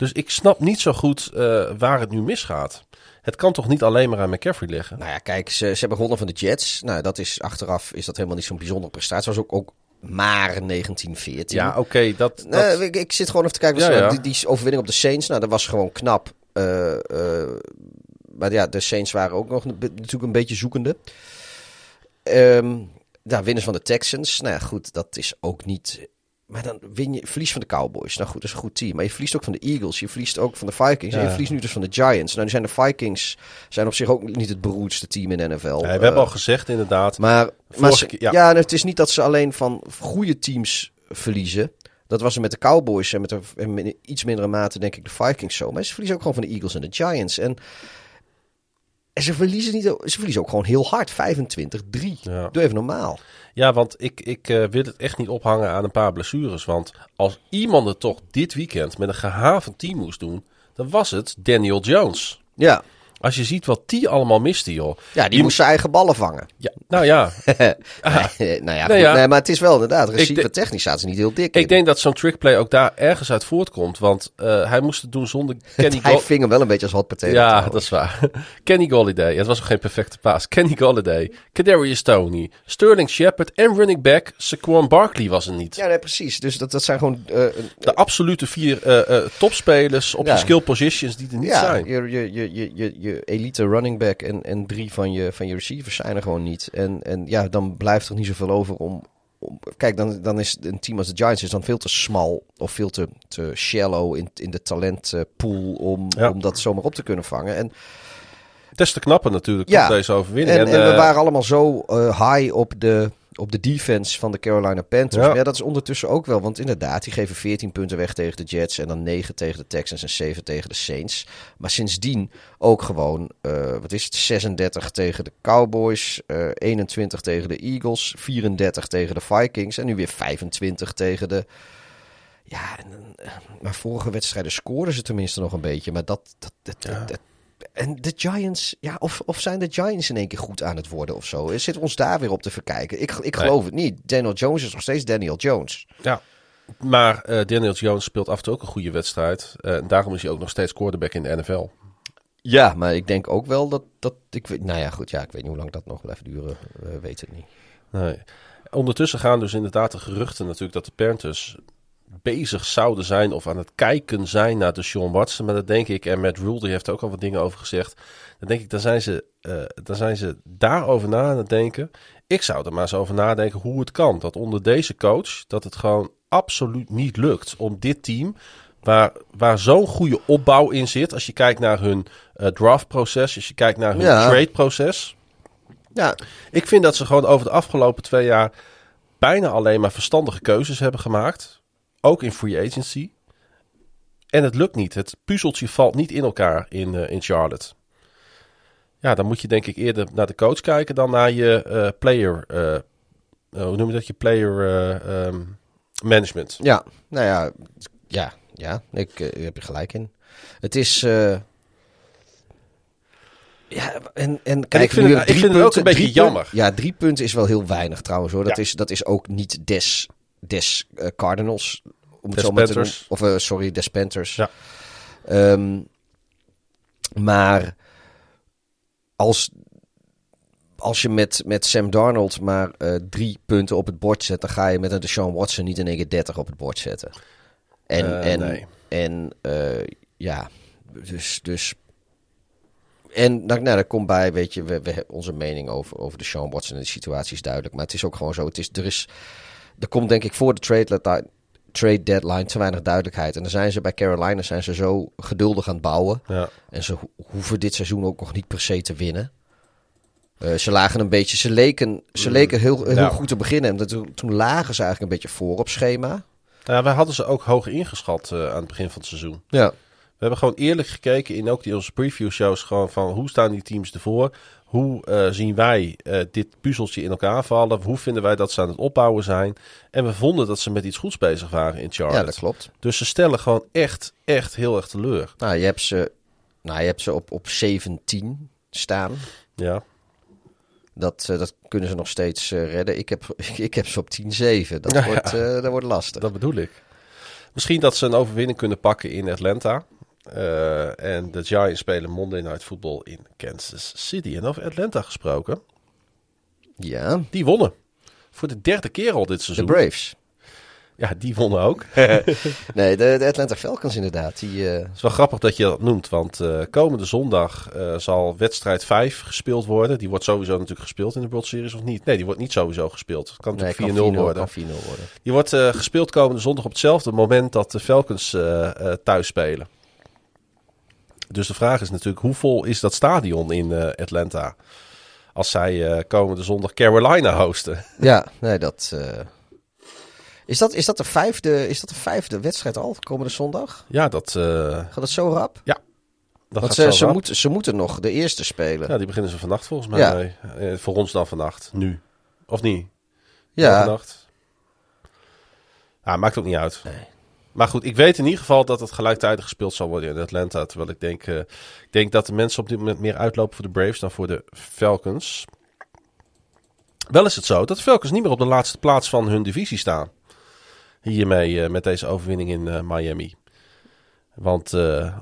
Dus ik snap niet zo goed eh, waar het nu misgaat. Het kan toch niet alleen maar aan McCaffrey liggen? Nou ja, kijk, ze, ze hebben gewonnen van de Jets. Nou, dat is achteraf is dat helemaal niet zo'n bijzondere prestatie. Het was ook, ook maar 1914. Ja, oké, dat, dat, Nee, ik, ik zit gewoon even te kijken. Ja. Die, die overwinning op de Saints, nou, dat was gewoon knap. Eh, eh, maar ja, de Saints waren ook nog natuurlijk een beetje zoekende. Ehm nou, winners van de Texans. Nou ja, goed, dat is ook niet... Maar dan win je, verlies van de Cowboys. Nou goed, dat is een goed team. Maar je verliest ook van de Eagles. Je verliest ook van de Vikings. En Ja. je verliest nu dus van de Giants. Nou, nu zijn de Vikings zijn op zich ook niet het beroerdste team in de NFL. Nee, we Eh, hebben al gezegd inderdaad. maar, maar Vorige ze- keer- ja. ja. het is niet dat ze alleen van goede teams verliezen. Dat was er met de Cowboys en met een, en in iets mindere mate denk ik de Vikings zo. Maar ze verliezen ook gewoon van de Eagles en de Giants. En, en ze, verliezen niet, ze verliezen ook gewoon heel hard. 25-3. Ja. Doe even normaal. Ja, want ik, ik eh, wil het echt niet ophangen aan een paar blessures. Want als iemand het toch dit weekend met een gehavend team moest doen, dan was het Daniel Jones. Ja, Als je ziet wat die allemaal miste, joh. ja die Je- moest zijn eigen ballen vangen. Ja, nou ja, Nee, nou ja, Nee, goed, ja. Nee, maar het is wel inderdaad. Receiver technisch zaten ze niet heel dik in. ik denk dat zo'n trickplay ook daar ergens uit voortkomt. Want eh, hij moest het doen zonder Kenny Hij ving hem wel een beetje als hot potato. Ja, trouwens. dat is waar. Kenny Golladay. Het was ook geen perfecte paas. Kenny Golladay. Kadarius Tony. Sterling Shepard en running back Saquon Barkley was er niet. Ja, nee, precies. Dus dat, dat zijn gewoon... eh, De absolute vier eh, eh, topspelers op je skill positions die er niet ja, zijn. Je, je, je, je, je, je elite running back en, en drie van je, van je receivers zijn er gewoon niet. En, en ja, dan blijft er niet zoveel over om... om kijk, dan, dan is een team als de Giants is dan veel te smal of veel te, te shallow in, in de talentpool om, Ja. om dat zomaar op te kunnen vangen. En, Des te knapper natuurlijk Ja. deze overwinning. en, En, en we eh, waren allemaal zo eh, high op de, op de defense van de Carolina Panthers. Ja. Dat is ondertussen ook wel. Want inderdaad, die geven 14 punten weg tegen de Jets. En dan 9 tegen de Texans en 7 tegen de Saints. Maar sindsdien ook gewoon, eh, wat is het, 36 tegen de Cowboys. eh 21 tegen de Eagles. 34 tegen de Vikings. En nu weer 25 tegen de... Ja, en, eh, maar vorige wedstrijden scoren ze tenminste nog een beetje. Maar dat... dat, dat, dat- dat- en de Giants, ja, of, of zijn de Giants in één keer goed aan het worden of zo? We ons daar weer op te verkijken? Ik, ik geloof het niet. Daniel Jones is nog steeds Daniel Jones. Ja. Maar eh, Daniel Jones speelt af en toe ook een goede wedstrijd. Eh, en daarom is hij ook nog steeds quarterback in de NFL. Ja, maar ik denk ook wel dat, dat ik weet, nou ja, goed, ja, ik weet niet hoe lang dat nog blijft duren. We weten het niet. Nee. Ondertussen gaan dus inderdaad de geruchten natuurlijk dat de Panthers bezig zouden zijn of aan het kijken zijn naar de Sean Watson. Maar dat denk ik, en Matt Rule die heeft er ook al wat dingen over gezegd. Dan denk ik, dan zijn ze, eh, dan zijn ze daarover na aan het denken. Ik zou er maar eens over nadenken hoe het kan. Dat onder deze coach, dat het gewoon absoluut niet lukt om dit team... Waar, waar zo'n goede opbouw in zit. Als je kijkt naar hun eh, draftproces, als je kijkt naar hun Ja. tradeproces. Ja, Ik vind dat ze gewoon over de afgelopen twee jaar bijna alleen maar verstandige keuzes hebben gemaakt. Ook in free agency. En het lukt niet. Het puzzeltje valt niet in elkaar in, eh, in Charlotte. Ja, dan moet je denk ik eerder naar de coach kijken dan naar je eh, player. eh, hoe noem je dat? Je player eh, ehm, management. ja, nou ja, ja, ja, ik heb je gelijk in. Het is. ja, en, en kijk, ik vind nu het- ik vind het ook punten- een beetje jammer. ja, drie punten is wel heel weinig trouwens hoor. Dat, Ja. is, dat is ook niet des, des eh, Cardinals. Om het zo maar te doen. Of eh, sorry, des Panthers. Ja. Ehm, maar als, als je met, met Sam Darnold maar eh, drie punten op het bord zet, dan ga je met een Deshaun Watson niet in één keer 30 op het bord zetten. En, en, nee. en ja, dus. dus en nou, nou, daar komt bij, weet je, we, we hebben onze mening over, over de Sean Watson en de situatie is duidelijk. Maar het is ook gewoon zo. Het is, er, is, er komt denk ik voor de trade, trade deadline te weinig duidelijkheid. En dan zijn ze bij Carolina zijn ze zo geduldig aan het bouwen. Ja. En ze ho- hoeven dit seizoen ook nog niet per se te winnen. Eh, ze lagen een beetje, ze leken, ze leken heel, heel Ja. goed te beginnen. En toen, toen lagen ze eigenlijk een beetje voor op schema. Nou, ja, wij hadden ze ook hoog ingeschat eh, aan het begin van het seizoen. Ja. We hebben gewoon eerlijk gekeken in ook die onze preview shows gewoon van hoe staan die teams ervoor? Hoe eh, zien wij eh, dit puzzeltje in elkaar vallen? Hoe vinden wij dat ze aan het opbouwen zijn? En we vonden dat ze met iets goeds bezig waren in Charlotte. ja, dat klopt. Dus ze stellen gewoon echt, echt heel erg teleur. Nou, je hebt ze, nou, je hebt ze op, op 17 staan. Ja. Dat, eh, dat kunnen ze nog steeds redden. Ik heb, ik heb ze op 10-7. Dat, Ja, wordt, dat wordt lastig. Dat bedoel ik. Misschien dat ze een overwinning kunnen pakken in Atlanta. Eh, en de Giants spelen Monday Night Football in Kansas City. En over Atlanta gesproken, Ja, die wonnen. Voor de derde keer al dit de seizoen. Braves. Ja, die wonnen ook. Nee, de, de Atlanta Falcons inderdaad. Die, eh, Het is wel grappig dat je dat noemt, want eh, komende zondag zal wedstrijd 5 gespeeld worden. Die wordt sowieso natuurlijk gespeeld in de World Series of niet? Nee, die wordt niet sowieso gespeeld. Het kan nee, natuurlijk kan 4-0 4-0 worden. kan 4-0 worden. Die wordt gespeeld komende zondag op hetzelfde moment dat de Falcons thuis spelen. Dus de vraag is natuurlijk, hoe vol is dat stadion in eh, Atlanta? Als zij eh, komende zondag Carolina hosten. Ja, nee, dat... eh, Is dat, is, dat de vijfde, is dat de vijfde wedstrijd al, komende zondag? Ja, dat, Gaat dat zo rap? dat Want gaat ze, zo ze, moeten, ze moeten nog de eerste spelen. Ja, die beginnen ze vannacht volgens mij Ja. Eh, voor ons dan vannacht, nu. Of niet? Ja, Vannacht. Ja, maakt ook niet uit. Maar goed, ik weet in ieder geval dat het gelijktijdig gespeeld zal worden in Atlanta. Terwijl ik denk, eh, ik denk dat de mensen op dit moment meer uitlopen voor de Braves dan voor de Falcons. Wel is het zo dat de Falcons niet meer op de laatste plaats van hun divisie staan. Hiermee, eh, met deze overwinning in eh, Miami. Want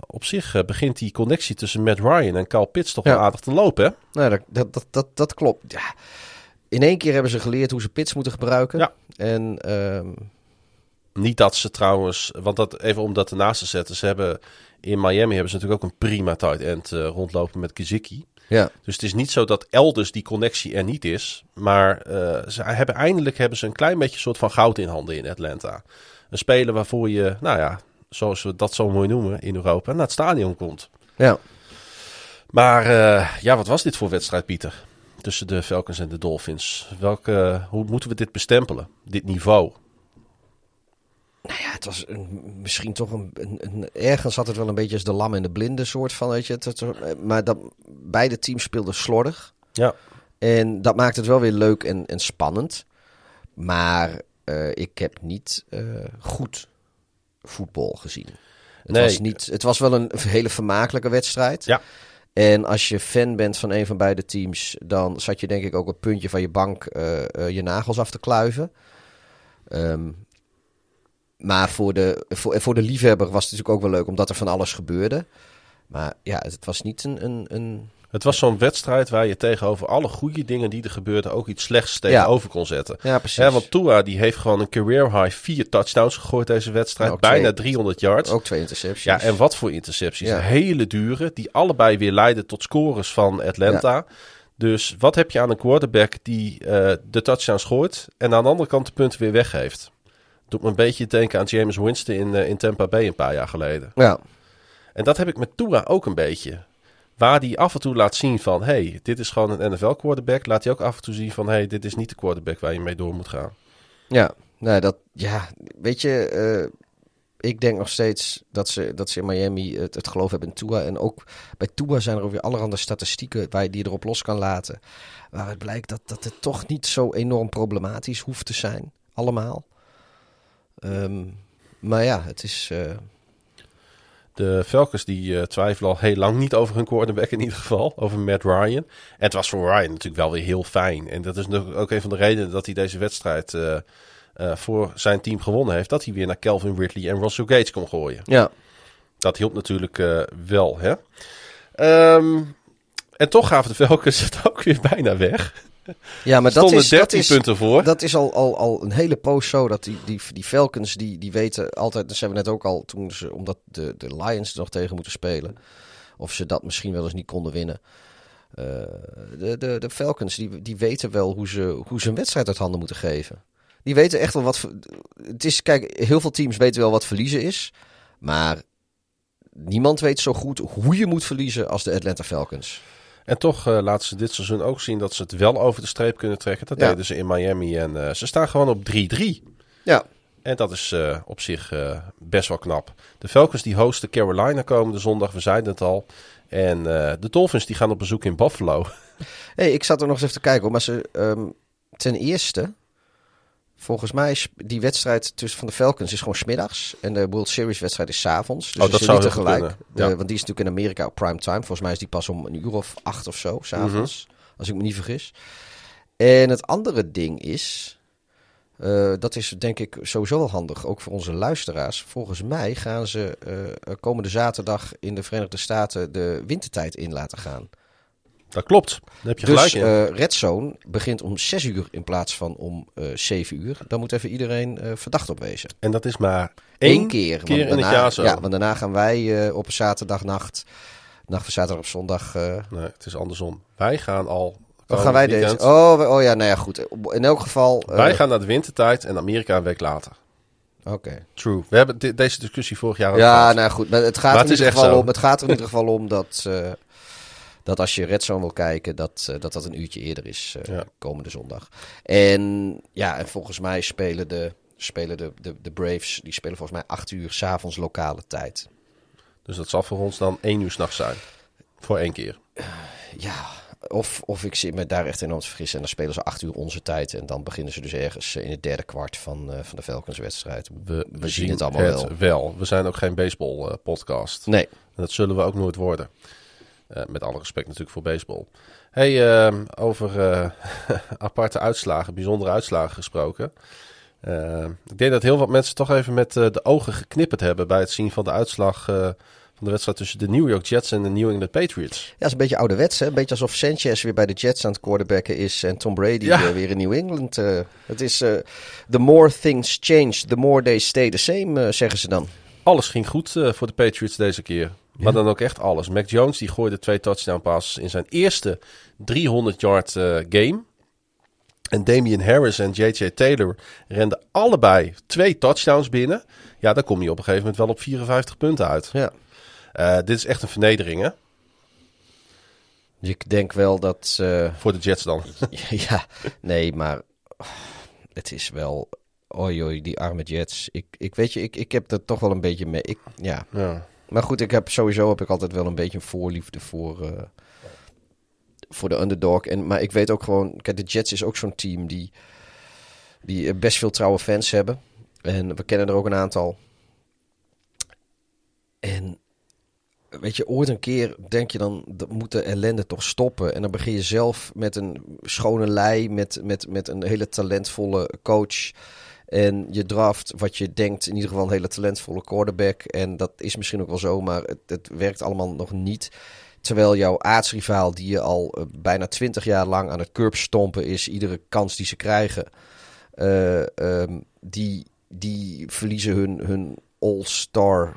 op zich begint die connectie tussen Matt Ryan en Kyle Pitts toch Ja. wel aardig te lopen, hè? nou, dat, dat, dat, dat, dat klopt. Ja. In één keer hebben ze geleerd hoe ze pits moeten gebruiken. Ja. En ehm, Niet dat ze trouwens, want dat even om dat ernaast te zetten. Ze hebben in Miami hebben ze natuurlijk ook een prima tight end eh, rondlopen met Kiziki. ja, Dus het is niet zo dat elders die connectie er niet is. Maar eh, ze hebben eindelijk hebben ze een klein beetje soort van goud in handen in Atlanta. Een speler waarvoor je, nou ja, zoals we dat zo mooi noemen in Europa, naar het stadion komt. ja. Maar eh, ja, wat was dit voor wedstrijd, Pieter? tussen de Falcons en de Dolphins. Welke, hoe moeten we dit bestempelen? Dit niveau? Nou ja, het was een, misschien toch een, een, een- Ergens had het wel een beetje als de lam en de blinde soort van, weet je. Het, het- maar dat, beide teams speelden slordig. Ja. En dat maakt het wel weer leuk en, en spannend. Maar eh, ik heb niet eh, goed voetbal gezien. Het, Nee. was niet, het was wel een hele vermakelijke wedstrijd. Ja. En als je fan bent van een van beide teams, dan zat je denk ik ook op het puntje van je bank eh, je nagels af te kluiven. Ehm, maar voor de, voor, voor de liefhebber was het natuurlijk ook wel leuk, omdat er van alles gebeurde. Maar ja, het was niet een, een, een Het was zo'n wedstrijd waar je tegenover alle goede dingen die er gebeurden ook iets slechts tegenover kon zetten. Ja, precies. Want Tua die heeft gewoon een career high vier touchdowns gegooid deze wedstrijd. Bijna twee. 300 yards. Ook twee intercepties. Ja, en wat voor intercepties. Ja. Hele dure, die allebei weer leiden tot scores van Atlanta. Dus wat heb je aan een quarterback die eh, de touchdowns gooit en aan de andere kant de punten weer weggeeft? Doet me een beetje denken aan James Winston in, eh, in Tampa Bay een paar jaar geleden. Ja, En dat heb ik met Tua ook een beetje. Waar hij af en toe laat zien van... hey, dit is gewoon een NFL-quarterback. Laat hij ook af en toe zien van... hey, dit is niet de quarterback waar je mee door moet gaan. ja. Nee, dat, ja, weet je, eh, ik denk nog steeds dat ze, dat ze in Miami het, het geloof hebben in Tua. En ook bij Tua zijn er ook weer allerhande statistieken waar je die erop los kan laten. Waaruit blijkt dat, dat het toch niet zo enorm problematisch hoeft te zijn, allemaal. Ehm, maar ja, het is... eh, De Falcons die eh, twijfelen al heel lang niet over hun quarterback in ieder geval. Over Matt Ryan. En het was voor Ryan natuurlijk wel weer heel fijn. En dat is ook een van de redenen dat hij deze wedstrijd... eh, voor zijn team gewonnen heeft. Dat hij weer naar Calvin Ridley en Russell Gage kon gooien. ja, Dat hielp natuurlijk wel, hè? Ehm, en toch gaven de Falcons het ook weer bijna weg. Ja, maar dat is, dat 13 is, punten voor. Dat is al, al, al een hele poos zo. Dat die, die, die Falcons, die, die weten altijd... Dat hebben we net ook al toen ze... Omdat de, de Lions er nog tegen moeten spelen. Of ze dat misschien wel eens niet konden winnen. Eh, de, de, de Falcons, die, die weten wel hoe ze, hoe ze een wedstrijd uit handen moeten geven. Die weten echt wel wat... Het is, kijk, heel veel teams weten wel wat verliezen is. Maar niemand weet zo goed hoe je moet verliezen als de Atlanta Falcons. En toch eh, laten ze dit seizoen ook zien dat ze het wel over de streep kunnen trekken. Dat Ja. deden ze in Miami. En eh, ze staan gewoon op 3-3. Ja, En dat is eh, op zich best wel knap. De Falcons die hosten Carolina komende zondag. We zeiden het al. En de Dolphins die gaan op bezoek in Buffalo. Hey, ik zat er nog eens even te kijken, hoor, maar ze, ehm, ten eerste, volgens mij is die wedstrijd tussen van de Falcons is gewoon smiddags en de World Series wedstrijd is 's avonds. Dus Oh, dat zou niet tegelijk. ja. Eh, want die is natuurlijk in Amerika op prime time. Volgens mij is die pas om een uur of acht of zo, s'avonds, Mhm. als ik me niet vergis. En het andere ding is, eh, dat is denk ik sowieso wel handig, ook voor onze luisteraars. Volgens mij gaan ze eh, komende zaterdag in de Verenigde Staten de wintertijd in laten gaan. Dat klopt. Daar heb je Dus gelijk eh Red Zone begint om 6 uur in plaats van om eh 7 uur. Dan moet even iedereen eh, verdacht op wezen. en dat is maar één Eén keer. keer in daarna, het jaar zo. Ja, want daarna gaan wij op een zaterdagnacht, nacht van zaterdag op zondag. Nee, het is andersom. Wij gaan al... wat gaan wij deze? Oh, we- oh ja, nou ja, goed. In elk geval. Wij gaan naar de wintertijd en Amerika een week later. Oké. True. We hebben deze discussie vorig jaar Ja, gehad. nou goed. Maar het gaat, Maar er in ieder geval zo. om, het gaat er in ieder geval om dat, dat als je Red Zone wil kijken, dat eh, dat, dat een uurtje eerder is eh, Ja. komende zondag. En ja, en volgens mij spelen de, spelen de, de, de Braves, die spelen volgens mij acht uur s'avonds lokale tijd. Dus dat zal voor ons dan één uur s'nachts zijn. Voor één keer. Ja, of, of ik zit me daar echt enorm te vergissen. En dan spelen ze acht uur onze tijd. En dan beginnen ze dus ergens eh, in het derde kwart van, eh, van de Falcons-wedstrijd. We, We zien het allemaal wel. wel. We zijn ook geen baseball eh, podcast. Nee, En dat zullen we ook nooit worden. Eh, met alle respect natuurlijk voor baseball. Hey, ehm, over eh, aparte uitslagen, bijzondere uitslagen gesproken. Eh, ik denk dat heel wat mensen toch even met eh, de ogen geknipperd hebben bij het zien van de uitslag van de wedstrijd tussen de New York Jets en de New England Patriots. Ja, is een beetje ouderwets. Hè? Een beetje alsof Sanchez weer bij de Jets aan het quarterbacken is en Tom Brady Ja. weer in New England. het is the more things change, the more they stay the same, zeggen ze dan. Alles ging goed voor de Patriots deze keer. Maar dan ook echt alles. Mac Jones die gooide twee touchdown passes in zijn eerste 300 yard eh, game. En Damian Harris en J.J. Taylor renden allebei twee touchdowns binnen. Ja, dan kom je op een gegeven moment wel op 54 punten uit. Ja. Eh, dit is echt een vernedering, hè? Ik denk wel dat... Voor de Jets dan. ja, nee, maar het is wel... Oei, oei, die arme Jets. Ik, ik weet je, ik, ik heb er toch wel een beetje mee. Ik, ja. Ja. Maar goed, ik heb sowieso heb ik altijd wel een beetje een voorliefde voor, eh, voor de underdog. En, maar ik weet ook gewoon, kijk, de Jets is ook zo'n team die, die best veel trouwe fans hebben. En we kennen er ook een aantal. En weet je, ooit een keer denk je dan, dat moet de ellende toch stoppen. En dan begin je zelf met een schone lei, met, met, met een hele talentvolle coach. En je draft wat je denkt, in ieder geval een hele talentvolle quarterback. En dat is misschien ook wel zo, maar het, het werkt allemaal nog niet. Terwijl jouw aardsrivaal, die je al eh, bijna twintig jaar lang aan het curb stompen is, iedere kans die ze krijgen, eh, ehm, die, die verliezen hun, hun all-star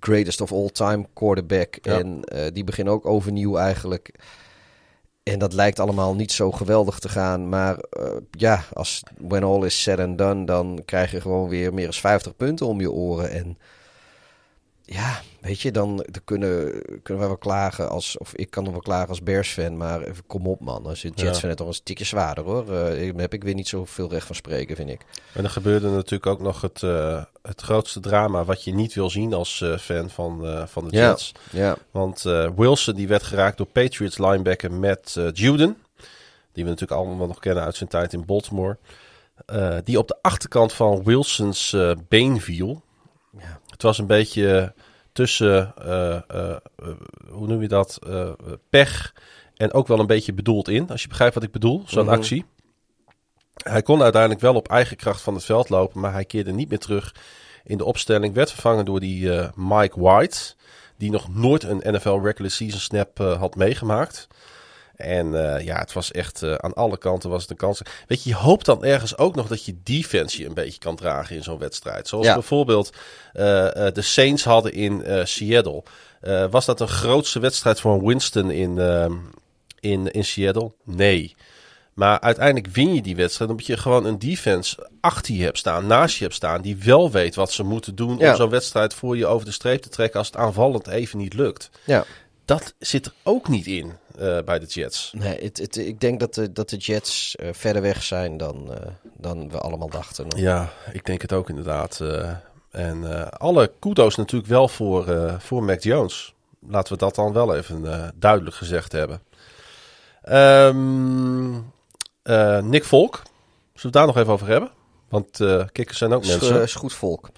greatest of all-time quarterback. Ja. En eh, die beginnen ook overnieuw eigenlijk. En dat lijkt allemaal niet zo geweldig te gaan. Maar eh, ja, als when all is said and done, dan krijg je gewoon weer meer dan 50 punten om je oren. En ja, weet je, dan, dan kunnen, kunnen wij wel klagen als, of ik kan er wel klagen als Bears-fan, maar even, kom op man. Als je Jets fan het toch een tikje zwaarder hoor. Eh, daar heb ik weer niet zoveel recht van spreken, vind ik. En er gebeurde natuurlijk ook nog het, eh, het grootste drama wat je niet wil zien als eh, fan van, van de Ja. Jets. Ja, Want eh, Wilson die werd geraakt door Patriots linebacker Matt eh, Juden. Die we natuurlijk allemaal nog kennen uit zijn tijd in Baltimore. Die op de achterkant van Wilsons been viel. Het was een beetje tussen, eh, eh, eh, hoe noem je dat, eh, pech en ook wel een beetje bedoeld in. Als je begrijpt wat ik bedoel, zo'n Mhm. actie. Hij kon uiteindelijk wel op eigen kracht van het veld lopen, maar hij keerde niet meer terug in de opstelling. Werd vervangen door die eh, Mike White, die nog nooit een NFL regular season snap eh, had meegemaakt. En eh, ja, het was echt eh, aan alle kanten was het een kans. Weet je, je hoopt dan ergens ook nog dat je defense je een beetje kan dragen in zo'n wedstrijd. Zoals Ja. bijvoorbeeld eh, de Saints hadden in Seattle. Was dat een grootste wedstrijd voor Winston in, in, in Seattle? Nee. Maar uiteindelijk win je die wedstrijd omdat je gewoon een defense achter je hebt staan, naast je hebt staan, die wel weet wat ze moeten doen Ja. om zo'n wedstrijd voor je over de streep te trekken als het aanvallend even niet lukt. ja. Dat zit er ook niet in eh, bij de Jets. Nee, het, het, ik denk dat de, dat de Jets eh, verder weg zijn dan, eh, dan we allemaal dachten. Ja, ik denk het ook inderdaad. en alle kudo's natuurlijk wel voor, voor Mac Jones. Laten we dat dan wel even duidelijk gezegd hebben. Ehm, eh, Nick Volk. Zullen we het daar nog even over hebben? Want kikkers zijn ook mensen. is goed volk.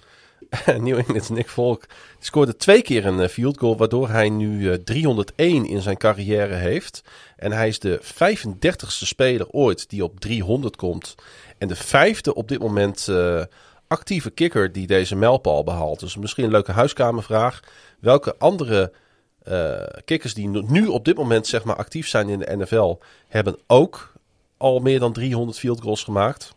New England Nick Volk scoorde twee keer een eh, field goal, waardoor hij nu eh, 301 in zijn carrière heeft. En hij is de 35ste speler ooit die op 300 komt. En de vijfde op dit moment eh, actieve kicker die deze mijlpaal behaalt. Dus misschien een leuke huiskamervraag. Welke andere eh, kikkers die nu op dit moment zeg maar actief zijn in de NFL, hebben ook al meer dan 300 field goals gemaakt?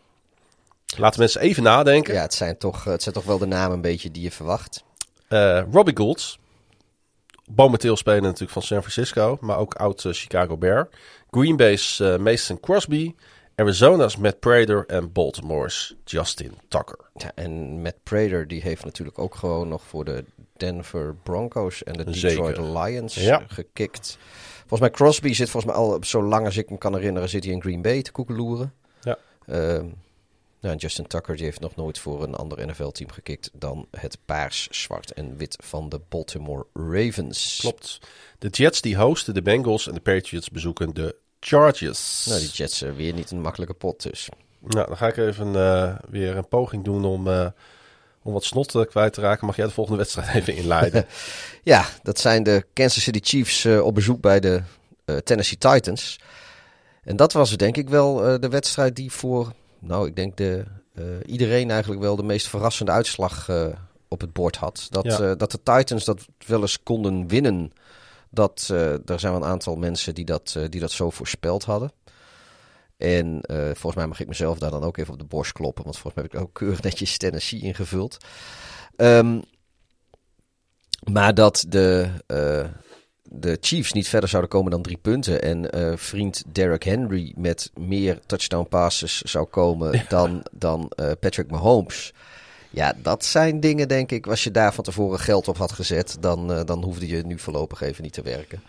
Laten mensen even nadenken. Ja, het zijn, toch, het zijn toch wel de namen een beetje die je verwacht. Eh, Robbie Gould. Momenteel speler natuurlijk van San Francisco, maar ook oud eh, Chicago Bear. Green Bay's eh, Mason Crosby. Arizona's Matt Prater en Baltimore's Justin Tucker. Ja, en Matt Prater die heeft natuurlijk ook gewoon nog voor de Denver Broncos en de Zeker. Detroit Lions Ja. gekikt. Volgens mij Crosby zit volgens mij al, zo lang als ik me kan herinneren, zit hij in Green Bay te koekeloeren. Ja. Ehm, nou, Justin Tucker die heeft nog nooit voor een ander NFL-team gekikt dan het paars, zwart en wit van de Baltimore Ravens. Klopt. De Jets die hosten de Bengals en de Patriots bezoeken de Chargers. Nou, die Jets eh, weer niet een makkelijke pot dus. Nou, dan ga ik even eh, weer een poging doen om, eh, om wat snot kwijt te raken. Mag jij de volgende wedstrijd even inleiden? Ja, dat zijn de Kansas City Chiefs op bezoek bij de Tennessee Titans. En dat was denk ik wel de wedstrijd die voor, nou ik denk de, eh, iedereen eigenlijk wel de meest verrassende uitslag eh, op het bord had. Dat, Ja. eh, dat de Titans dat wel eens konden winnen, dat, er zijn wel een aantal mensen die dat, die dat zo voorspeld hadden. En volgens mij mag ik mezelf daar dan ook even op de borst kloppen, want volgens mij heb ik ook keurig netjes Tennessee ingevuld. Ehm, maar dat de, de Chiefs niet verder zouden komen dan drie punten. En eh, vriend Derrick Henry met meer touchdown passes zou komen dan, dan eh, Patrick Mahomes. Ja, dat zijn dingen, denk ik. Als je daar van tevoren geld op had gezet, dan, eh, dan hoefde je nu voorlopig even niet te werken.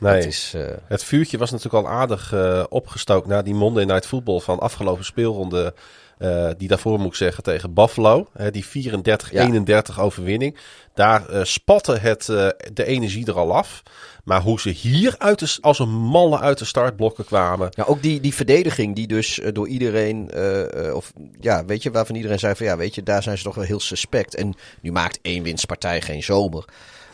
Nee. Het is, Het vuurtje was natuurlijk al aardig opgestookt na die Monday Night Football van afgelopen speelronde. Eh, die daarvoor moet ik zeggen tegen Buffalo. Hè, die 34-31 overwinning. Daar eh, spatte het, eh, de energie er al af. Maar hoe ze hier uit de, als een malle uit de startblokken kwamen. Ja, ook die, die verdediging die dus door iedereen, of ja, weet je, waarvan iedereen zei van ja, weet je, daar zijn ze toch wel heel suspect. En nu maakt één winstpartij geen zomer.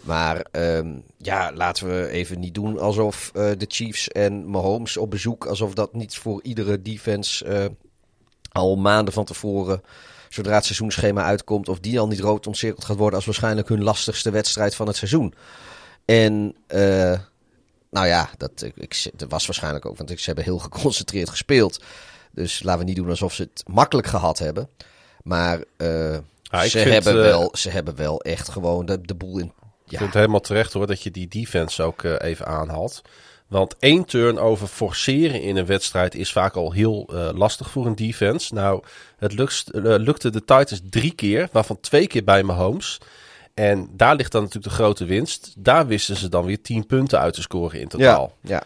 Maar ehm, ja, laten we even niet doen alsof de Chiefs en Mahomes op bezoek, alsof dat niet voor iedere defense al maanden van tevoren, zodra het seizoenschema uitkomt, of die al niet rood ontcirkeld gaat worden als waarschijnlijk hun lastigste wedstrijd van het seizoen. En eh, nou ja, dat, ik, dat was waarschijnlijk ook, want ik, ze hebben heel geconcentreerd gespeeld. Dus laten we niet doen alsof ze het makkelijk gehad hebben. Maar ik ze, vind, hebben eh, wel, ze hebben wel echt gewoon de, de boel in. Ik Ja, vind het helemaal terecht hoor dat je die defense ook even aanhaalt. Want één turnover forceren in een wedstrijd is vaak al heel eh, lastig voor een defense. Nou, het eh, lukte de Titans drie keer, waarvan twee keer bij Mahomes. En daar ligt dan natuurlijk de grote winst. Daar wisten ze dan weer 10 punten uit te scoren in totaal. Ja,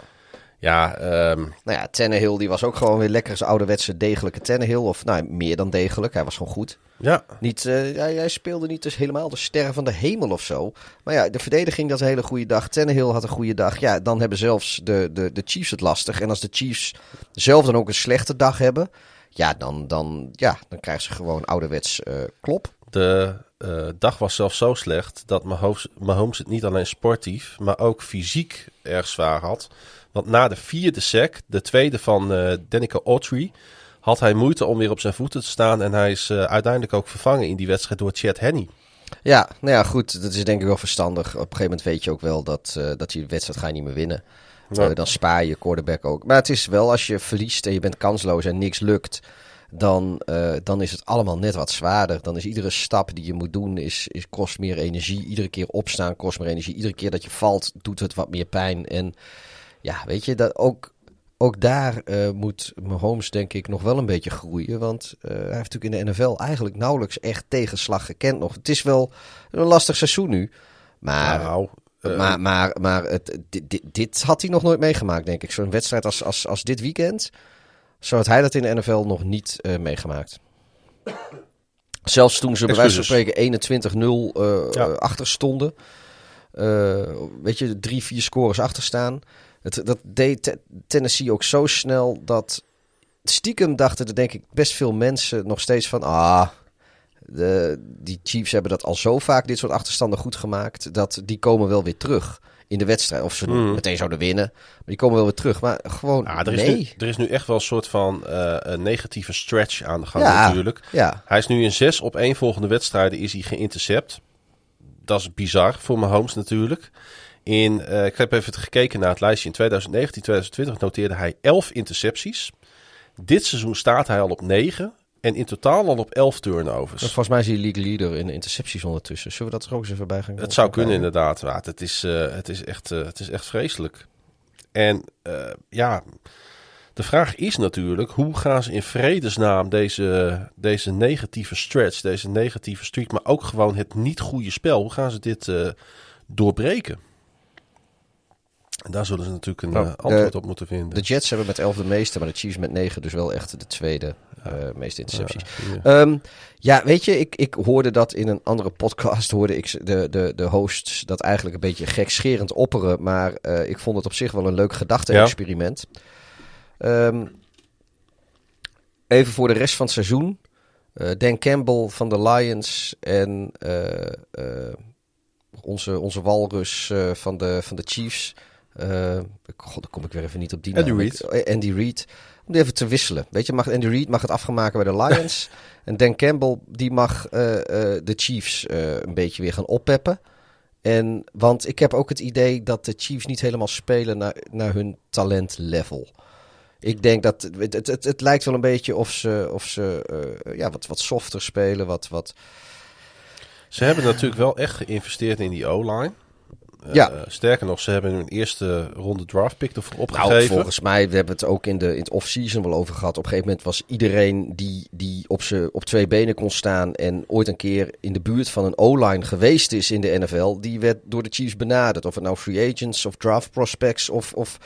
ehm, Nou ja, Tannehill die was ook gewoon weer lekker zijn ouderwetse degelijke Tannehill. Of nou, meer dan degelijk. Hij was gewoon goed. ja. Niet, hij, hij speelde niet dus helemaal de sterren van de hemel of zo. Maar ja, de verdediging dat een hele goede dag. Tannehill had een goede dag. Ja, dan hebben zelfs de, de, de Chiefs het lastig. En als de Chiefs zelf dan ook een slechte dag hebben... Ja, dan, dan, ja, dan krijgen ze gewoon ouderwets eh, klop. De eh, dag was zelfs zo slecht dat Mahomes, Mahomes het niet alleen sportief, maar ook fysiek erg zwaar had. Want na de vierde sack, de tweede van Danica Autry, had hij moeite om weer op zijn voeten te staan. En hij is eh, uiteindelijk ook vervangen in die wedstrijd door Chad Henney. Ja, nou ja, goed. Dat is denk ik wel verstandig. Op een gegeven moment weet je ook wel dat, eh, dat je de wedstrijd ga je niet meer winnen. Ja. Eh, dan spaar je quarterback ook. Maar het is wel als je verliest en je bent kansloos en niks lukt... Dan, dan is het allemaal net wat zwaarder. Dan is iedere stap die je moet doen, is, is, kost meer energie. Iedere keer opstaan kost meer energie. Iedere keer dat je valt, doet het wat meer pijn. En ja, weet je, dat ook, ook daar eh, moet Mahomes denk ik nog wel een beetje groeien. Want eh, hij heeft natuurlijk in de NFL eigenlijk nauwelijks echt tegenslag gekend nog. Het is wel een lastig seizoen nu. Maar, nou, eh, maar, maar, maar het, dit, had hij nog nooit meegemaakt, denk ik. Zo'n wedstrijd als, als, als dit weekend, zo had hij dat in de NFL nog niet meegemaakt. Zelfs toen ze bij wijze van spreken 21-0 eh, Ja. eh, achter stonden. Weet je, drie, vier scores achter staan. Het, dat deed Te- Tennessee ook zo snel dat stiekem dachten er denk ik best veel mensen nog steeds van... Ah, de, die Chiefs hebben dat al zo vaak, dit soort achterstanden goed gemaakt... dat die komen wel weer terug in de wedstrijd. Of ze Hmm. meteen zouden winnen, maar die komen wel weer terug. Maar gewoon, ja, er, is nee. nu, er is nu echt wel een soort van eh, een negatieve stretch aan de gang Ja. natuurlijk. Ja, Hij is nu in zes op één volgende wedstrijden is hij geïntercept. Dat is bizar voor Mahomes natuurlijk. In, eh, ik heb even gekeken naar het lijstje. In 2019, 2020 noteerde hij 11 intercepties. Dit seizoen staat hij al op 9. En in totaal al op 11 turnovers. volgens mij is hij league leader in intercepties ondertussen. Zullen we dat er ook eens even bij gaan Het zou kunnen kijken? inderdaad. Maar het, is, eh, het, is echt, eh, het is echt vreselijk. En ja, de vraag is natuurlijk... hoe gaan ze in vredesnaam deze, deze negatieve stretch... deze negatieve streak... maar ook gewoon het niet goede spel... hoe gaan ze dit doorbreken? En daar zullen ze natuurlijk een Nou, eh, antwoord de- op moeten vinden. De Jets hebben met 11 de meeste, maar de Chiefs met 9 dus wel echt de tweede eh, meeste intercepties. Ja, Ehm, ja, weet je, ik, ik hoorde dat in een andere podcast, hoorde ik de, de, de hosts dat eigenlijk een beetje gekscherend opperen, maar eh, ik vond het op zich wel een leuk gedachte-experiment. Ehm, even voor de rest van het seizoen. Dan Campbell van de Lions en onze, onze walrus van, de, van de Chiefs. Eh, God, dan kom ik weer even niet op die Andy naam. Eh, Andy Reid. Om die even te wisselen. Weet je, mag Andy Reid mag het afgemaken bij de Lions. en Dan Campbell die mag eh, de Chiefs een beetje weer gaan oppeppen. En, want ik heb ook het idee dat de Chiefs niet helemaal spelen naar, naar hun talentlevel. Ik denk dat het, het, het, het lijkt wel een beetje of ze, of ze ja, wat, wat softer spelen. Wat, wat, Ze hebben natuurlijk wel echt geïnvesteerd in die O-line. Eh, Ja. sterker nog, ze hebben hun eerste ronde draft pick ervoor Nou, opgegeven. volgens mij, we hebben het ook in, de, in het off-season wel over gehad. Op een gegeven moment was iedereen die, die op, z'n- op twee benen kon staan en ooit een keer in de buurt van een O-line geweest is in de NFL, die werd door de Chiefs benaderd. Of het nou free agents of draft prospects of, of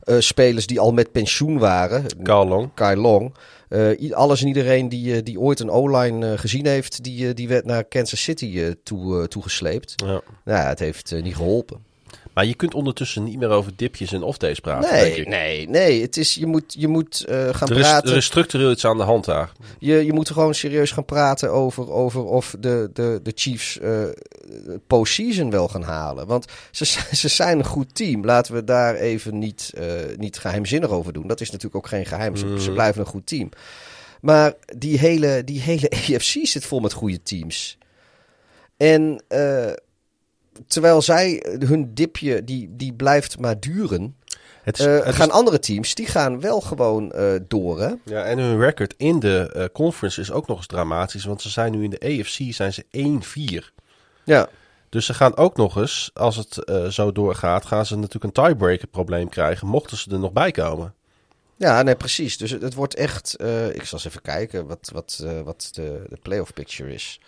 eh, spelers die al met pensioen waren. Carl Long. Kai Long. I- alles en iedereen die, eh, die ooit een O-line eh, gezien heeft, die, die werd naar Kansas City toe, toegesleept. Ja. Nou, ja, het heeft niet geholpen. Maar je kunt ondertussen niet meer over dipjes en off-days praten, denk Nee, ik. nee, nee. Het is, je moet, je moet eh, gaan Er is, praten. er is structureel iets aan de hand daar. Je, je moet gewoon serieus gaan praten over, over of de, de, de Chiefs eh postseason wel gaan halen. Want ze, ze zijn een goed team. Laten we daar even niet, eh, niet geheimzinnig over doen. Dat is natuurlijk ook geen geheim. Ze, ze blijven een goed team. Maar die hele, die hele AFC zit vol met goede teams. En terwijl zij hun dipje, die, die blijft maar duren. Het is, eh, het is- gaan andere teams, die gaan wel gewoon eh, door. Hè? ja, en hun record in de eh, conference is ook nog eens dramatisch. Want ze zijn nu in de AFC zijn ze 1-4. Ja. Dus ze gaan ook nog eens, als het zo doorgaat, gaan ze natuurlijk een tiebreaker probleem krijgen. Mochten ze er nog bij komen. Ja, nee, precies. Dus het, het wordt echt. ik zal eens even kijken wat, wat, wat de, de playoff picture is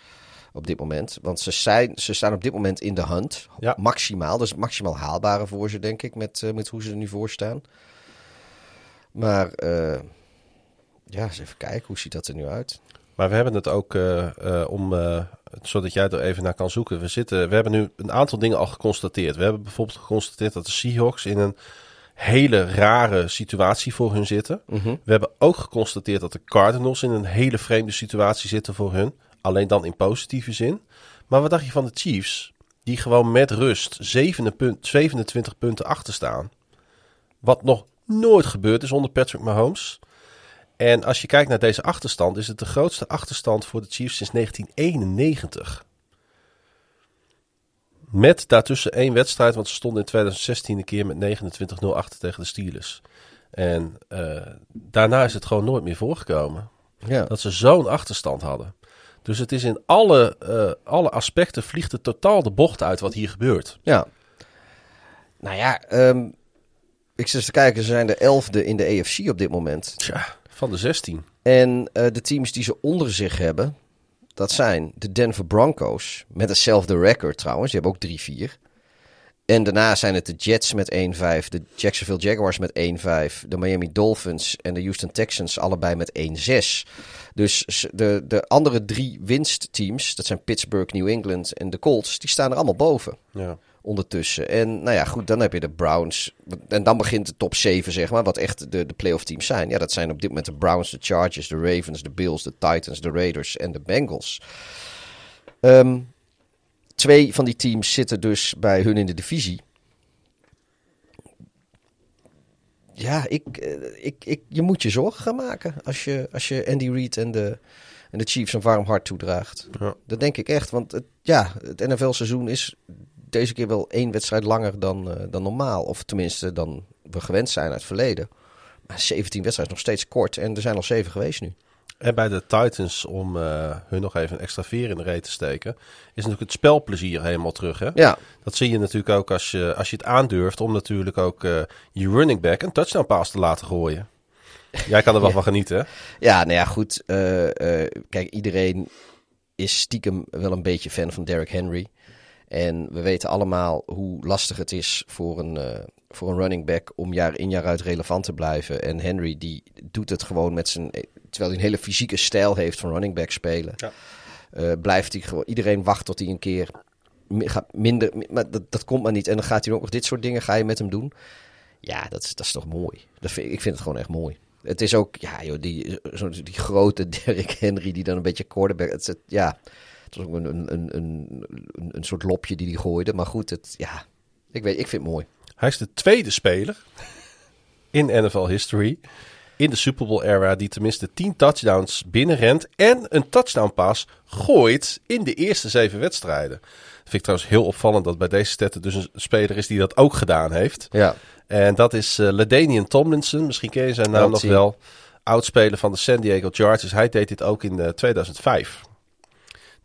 op dit moment. Want ze, zijn, ze staan op dit moment in de hunt. Ja. Maximaal. Dus het maximaal haalbare voor ze, denk ik, met, eh, met hoe ze er nu voor staan. Maar eh, ja, eens even kijken. Hoe ziet dat er nu uit? Maar we hebben het ook eh, om, zodat jij er even naar kan zoeken. We, zitten, we hebben nu een aantal dingen al geconstateerd. We hebben bijvoorbeeld geconstateerd dat de Seahawks in een hele rare situatie voor hun zitten. We hebben ook geconstateerd dat de Cardinals in een hele vreemde situatie zitten voor hun. Alleen dan in positieve zin. Maar wat dacht je van de Chiefs? Die gewoon met rust 7 punt, 27 punten achter staan. Wat nog nooit gebeurd is onder Patrick Mahomes. En als je kijkt naar deze achterstand, is het de grootste achterstand voor de Chiefs sinds 1991. Met daartussen één wedstrijd, want ze stonden in 2016 een keer met 29-0 achter tegen de Steelers. En eh, daarna is het gewoon nooit meer voorgekomen. Ja. Dat ze zo'n achterstand hadden. Dus het is in alle, eh, alle aspecten vliegt het totaal de bocht uit wat hier gebeurt. ja. Nou ja, ehm, ik zit te kijken. Ze zijn de elfde in de AFC op dit moment. Tja, van de 16. En eh, de teams die ze onder zich hebben, dat zijn de Denver Broncos. Met hetzelfde record trouwens, die hebben ook 3-4. En daarna zijn het de Jets met 1-5, de Jacksonville Jaguars met 1-5, de Miami Dolphins en de Houston Texans allebei met 1-6. Dus de, de andere drie winstteams, dat zijn Pittsburgh, New England en de Colts, die staan er allemaal boven Ja. ondertussen. En nou ja, goed, dan heb je de Browns. En dan begint de top 7, zeg maar, wat echt de, de playoff teams zijn. Ja, dat zijn op dit moment de Browns, de Chargers, de Ravens, de Bills, de Titans, de Raiders en de Bengals. Ehm, twee van die teams zitten dus bij hun in de divisie. Ja, ik, eh, ik, ik, je moet je zorgen gaan maken als je, als je Andy Reid en de, en de Chiefs een warm hart toedraagt. Ja. Dat denk ik echt, want het, ja, het NFL-seizoen is deze keer wel één wedstrijd langer dan, eh, dan normaal. Of tenminste dan we gewend zijn uit het verleden. Maar 17 wedstrijden is nog steeds kort en er zijn al zeven geweest nu. En bij de Titans, om eh, hun nog even een extra veer in de reet te steken, is natuurlijk het spelplezier helemaal terug. Hè? Ja, Dat zie je natuurlijk ook als je, als je het aandurft om natuurlijk ook eh, je running back een touchdown pass te laten gooien. Jij kan er wel van genieten, hè? ja nou ja, goed. eh, kijk, iedereen is stiekem wel een beetje fan van Derrick Henry. En we weten allemaal hoe lastig het is voor een, voor een running back om jaar in jaar uit relevant te blijven. En Henry die doet het gewoon met zijn... Terwijl hij een hele fysieke stijl heeft van running back spelen. Ja. eh, blijft hij gewoon... Iedereen wacht tot hij een keer gaat minder... mi- Maar dat, dat komt maar niet. En dan gaat hij ook nog dit soort dingen ga je met hem doen. Ja, dat is, dat is toch mooi. Dat vind, ik vind het gewoon echt mooi. Het is ook, ja joh, die, zo, die grote Derrick Henry die dan een beetje quarterback... Het, het, ja, het was ook een, een, een, een, een, een soort lopje die hij gooide. Maar goed, het, ja, ik, weet, ik vind het mooi. Hij is de tweede speler in NFL history in de Super Bowl era die tenminste 10 touchdowns binnenrent en een touchdown pass gooit in de eerste zeven wedstrijden. Vind ik trouwens heel opvallend dat bij deze stetten dus een speler is die dat ook gedaan heeft. Ja, En dat is uh, Ladanian Tomlinson. Misschien ken je zijn naam nog wel. Oudspeler van de San Diego Chargers. Hij deed dit ook in uh, 2005.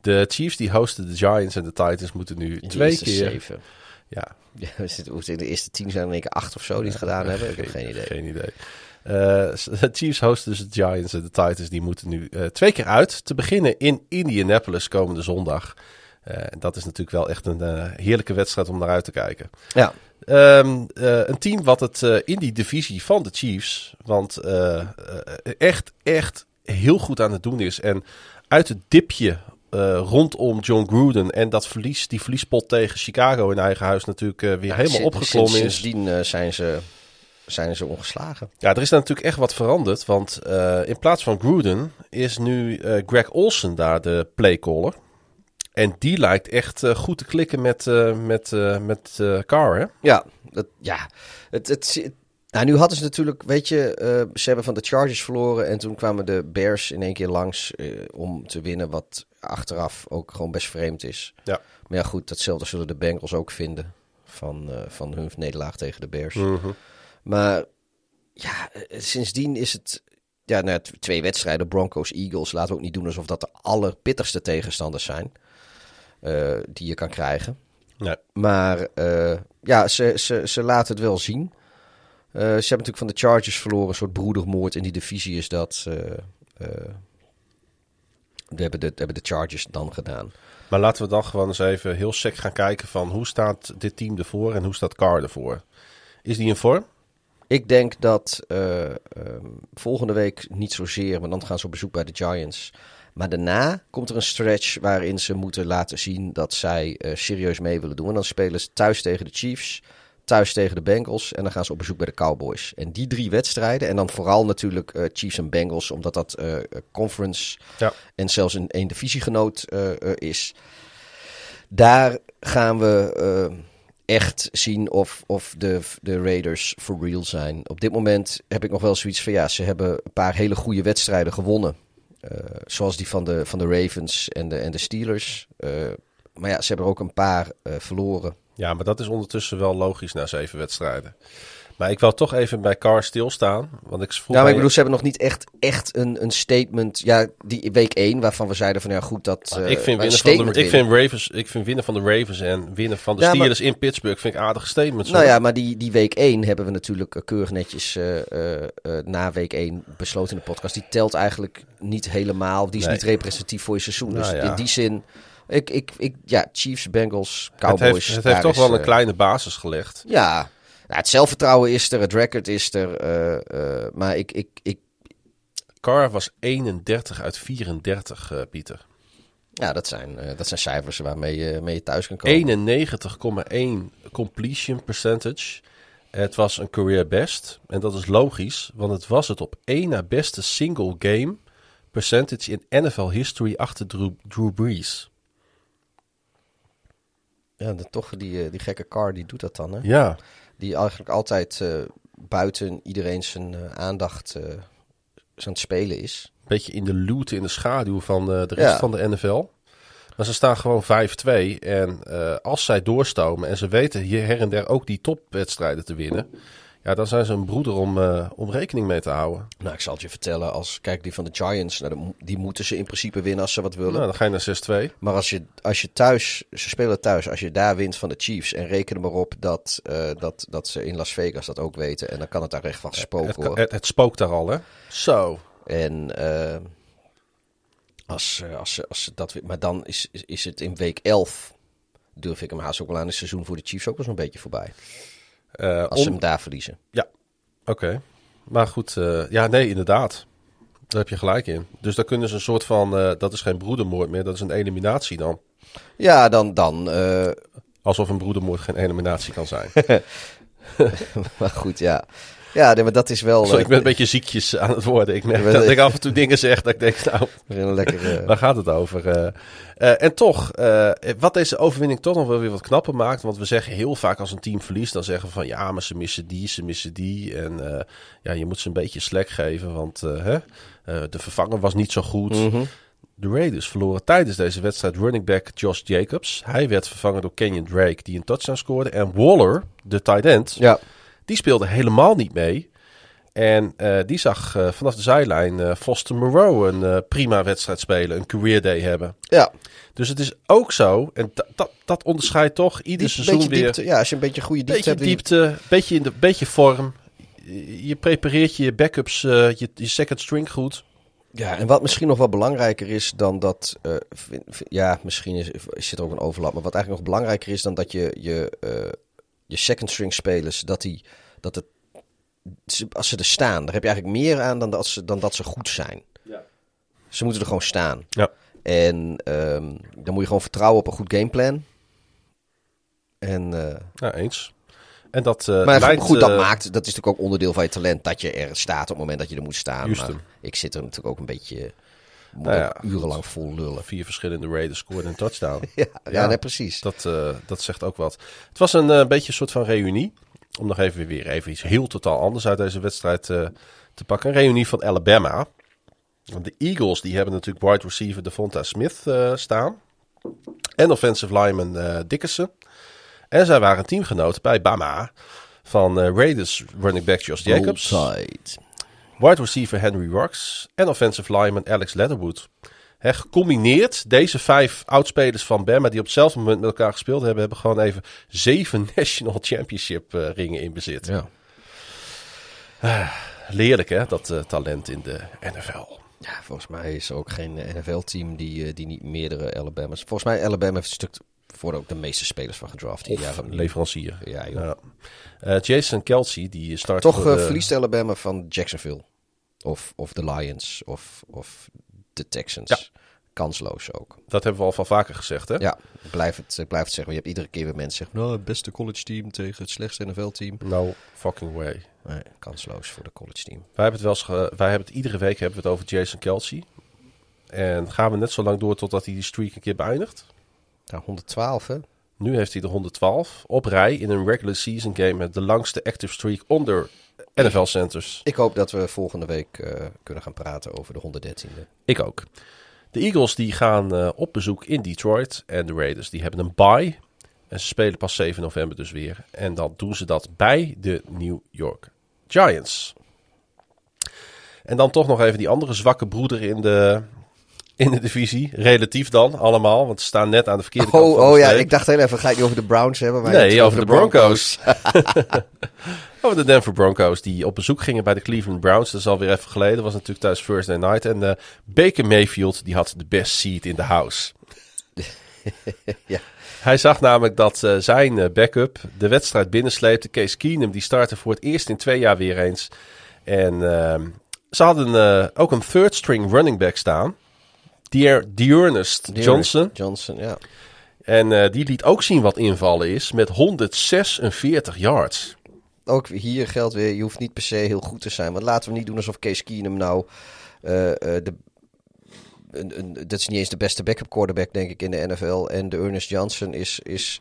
De Chiefs die hosten de Giants en de Titans moeten nu in de twee eerste keer... Zeven. Ja, Ja, in de eerste tien zijn er één keer acht of zo die het gedaan hebben. Ik heb geen idee. Geen idee. Eh, de Chiefs hosten dus de Giants en de Titans. Die moeten nu eh, twee keer uit. Te beginnen in Indianapolis komende zondag. Eh, en dat is natuurlijk wel echt een heerlijke wedstrijd om naar uit te kijken. Ja, Ehm, eh, een team wat het in die divisie van de Chiefs, want echt, echt heel goed aan het doen is. En uit het dipje rondom John Gruden en dat verlies, die verliespot tegen Chicago in eigen huis natuurlijk weer helemaal opgeklommen is. Sindsdien zijn, ze, zijn ze ongeslagen. Ja, er is natuurlijk echt wat veranderd, want eh, in plaats van Gruden is nu eh, Greg Olsen daar de playcaller. En die lijkt echt eh, goed te klikken met, met, met Carr, hè? Ja, dat, ja. Het, het, het- nou, nu hadden ze natuurlijk, weet je, ze hebben van de Chargers verloren en toen kwamen de Bears in één keer langs om te winnen, wat achteraf ook gewoon best vreemd is. Ja. Maar ja, goed, datzelfde zullen de Bengals ook vinden van, van hun nederlaag tegen de Bears. Mhm. Maar ja, eh, sindsdien is het. Ja, nou, twee wedstrijden, Broncos, Eagles. Laten we ook niet doen alsof dat de allerpittigste tegenstanders zijn. eh, die je kan krijgen. Nee. Maar eh, ja, ze, ze, ze laten het wel zien. Ze hebben natuurlijk van de Chargers verloren. Een soort broedermoord in die divisie is dat. we hebben de, hebben de Chargers dan gedaan. Maar laten we dan gewoon eens even heel sec gaan kijken van hoe staat dit team ervoor en hoe staat Carr ervoor. Is die in vorm? Ik denk dat eh, ehm, volgende week niet zozeer, want dan gaan ze op bezoek bij de Giants. Maar daarna komt er een stretch waarin ze moeten laten zien dat zij eh, serieus mee willen doen. En dan spelen ze thuis tegen de Chiefs, thuis tegen de Bengals en dan gaan ze op bezoek bij de Cowboys. En die drie wedstrijden, en dan vooral natuurlijk eh, Chiefs en Bengals, omdat dat conference Ja. en zelfs een, een divisiegenoot is. Daar gaan we echt zien of, of de, de Raiders for real zijn. Op dit moment heb ik nog wel zoiets van ja, ze hebben een paar hele goede wedstrijden gewonnen. Eh, zoals die van de, van de Ravens en de, en de Steelers. Eh, maar ja, ze hebben er ook een paar eh, verloren. Ja, maar dat is ondertussen wel logisch na zeven wedstrijden. Maar ik wil toch even bij Carr stilstaan. Want ik vroeg Ja, maar ik bedoel, ze hebben nog niet echt, echt een, een statement. Ja, die week 1, waarvan we zeiden van ja, goed, dat. Nou, eh, ik, vind maar een winnen van de, ik, vind Ravens, ik vind winnen van de Ravens en winnen van de Ja, maar- Steelers in Pittsburgh vind ik aardige statements. Nou hoor. ja, maar die, die week 1 hebben we natuurlijk eh, keurig netjes eh, eh, eh, na week 1 besloten in de podcast. Die telt eigenlijk niet helemaal. Die is Nee. niet representatief voor je seizoen. Nou dus ja. in die zin, ik, ik, ik, ja, Chiefs, Bengals, het Cowboys. heeft, het heeft toch is, wel een eh, kleine basis gelegd. Ja, nou, het zelfvertrouwen is er, het record is er. eh, eh, maar ik, ik, ik, Carr was 31 uit 34, eh, Pieter. ja, dat zijn, dat zijn cijfers waarmee je, mee je thuis kan komen. 91,1 completion percentage. Het was een career best. En dat is logisch, want het was het op één na beste single game percentage in NFL history achter Drew, Drew Brees. Ja, de, toch die, die gekke car, die doet dat dan, hè? Ja, Die eigenlijk altijd eh, buiten iedereen zijn eh, aandacht eh, aan het spelen is. een beetje in de loot, in de schaduw van de rest Ja. van de NFL. Maar ze staan gewoon 5-2. En als zij doorstomen en ze weten hier her en der ook die topwedstrijden te winnen. Ja, dan zijn ze een broeder om, eh, om rekening mee te houden. Nou, ik zal het je vertellen, als kijk die van de Giants, nou, die moeten ze in principe winnen als ze wat willen. Nou, dan ga je naar 6-2. Maar als je, als je thuis, ze spelen thuis, als je daar wint van de Chiefs en reken er maar op dat, eh, dat, dat ze in Las Vegas dat ook weten. En dan kan het daar echt van spoken Het, het, het spookt daar al, hè? Zo. En eh, als, als, ze, als ze dat, maar dan is, is, is het in week 11, durf ik hem haast ook wel aan het seizoen voor de Chiefs ook wel zo'n beetje voorbij. Eh, Als ze om- hem daar verliezen. Oké. Maar goed, eh, ja, nee, inderdaad. Daar heb je gelijk in. Dus dan kunnen ze een soort van, eh, dat is geen broedermoord meer, dat is een eliminatie dan. Ja, dan, dan Alsof een broedermoord geen eliminatie kan zijn. maar goed, ja. Ja, nee, maar dat is wel... Sorry, eh, ik ben een beetje ziekjes aan het worden. Ik merk dat ik af en toe dingen zeg dat ik denk, nou, een lekkere... waar gaat het over? Eh, eh, en toch, eh, wat deze overwinning toch nog wel weer wat knapper maakt. Want we zeggen heel vaak als een team verliest, dan zeggen we van ja, maar ze missen die, ze missen die. En eh, ja, je moet ze een beetje slack geven, want eh, hè, eh, de vervanger was niet zo goed. Mhm. De Raiders verloren tijdens deze wedstrijd running back Josh Jacobs. Hij werd vervangen door Kenyon Drake, die een touchdown scoorde. En Waller, de tight end, Ja, die speelde helemaal niet mee. En eh, die zag eh, vanaf de zijlijn eh, Foster Moreau een prima wedstrijd spelen, een career day hebben. ja. Dus het is ook zo, en dat- onderscheidt toch ieder seizoen weer. diepte, ja, als je een beetje goede diepte beetje hebt. die- diepte, beetje, in de, beetje vorm. je prepareert je backups, je, je second string goed. Ja, en wat misschien nog wel belangrijker is dan dat. vind- vind- ja, misschien is, zit er ook een overlap. Maar wat eigenlijk nog belangrijker is dan dat je je, je second string spelers. Dat die. Dat het, ze- als ze er staan, daar heb je eigenlijk meer aan dan dat ze, dan dat ze goed zijn. Ze moeten er gewoon staan. Ja. En ehm, dan moet je gewoon vertrouwen op een goed gameplan. En, eh, Ja, eens. En dat eh maar leidt, goed, dat eh, maakt, dat is natuurlijk ook onderdeel van je talent, dat je er staat op het moment dat je er moet staan. Maar ik zit er natuurlijk ook een beetje, moet Nou ja. urenlang vol lullen. vier verschillende Raiders scoorden een touchdown. Ja, ja, nee, precies. Dat, eh, dat zegt ook wat. Het was een eh, beetje een soort van reunie. Om nog even weer even iets heel totaal anders uit deze wedstrijd eh, te pakken. Een reunie van Alabama. Want de Eagles die hebben natuurlijk wide receiver Devonta Smith staan. En offensive lineman Dickerson. En zij waren teamgenoten bij Bama van Raiders running back Josh Jacobs. Outside. Wide receiver Henry Rocks en offensive lineman Alex Leatherwood. Hè, gecombineerd, deze vijf oudspelers van Bama die op hetzelfde moment met elkaar gespeeld hebben, hebben gewoon even zeven National Championship eh, ringen in bezit. Ja. Leerlijk hè, dat eh, talent in de NFL. ja, volgens mij is er ook geen NFL-team die, eh, die niet meerdere Alabama's... Volgens mij Alabama heeft een stuk voor ook de meeste spelers van gedraft. die jaren leverancier. Ja, joh. Eh, Jason Kelsey, die start Toch eh, de- verliest Alabama van Jacksonville. Of, of de Lions. Of, of de Texans. Ja. Kansloos ook. Dat hebben we al van vaker gezegd hè. Ja, ik blijf het, ik blijf het zeggen. Je hebt iedere keer weer mensen zeggen... Nou, het beste college team tegen het slechtste NFL-team. No fucking way. Nee, kansloos voor de college team. Wij hebben het wel eens ge- wij hebben het iedere week hebben we het over Jason Kelsey. En gaan we net zo lang door totdat hij die streak een keer beëindigt. Nou, 112 hè? Nu heeft hij de 112 op rij in een regular season game met de langste active streak onder NFL centers. Ik hoop dat we volgende week eh, kunnen gaan praten over de 113e. Ik ook. De Eagles die gaan eh, op bezoek in Detroit en de Raiders die hebben een bye. En ze spelen pas 7 november dus weer. En dan doen ze dat bij de New York Giants. En dan toch nog even die andere zwakke broeder in de, in de divisie. Relatief dan allemaal, want ze staan net aan de verkeerde kant Oh, van de oh ja, ik dacht heel even, ga je het niet over de Browns hebben? maar Nee, over de Broncos. over de Denver Broncos die op bezoek gingen bij de Cleveland Browns. Dat is alweer even geleden. Dat was natuurlijk thuis Thursday Night. En eh, Baker Mayfield die had de best seat in the house. Ja. Hij zag namelijk dat eh, zijn eh, backup de wedstrijd binnensleepte. Case Keenum die startte voor het eerst in twee jaar weer eens. En ehm, ze hadden ook een third string running back staan. Dear, Dearnest Johnson. Johnson, ja. En eh, die liet ook zien wat invallen is met 146 yards. Ook hier geldt weer, je hoeft niet per se heel goed te zijn. Want laten we niet doen alsof Case Keenum nou... eh, eh, de, een, een, dat is niet eens de beste backup quarterback, denk ik, in de NFL. En de Ernest Johnson is... is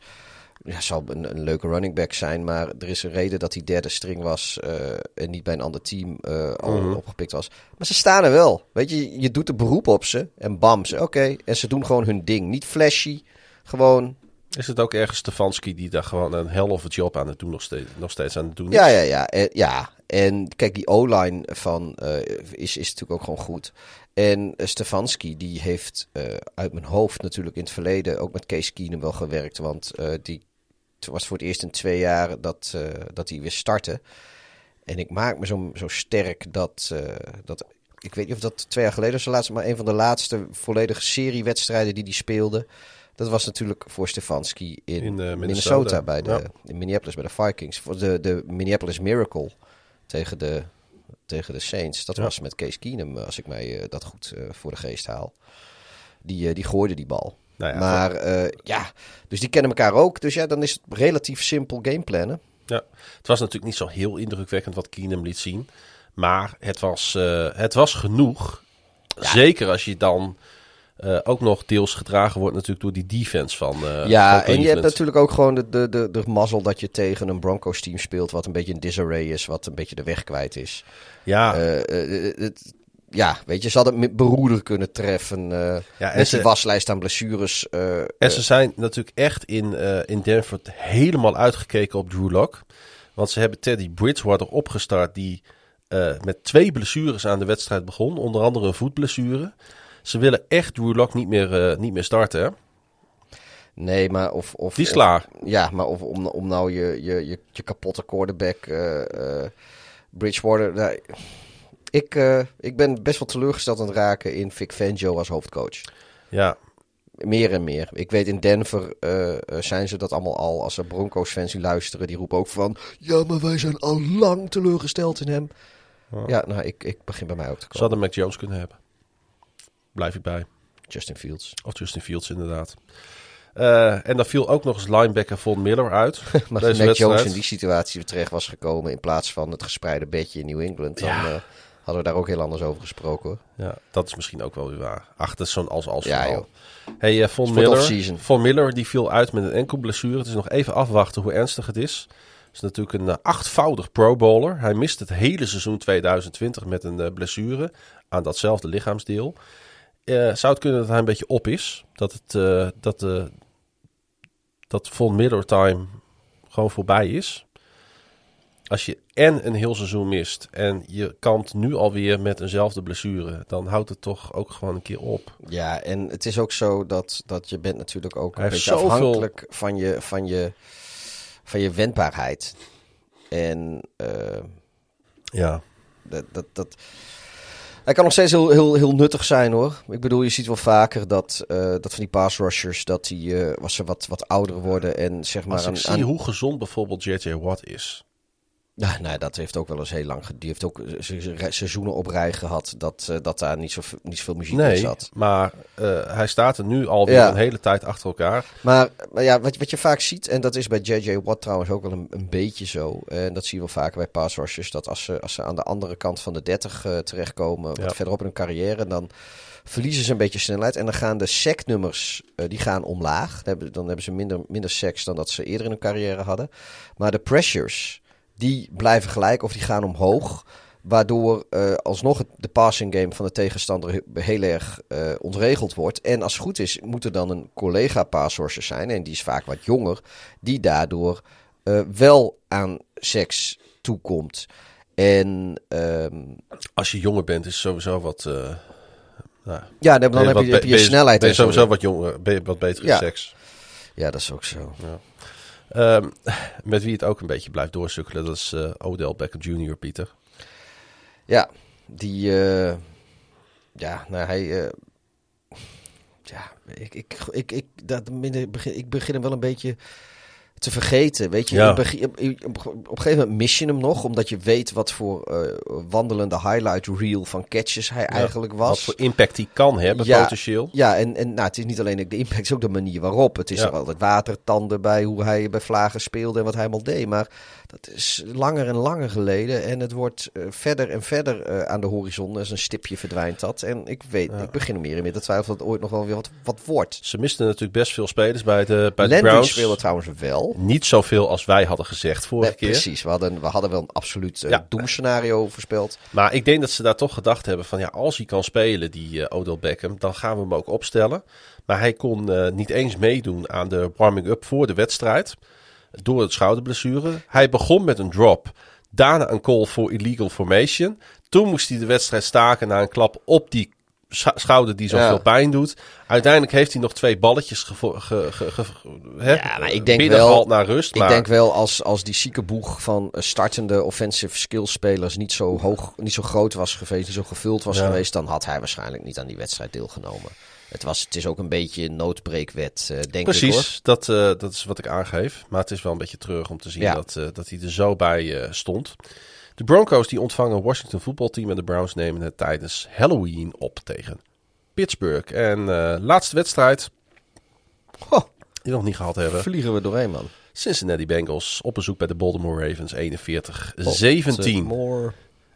ja, zal een, een leuke running back zijn, maar er is een reden dat hij derde string was eh, en niet bij een ander team eh, al opgepikt was. Maar ze staan er wel. Weet je, je doet een beroep op ze en bam, ze oké. En ze doen gewoon hun ding. Niet flashy, gewoon Is het ook ergens Stefanski die daar gewoon een hell of a job aan het doen, nog steeds, nog steeds aan het doen is? Ja, ja, ja. En, ja. en kijk, die O-line van eh, is, is natuurlijk ook gewoon goed. En Stefanski, die heeft uit mijn hoofd natuurlijk in het verleden ook met Case Keenum wel gewerkt. Want die het was voor het eerst in twee jaar dat, eh, dat hij weer startte. En ik maak me zo, zo sterk dat, eh, dat... Ik weet niet of dat twee jaar geleden was, de laatste, maar een van de laatste volledige seriewedstrijden die hij speelde. Dat was natuurlijk voor Stefanski in, In, eh, Minnesota, Minnesota, bij de, ja. in Minneapolis bij de Vikings. Voor de, de Minneapolis Miracle tegen de, tegen de Saints. Dat Ja. was met Case Keenum, als ik mij dat goed voor de geest haal. Die, die gooide die bal. Nou ja, maar eh, ja, dus die kennen elkaar ook. Dus ja, dan is het relatief simpel gameplannen. Ja, het was natuurlijk niet zo heel indrukwekkend wat Keenum liet zien. Maar het was, eh, het was genoeg. Zeker als je dan eh, ook nog deels gedragen wordt natuurlijk door die defense van eh, ja, van en je hebt natuurlijk ook gewoon de, de, de, de mazzel dat je tegen een Broncos team speelt... wat een beetje een disarray is, wat een beetje de weg kwijt is. Ja, het, ja, weet je, ze hadden met beroerder kunnen treffen. eh Ja, en met ze- die waslijst aan blessures. eh, en ze zijn natuurlijk echt in, eh, in Denver helemaal uitgekeken op Drew Lock. Want ze hebben Teddy Bridgewater opgestart die eh, met twee blessures aan de wedstrijd begon. Onder andere een voetblessure. Ze willen echt Drew Lock niet meer, eh, niet meer starten. Hè? Nee, maar of... of Die is of- klaar. Ja, maar of, om, om nou je, je, je, je kapotte quarterback... eh, eh, Bridgewater, nou, ik, eh, ik ben best wel teleurgesteld aan het raken in Vic Fangio als hoofdcoach. Ja, Meer en meer. Ik weet in Denver eh, eh, zijn ze dat allemaal al. Als er Broncos fans die luisteren, die roepen ook van... Ja, maar wij zijn al lang teleurgesteld in hem. Ja, nou, ik, ik begin bij mij ook te ze komen. hadden Mac Jones kunnen hebben. Blijf ik bij. Justin Fields. Of Justin Fields, inderdaad. En dan viel ook nog eens linebacker Von Miller uit. Maar deze Mac. Jones in die situatie terecht was gekomen... in plaats van het gespreide bedje in New England... dan Ja. Hadden we daar ook heel anders over gesproken. hoor. Ja, dat is misschien ook wel weer waar. Ach, dat is zo'n als-als Ja, verhaal. joh. Hey, eh, Von, Miller. Von Miller die viel uit met een enkel blessure. Het is nog even afwachten hoe ernstig het is. Het is natuurlijk een eh, achtvoudig pro bowler. Hij mist het hele seizoen 2020 met een eh, blessure aan datzelfde lichaamsdeel. Zou het kunnen dat hij een beetje op is? Dat, het, dat, dat Von Miller time gewoon voorbij is? Als je en een heel seizoen mist en je kampt nu alweer met eenzelfde blessure, dan houdt het toch ook gewoon een keer op. Ja, en het is ook zo dat, dat je bent natuurlijk ook een Hij beetje zoveel- afhankelijk van je, van, je, van je wendbaarheid. En eh, Ja, dat, dat, dat... Hij kan nog steeds heel, heel, heel nuttig zijn hoor. Ik bedoel, je ziet wel vaker dat, eh, dat van die pass rushers, dat die eh, als ze wat, wat ouder worden en zeg maar Als ik aan, zie aan- hoe gezond bijvoorbeeld JJ Watt is. Ja, nou, dat heeft ook wel eens heel lang. ge- Die heeft ook eh, se- se- seizoenen op rij gehad dat, eh, dat daar niet, zo, niet zoveel muziek in Nee, zat. maar eh, hij staat er nu alweer Ja. een hele tijd achter elkaar. Maar, maar ja, wat, wat je vaak ziet, en dat is bij JJ Watt trouwens ook wel een, een beetje zo. En dat zie je wel vaker bij pass rushers. Dat als ze, als ze aan de andere kant van de 30 eh, terechtkomen, Ja. wat verderop in hun carrière, dan verliezen ze een beetje snelheid. En dan gaan de sacknummers, eh die gaan omlaag. Dan hebben, dan hebben ze minder, minder sacks dan dat ze eerder in hun carrière hadden. Maar de pressures, die blijven gelijk of die gaan omhoog. Waardoor eh, alsnog het, de passing game van de tegenstander he- heel erg eh, ontregeld wordt. En als het goed is, moet er dan een collega passworser zijn. En die is vaak wat jonger. Die daardoor eh, wel aan seks toekomt. En ehm, Als je jonger bent, is sowieso wat. nou, ja, dan, heb je, heb je snelheid. Ben je sowieso wat jonger, ben je wat betere Ja. seks. Ja, dat is ook zo. Ehm, met wie het ook een beetje blijft doorsukkelen, dat is eh, Odell Beckham Jr., Pieter. Ja, die. eh, ja, nou hij. eh, ja, ik, ik, ik, ik, dat, ik begin hem wel een beetje te vergeten. Weet je, Ja. Op, een gegeven moment mis je hem nog, omdat je weet wat voor eh, wandelende highlight reel van catches hij eigenlijk was. Wat voor impact die kan hebben, Ja. potentieel. Ja, en, en nou, het is niet alleen de impact, het is ook de manier waarop. Het is er altijd watertanden bij hoe hij bij Vlagen speelde en wat hij allemaal deed. Maar dat is langer en langer geleden. En het wordt eh, verder en verder eh, aan de horizon. Als een stipje verdwijnt dat. En ik weet, ik begin er meer en meer te twijfelen dat het ooit nog wel weer wat, wat wordt. Ze misten natuurlijk best veel spelers bij de, bij de Browns. speelde trouwens wel. Niet zoveel als wij hadden gezegd vorige Nee, keer. precies, we hadden, we hadden wel een absoluut eh, Ja. doemscenario voorspeld. Maar ik denk dat ze daar toch gedacht hebben van ja, als hij kan spelen, die Odell Beckham, dan gaan we hem ook opstellen. Maar hij kon niet eens meedoen aan de warming-up voor de wedstrijd. Door het schouderblessure. Hij begon met een drop. Daarna een call voor illegal formation. Toen moest hij de wedstrijd staken na een klap op die schouder die zoveel Ja. pijn doet. Uiteindelijk heeft hij nog twee balletjes ge, ge, ge- hè, Ja, maar ik denk wel- naar rust. Ik maar denk wel als, als die zieke boeg van eh, startende offensive skills spelers niet zo hoog, niet zo groot was geweest, niet zo gevuld was Ja. geweest, dan had hij waarschijnlijk niet aan die wedstrijd deelgenomen. Het, was, het is ook een beetje een noodbreekwet, eh, denk ik hoor. Precies, dat, eh, dat is wat ik aangeef. Maar het is wel een beetje treurig om te zien Ja. dat, eh, dat hij er zo bij stond. De Broncos die ontvangen Washington voetbalteam en de Browns nemen het tijdens Halloween op tegen Pittsburgh. En laatste wedstrijd die we nog niet gehad hebben. vliegen we doorheen, man. Cincinnati Bengals op bezoek bij de Baltimore Ravens 41-17. More.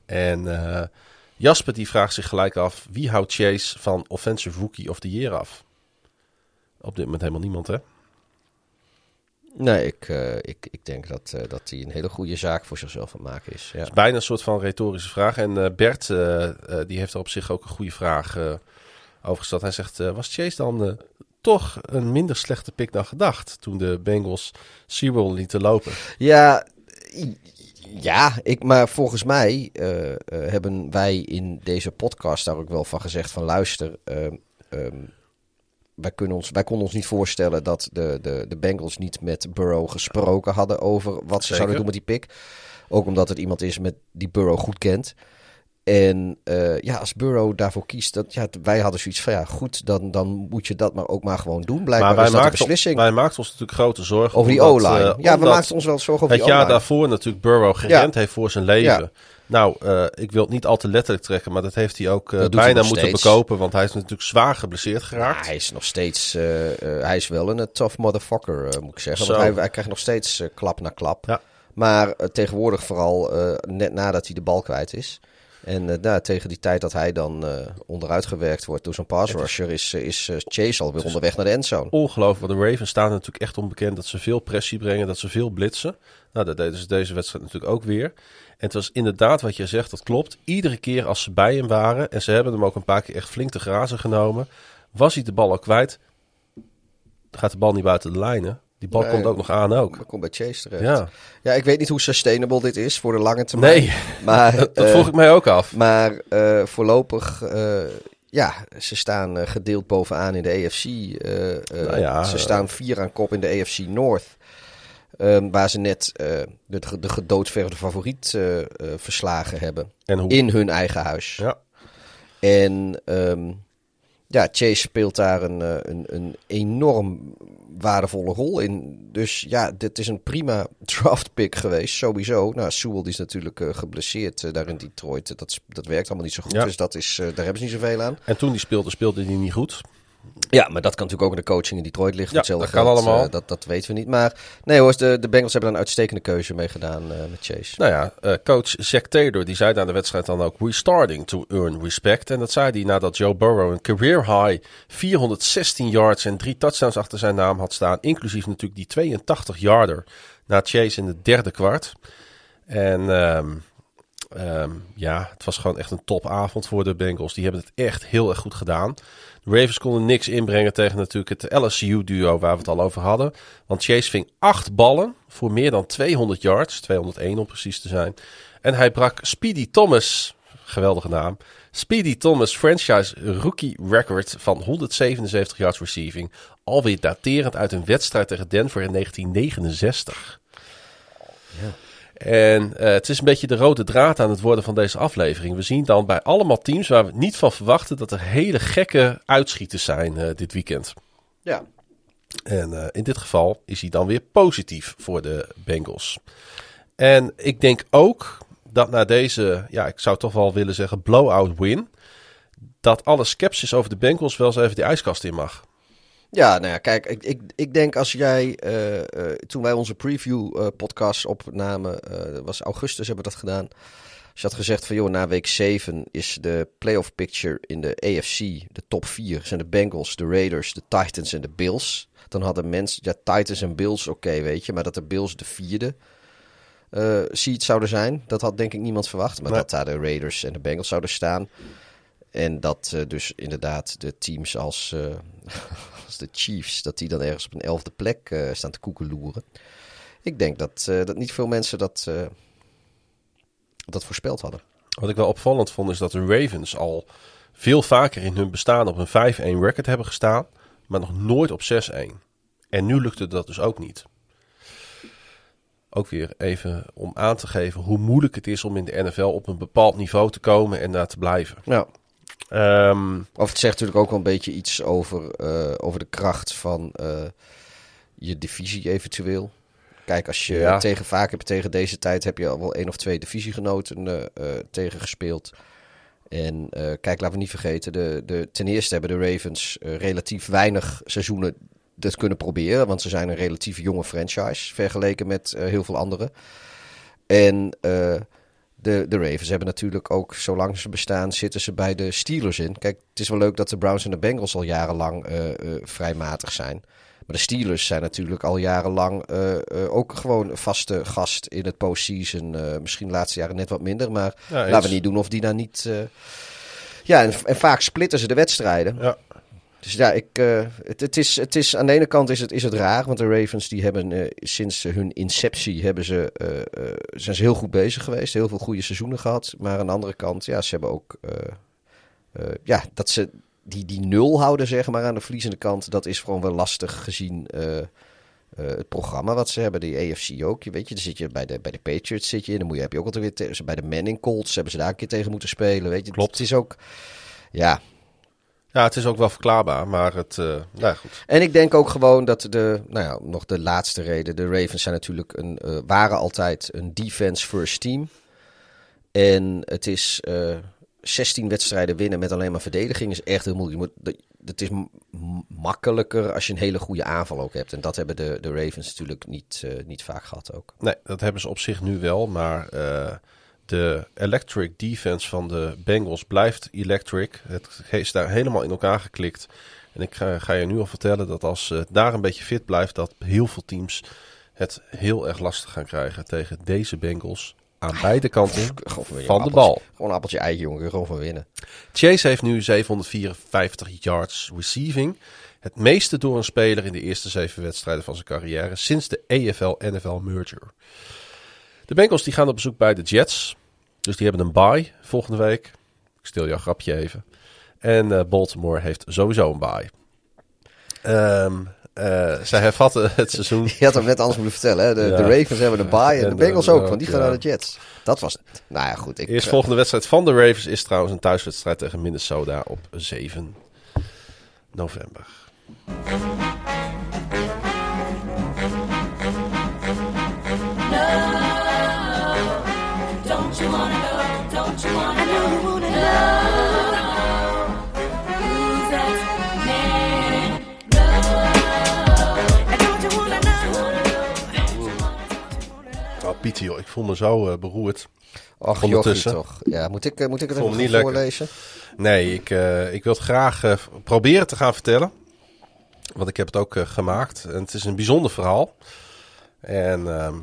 En Jasper die vraagt zich gelijk af, wie houdt Chase van Offensive Rookie of the Year af? Op dit moment helemaal niemand hè? Nee, ik, eh, ik, ik denk dat, eh, dat hij een hele goede zaak voor zichzelf aan het maken is. Ja. Bijna een soort van retorische vraag. En eh, Bert, die heeft er op zich ook een goede vraag over gesteld. Hij zegt, was Chase dan toch een minder slechte pick dan gedacht... toen de Bengals Seawell lieten lopen? Ja, ja ik, maar volgens mij eh, eh, hebben wij in deze podcast daar ook wel van gezegd van luister, ehm, ehm, wij, kunnen ons, wij konden ons niet voorstellen dat de, de, de Bengals niet met Burrow gesproken hadden over wat ze Zeker. zouden doen met die pick. Ook omdat het iemand is met die Burrow goed kent. En eh, ja, als Burrow daarvoor kiest, dat, ja, wij hadden zoiets van ja, goed, dan, dan moet je dat maar ook maar gewoon doen. Blijkbaar Maar wij maakten, beslissing wij maakten ons natuurlijk grote zorgen. over die O-line. eh, ja, we maakten ons wel zorgen over Het die jaar O-line. daarvoor natuurlijk Burrow gerend Ja. heeft voor zijn leven. Ja. Nou, eh, ik wil het niet al te letterlijk trekken, maar dat heeft hij ook hij bijna moeten steeds. bekopen. Want hij is natuurlijk zwaar geblesseerd Ja, geraakt. hij is nog steeds, hij is wel een tough motherfucker, moet ik zeggen. Zo. Want hij, hij krijgt nog steeds klap na klap. Ja. Maar tegenwoordig vooral net nadat hij de bal kwijt is. En nou, tegen die tijd dat hij dan eh, onderuit gewerkt wordt door zo'n pass rusher, is, eh, is eh, Chase alweer onderweg naar de endzone. Ongelooflijk, want de Ravens staan natuurlijk echt onbekend dat ze veel pressie brengen, dat ze veel blitsen. Nou, dat deden ze deze wedstrijd natuurlijk ook weer. En het was inderdaad wat je zegt, dat klopt. Iedere keer als ze bij hem waren, en ze hebben hem ook een paar keer echt flink te grazen genomen, was hij de bal al kwijt. Gaat de bal niet buiten de lijnen. Die bal Nee. komt ook nog aan ook. Dat komt bij Chase terecht. Ja, Ja, ik weet niet hoe sustainable dit is voor de lange termijn. nee, Maar, dat, dat eh, vroeg ik mij ook af. Maar eh, voorlopig, eh, ja, ze staan gedeeld bovenaan in de AFC. Nou ja, ze staan vier aan kop in de AFC North. Ehm, waar ze net de, de gedoodverde favoriet verslagen hebben. En hoe? In hun eigen huis. Ja. En ehm, ja, Chase speelt daar een, een, een enorm waardevolle rol in. Dus ja, dit is een prima draft pick geweest, sowieso. Nou, Sewell die is natuurlijk eh, geblesseerd eh, daar in Detroit. Dat, dat werkt allemaal niet zo goed, Ja. dus dat is, eh, daar hebben ze niet zoveel aan. En toen die speelde, speelde hij niet goed. Ja, maar dat kan natuurlijk ook in de coaching in Detroit liggen. Ja, Hetzelfde dat kan allemaal. eh, dat, dat weten we niet. Maar nee hoor, de, de Bengals hebben er een uitstekende keuze mee gedaan eh, met Chase. Nou ja, eh, coach Zack Taylor die zei na de wedstrijd dan ook... We're starting to earn respect. En dat zei hij nadat Joe Burrow een career high 416 yards en drie touchdowns achter zijn naam had staan. Inclusief natuurlijk die 82 yarder na Chase in het derde kwart. En ehm, ehm, ja, het was gewoon echt een topavond voor de Bengals. Die hebben het echt heel erg goed gedaan. De Ravens konden niks inbrengen tegen natuurlijk het LSU-duo waar we het al over hadden. Want Chase ving acht ballen voor meer dan 200 yards. 201 om precies te zijn. En hij brak Speedy Thomas, geweldige naam, Speedy Thomas franchise rookie record van 177 yards receiving. Alweer daterend uit een wedstrijd tegen Denver in 1969. En eh, het is een beetje de rode draad aan het worden van deze aflevering. We zien dan bij allemaal teams waar we niet van verwachten dat er hele gekke uitschieters zijn eh, dit weekend. Ja, En eh, in dit geval is hij dan weer positief voor de Bengals. En ik denk ook dat na deze, ja, ik zou toch wel willen zeggen, blowout win, dat alle sceptisch over de Bengals wel eens even die ijskast in mag. Ja, nou ja, kijk, ik, ik, ik denk als jij, eh, eh, toen wij onze preview eh, podcast opnamen, was augustus hebben we dat gedaan. Als je had gezegd van, joh, na week 7 is de playoff picture in de AFC, de top 4, zijn de Bengals, de Raiders, de Titans en de Bills. Dan hadden mensen, ja, Titans en Bills, oké, weet je, maar dat de Bills de vierde seed zouden zijn, dat had denk ik niemand verwacht. Maar Nee. dat daar de Raiders en de Bengals zouden staan. En dat eh, dus inderdaad de teams als, eh, als de Chiefs, dat die dan ergens op een elfde plek eh, staan te koekeloeren. Ik denk dat, dat niet veel mensen dat, dat voorspeld hadden. Wat ik wel opvallend vond is dat de Ravens al veel vaker in hun bestaan op een 5-1 record hebben gestaan, maar nog nooit op 6-1. En nu lukte dat dus ook niet. Ook weer even om aan te geven hoe moeilijk het is om in de NFL op een bepaald niveau te komen en daar te blijven. Ja. Ehm, Of het zegt natuurlijk ook wel een beetje iets over, eh, over de kracht van eh, je divisie eventueel. Kijk, als je Ja. tegen vaak heb je tegen deze tijd heb je al wel één of twee divisiegenoten eh eh, tegen gespeeld. En kijk, laten we niet vergeten, de, de, ten eerste hebben de Ravens relatief weinig seizoenen dit kunnen proberen. Want ze zijn een relatief jonge franchise vergeleken met heel veel anderen. En eh, de, de Ravens hebben natuurlijk ook, zolang ze bestaan, zitten ze bij de Steelers in. Kijk, het is wel leuk dat de Browns en de Bengals al jarenlang eh, eh, vrij matig zijn. Maar de Steelers zijn natuurlijk al jarenlang eh, ook gewoon een vaste gast in het postseason. Misschien de laatste jaren net wat minder, maar Ja, laten we niet doen of die nou niet... Ja, en, en vaak splitten ze de wedstrijden. Ja. Dus ja, ik, eh, het, het, is, het is, aan de ene kant is het, is het raar, want de Ravens die hebben eh, sinds hun inceptie hebben ze, eh, zijn ze heel goed bezig geweest. Heel veel goede seizoenen gehad. Maar aan de andere kant, ja, ze hebben ook ja, dat ze die, die nul houden, zeg maar, aan de verliezende kant, dat is gewoon wel lastig gezien het programma wat ze hebben. Die AFC ook, je weet je, dan zit je bij de, bij de Patriots zit je in, dan moet je, heb je ook altijd weer bij de Manning Colts hebben ze daar een keer tegen moeten spelen, weet je. Klopt. Het is ook, ja, Ja, het is ook wel verklaarbaar, maar het... eh nou goed. En ik denk ook gewoon dat de, nou ja, nog de laatste reden. De Ravens zijn natuurlijk een, eh, waren altijd een defense first team. En het is eh 16 wedstrijden winnen met alleen maar verdediging is echt heel moeilijk. Je moet, dat- het is makkelijker als je een hele goede aanval ook hebt. En dat hebben de, de Ravens natuurlijk niet, niet vaak gehad ook. Nee, dat hebben ze op zich nu wel, maar de electric defense van de Bengals blijft electric. Het is daar helemaal in elkaar geklikt. En ik ga, ga je nu al vertellen dat als het daar een beetje fit blijft, dat heel veel teams het heel erg lastig gaan krijgen tegen deze Bengals aan beide kanten van de bal. Gewoon appeltje eitje, jongen. Gewoon van winnen. Chase heeft nu 754 yards receiving. Het meeste door een speler in de eerste zeven wedstrijden van zijn carrière sinds de AFL-NFL merger. De Bengals die gaan op bezoek bij de Jets. Dus die hebben een bye volgende week. Ik stil jouw grapje even. En eh, Baltimore heeft sowieso een bye. Ehm eh, zij hervatten het seizoen. Je had hem net anders moeten vertellen. Hè? De, Ja. de Ravens hebben de bye en En de de- Bengals ook. Want die gaan ja. naar de Jets. Dat was het. Nou ja, goed. Ik, Eerst eh, volgende wedstrijd van de Ravens is trouwens een thuiswedstrijd tegen Minnesota op 7 november. Pieter, joh, ik voel me zo eh, beroerd. Och, jochie toch. Ja, moet ik, eh, moet ik het even niet lekker. voorlezen? Nee, ik, eh, ik wil het graag proberen te gaan vertellen. Want ik heb het ook gemaakt. En het is een bijzonder verhaal. En ehm,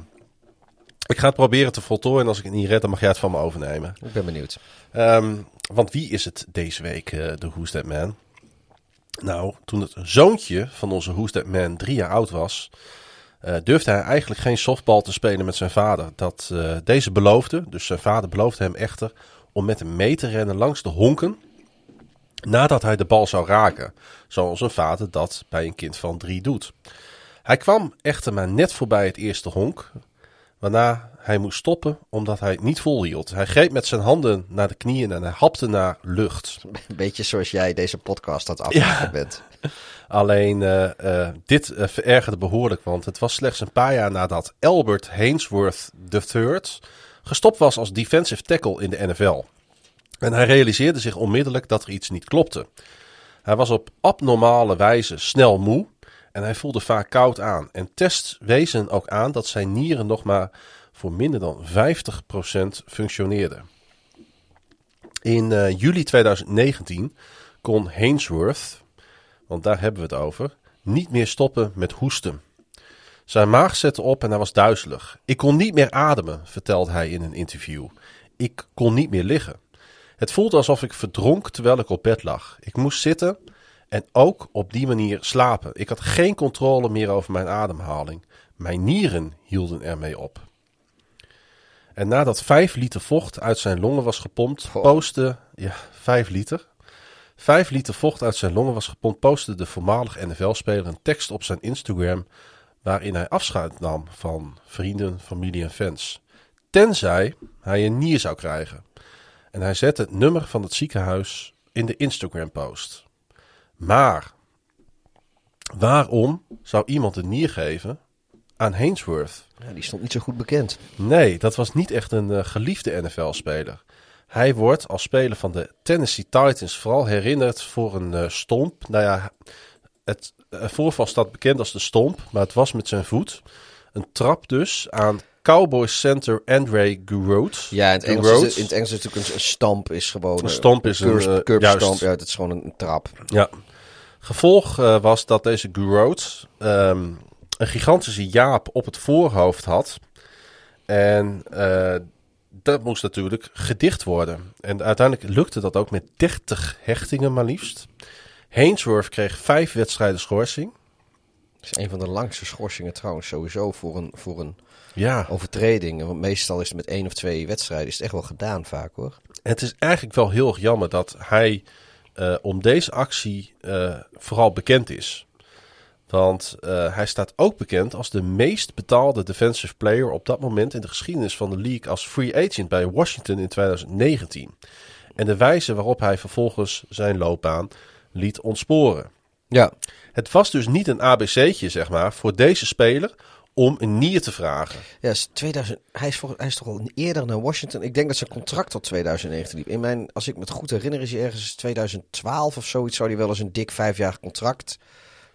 ik ga het proberen te voltooien. En als ik het niet red, dan mag jij het van me overnemen. Ik ben benieuwd. Ehm, want wie is het deze week, de Who's That Man? Nou, toen het zoontje van onze Who's That Man drie jaar oud was... eh, durfde hij eigenlijk geen softbal te spelen met zijn vader. Dat eh, deze beloofde, dus zijn vader beloofde hem echter... om met hem mee te rennen langs de honken... nadat hij de bal zou raken. Zoals een vader dat bij een kind van drie doet. Hij kwam echter maar net voorbij het eerste honk... Waarna hij moest stoppen omdat hij het niet volhield. Hij greep met zijn handen naar de knieën en hij hapte naar lucht. Een beetje zoals jij deze podcast had afgelegd bent. Alleen eh, eh, dit eh, verergerde behoorlijk, want het was slechts een paar jaar nadat Albert Hainsworth III gestopt was als defensive tackle in de NFL. En hij realiseerde zich onmiddellijk dat er iets niet klopte. Hij was op abnormale wijze snel moe en hij voelde vaak koud aan. En tests wezen ook aan dat zijn nieren nog maar voor minder dan 50% functioneerden. In eh, juli 2019 kon Hainsworth, want daar hebben we het over, niet meer stoppen met hoesten. Zijn maag zette op en hij was duizelig. Ik kon niet meer ademen, vertelde hij in een interview. Ik kon niet meer liggen. Het voelde alsof ik verdronk terwijl ik op bed lag. Ik moest zitten en ook op die manier slapen. Ik had geen controle meer over mijn ademhaling. Mijn nieren hielden ermee op. En nadat vijf liter vocht uit zijn longen was gepompt, Goh. postte... Ja, vijf liter. Vijf liter vocht uit zijn longen was gepompt, postte de voormalig NFL-speler een tekst op zijn Instagram waarin hij afscheid nam van vrienden, familie en fans. Tenzij hij een nier zou krijgen. En hij zette het nummer van het ziekenhuis in de Instagram-post. Maar waarom zou iemand een nier geven aan Hainsworth? Ja, die stond niet zo goed bekend. Nee, dat was niet echt een eh, geliefde NFL-speler. Hij wordt als speler van de Tennessee Titans vooral herinnerd voor een eh, stomp. Nou ja, het eh, voorval staat bekend als de stomp, maar het was met zijn voet. Een trap dus aan Cowboys center Andre Gurode. Ja, in het Engels, is, het- in het Engels is natuurlijk een, een stamp is gewoon... Een stamp is een, curb, curb juist. stamp. Ja, het is gewoon een, een trap. Ja. Gevolg was dat deze Gurode ehm, een gigantische jaap op het voorhoofd had. En eh, dat moest natuurlijk gedicht worden. En uiteindelijk lukte dat ook met 30 hechtingen maar liefst. Hainsworth kreeg vijf wedstrijden schorsing. Het is een van de langste schorsingen trouwens sowieso voor een, voor een Ja, overtreding. Want meestal is het met één of twee wedstrijden is het echt wel gedaan vaak hoor. het is eigenlijk wel heel erg jammer dat hij eh, om deze actie eh, vooral bekend is. Want eh, hij staat ook bekend als de meest betaalde defensive player op dat moment in de geschiedenis van de league als free agent bij Washington in 2019. En de wijze waarop hij vervolgens zijn loopbaan liet ontsporen. Ja, Het was dus niet een ABC'tje, zeg maar, voor deze speler om een nier te vragen. ja is 2000, hij, is voor, hij is toch al eerder naar Washington. Ik denk dat zijn contract tot 2019 liep. In mijn, als ik me het goed herinner, is hij ergens 2012 of zoiets. Zou hij wel eens een dik vijfjarig contract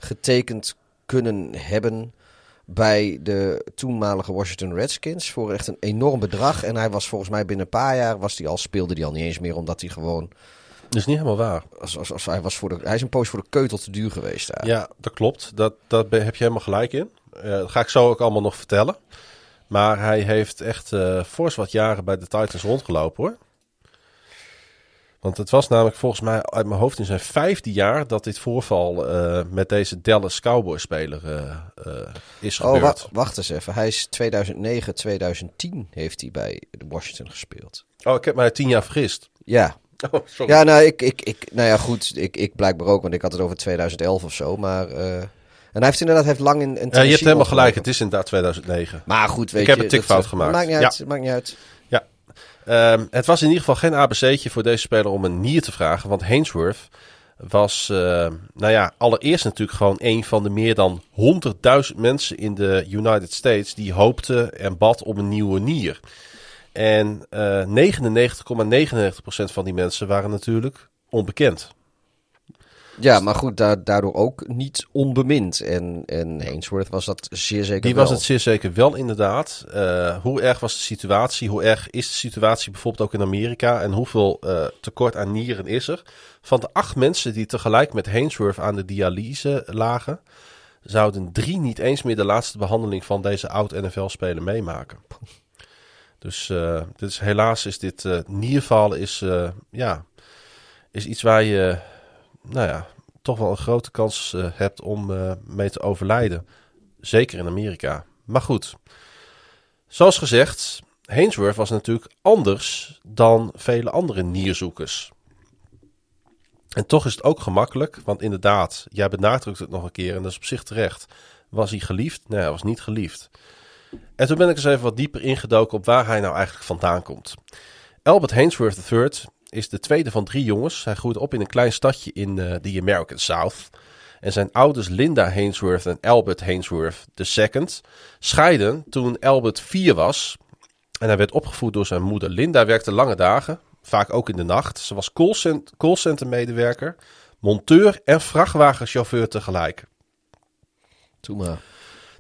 getekend kunnen hebben bij de toenmalige Washington Redskins voor echt een enorm bedrag. En hij was volgens mij binnen een paar jaar was hij al speelde hij al niet eens meer omdat hij gewoon Dat is niet helemaal waar. als, als, als hij was voor de hij is een poos voor de keutel te duur geweest daar. Ja, dat klopt. Dat, dat heb je helemaal gelijk in. Eh, dat ga ik zo ook allemaal nog vertellen. Maar hij heeft echt eh fors wat jaren bij de Titans rondgelopen hoor. Want het was namelijk volgens mij uit mijn hoofd in zijn vijfde jaar dat dit voorval eh, met deze Dallas Cowboys speler eh, eh, is Oh, gebeurd. wa- wacht eens even. Hij is 2009, 2010 heeft hij bij de Washington gespeeld. Oh, ik heb mij tien jaar vergist. Ja, Oh, sorry. Ja, nou, ik, ik, ik, nou ja, goed. Ik, ik blijkbaar ook, want ik had het over 2011 of zo. Maar, en hij heeft inderdaad heeft lang in, in Ja, je hebt helemaal gelijk. Het is inderdaad 2009. Maar goed, weet Ik heb je, een tikfout dat, eh, gemaakt. Maakt niet Ja. uit. Maakt niet uit. Ehm, het was in ieder geval geen ABC'tje voor deze speler om een nier te vragen. Want Hainsworth was, eh, nou ja, allereerst natuurlijk gewoon een van de meer dan 100.000 mensen in de United States die hoopten en bad om een nieuwe nier. En eh 99,99% van die mensen waren natuurlijk onbekend. Ja, maar goed, da- daardoor ook niet onbemind. En, en Hainsworth was dat zeer zeker Die wel. was het zeer zeker wel inderdaad. Eh, hoe erg was de situatie? Hoe erg is de situatie bijvoorbeeld ook in Amerika? En hoeveel eh, tekort aan nieren is er? Van de acht mensen die tegelijk met Hainsworth aan de dialyse lagen... zouden drie niet eens meer de laatste behandeling van deze oud-NFL-speler meemaken. Dus eh, dit is, helaas is dit nierfalen is, ja, is iets waar je nou ja, toch wel een grote kans eh, hebt om eh, mee te overlijden. Zeker in Amerika. Maar goed, zoals gezegd, Hainsworth was natuurlijk anders dan vele andere nierzoekers. En toch is het ook gemakkelijk, want inderdaad, jij benadrukt het nog een keer en dat is op zich terecht. Was hij geliefd? Nee, hij was niet geliefd. En toen ben ik eens even wat dieper ingedoken op waar hij nou eigenlijk vandaan komt. Albert Hainsworth III is de tweede van drie jongens. Hij groeide op in een klein stadje in eh, de American South. En zijn ouders Linda Hainsworth en Albert Hainsworth II scheiden toen Albert vier was. En hij werd opgevoed door zijn moeder. Linda werkte lange dagen, vaak ook in de nacht. Ze was callcent- callcentermedewerker, monteur en vrachtwagenchauffeur tegelijk. Toen.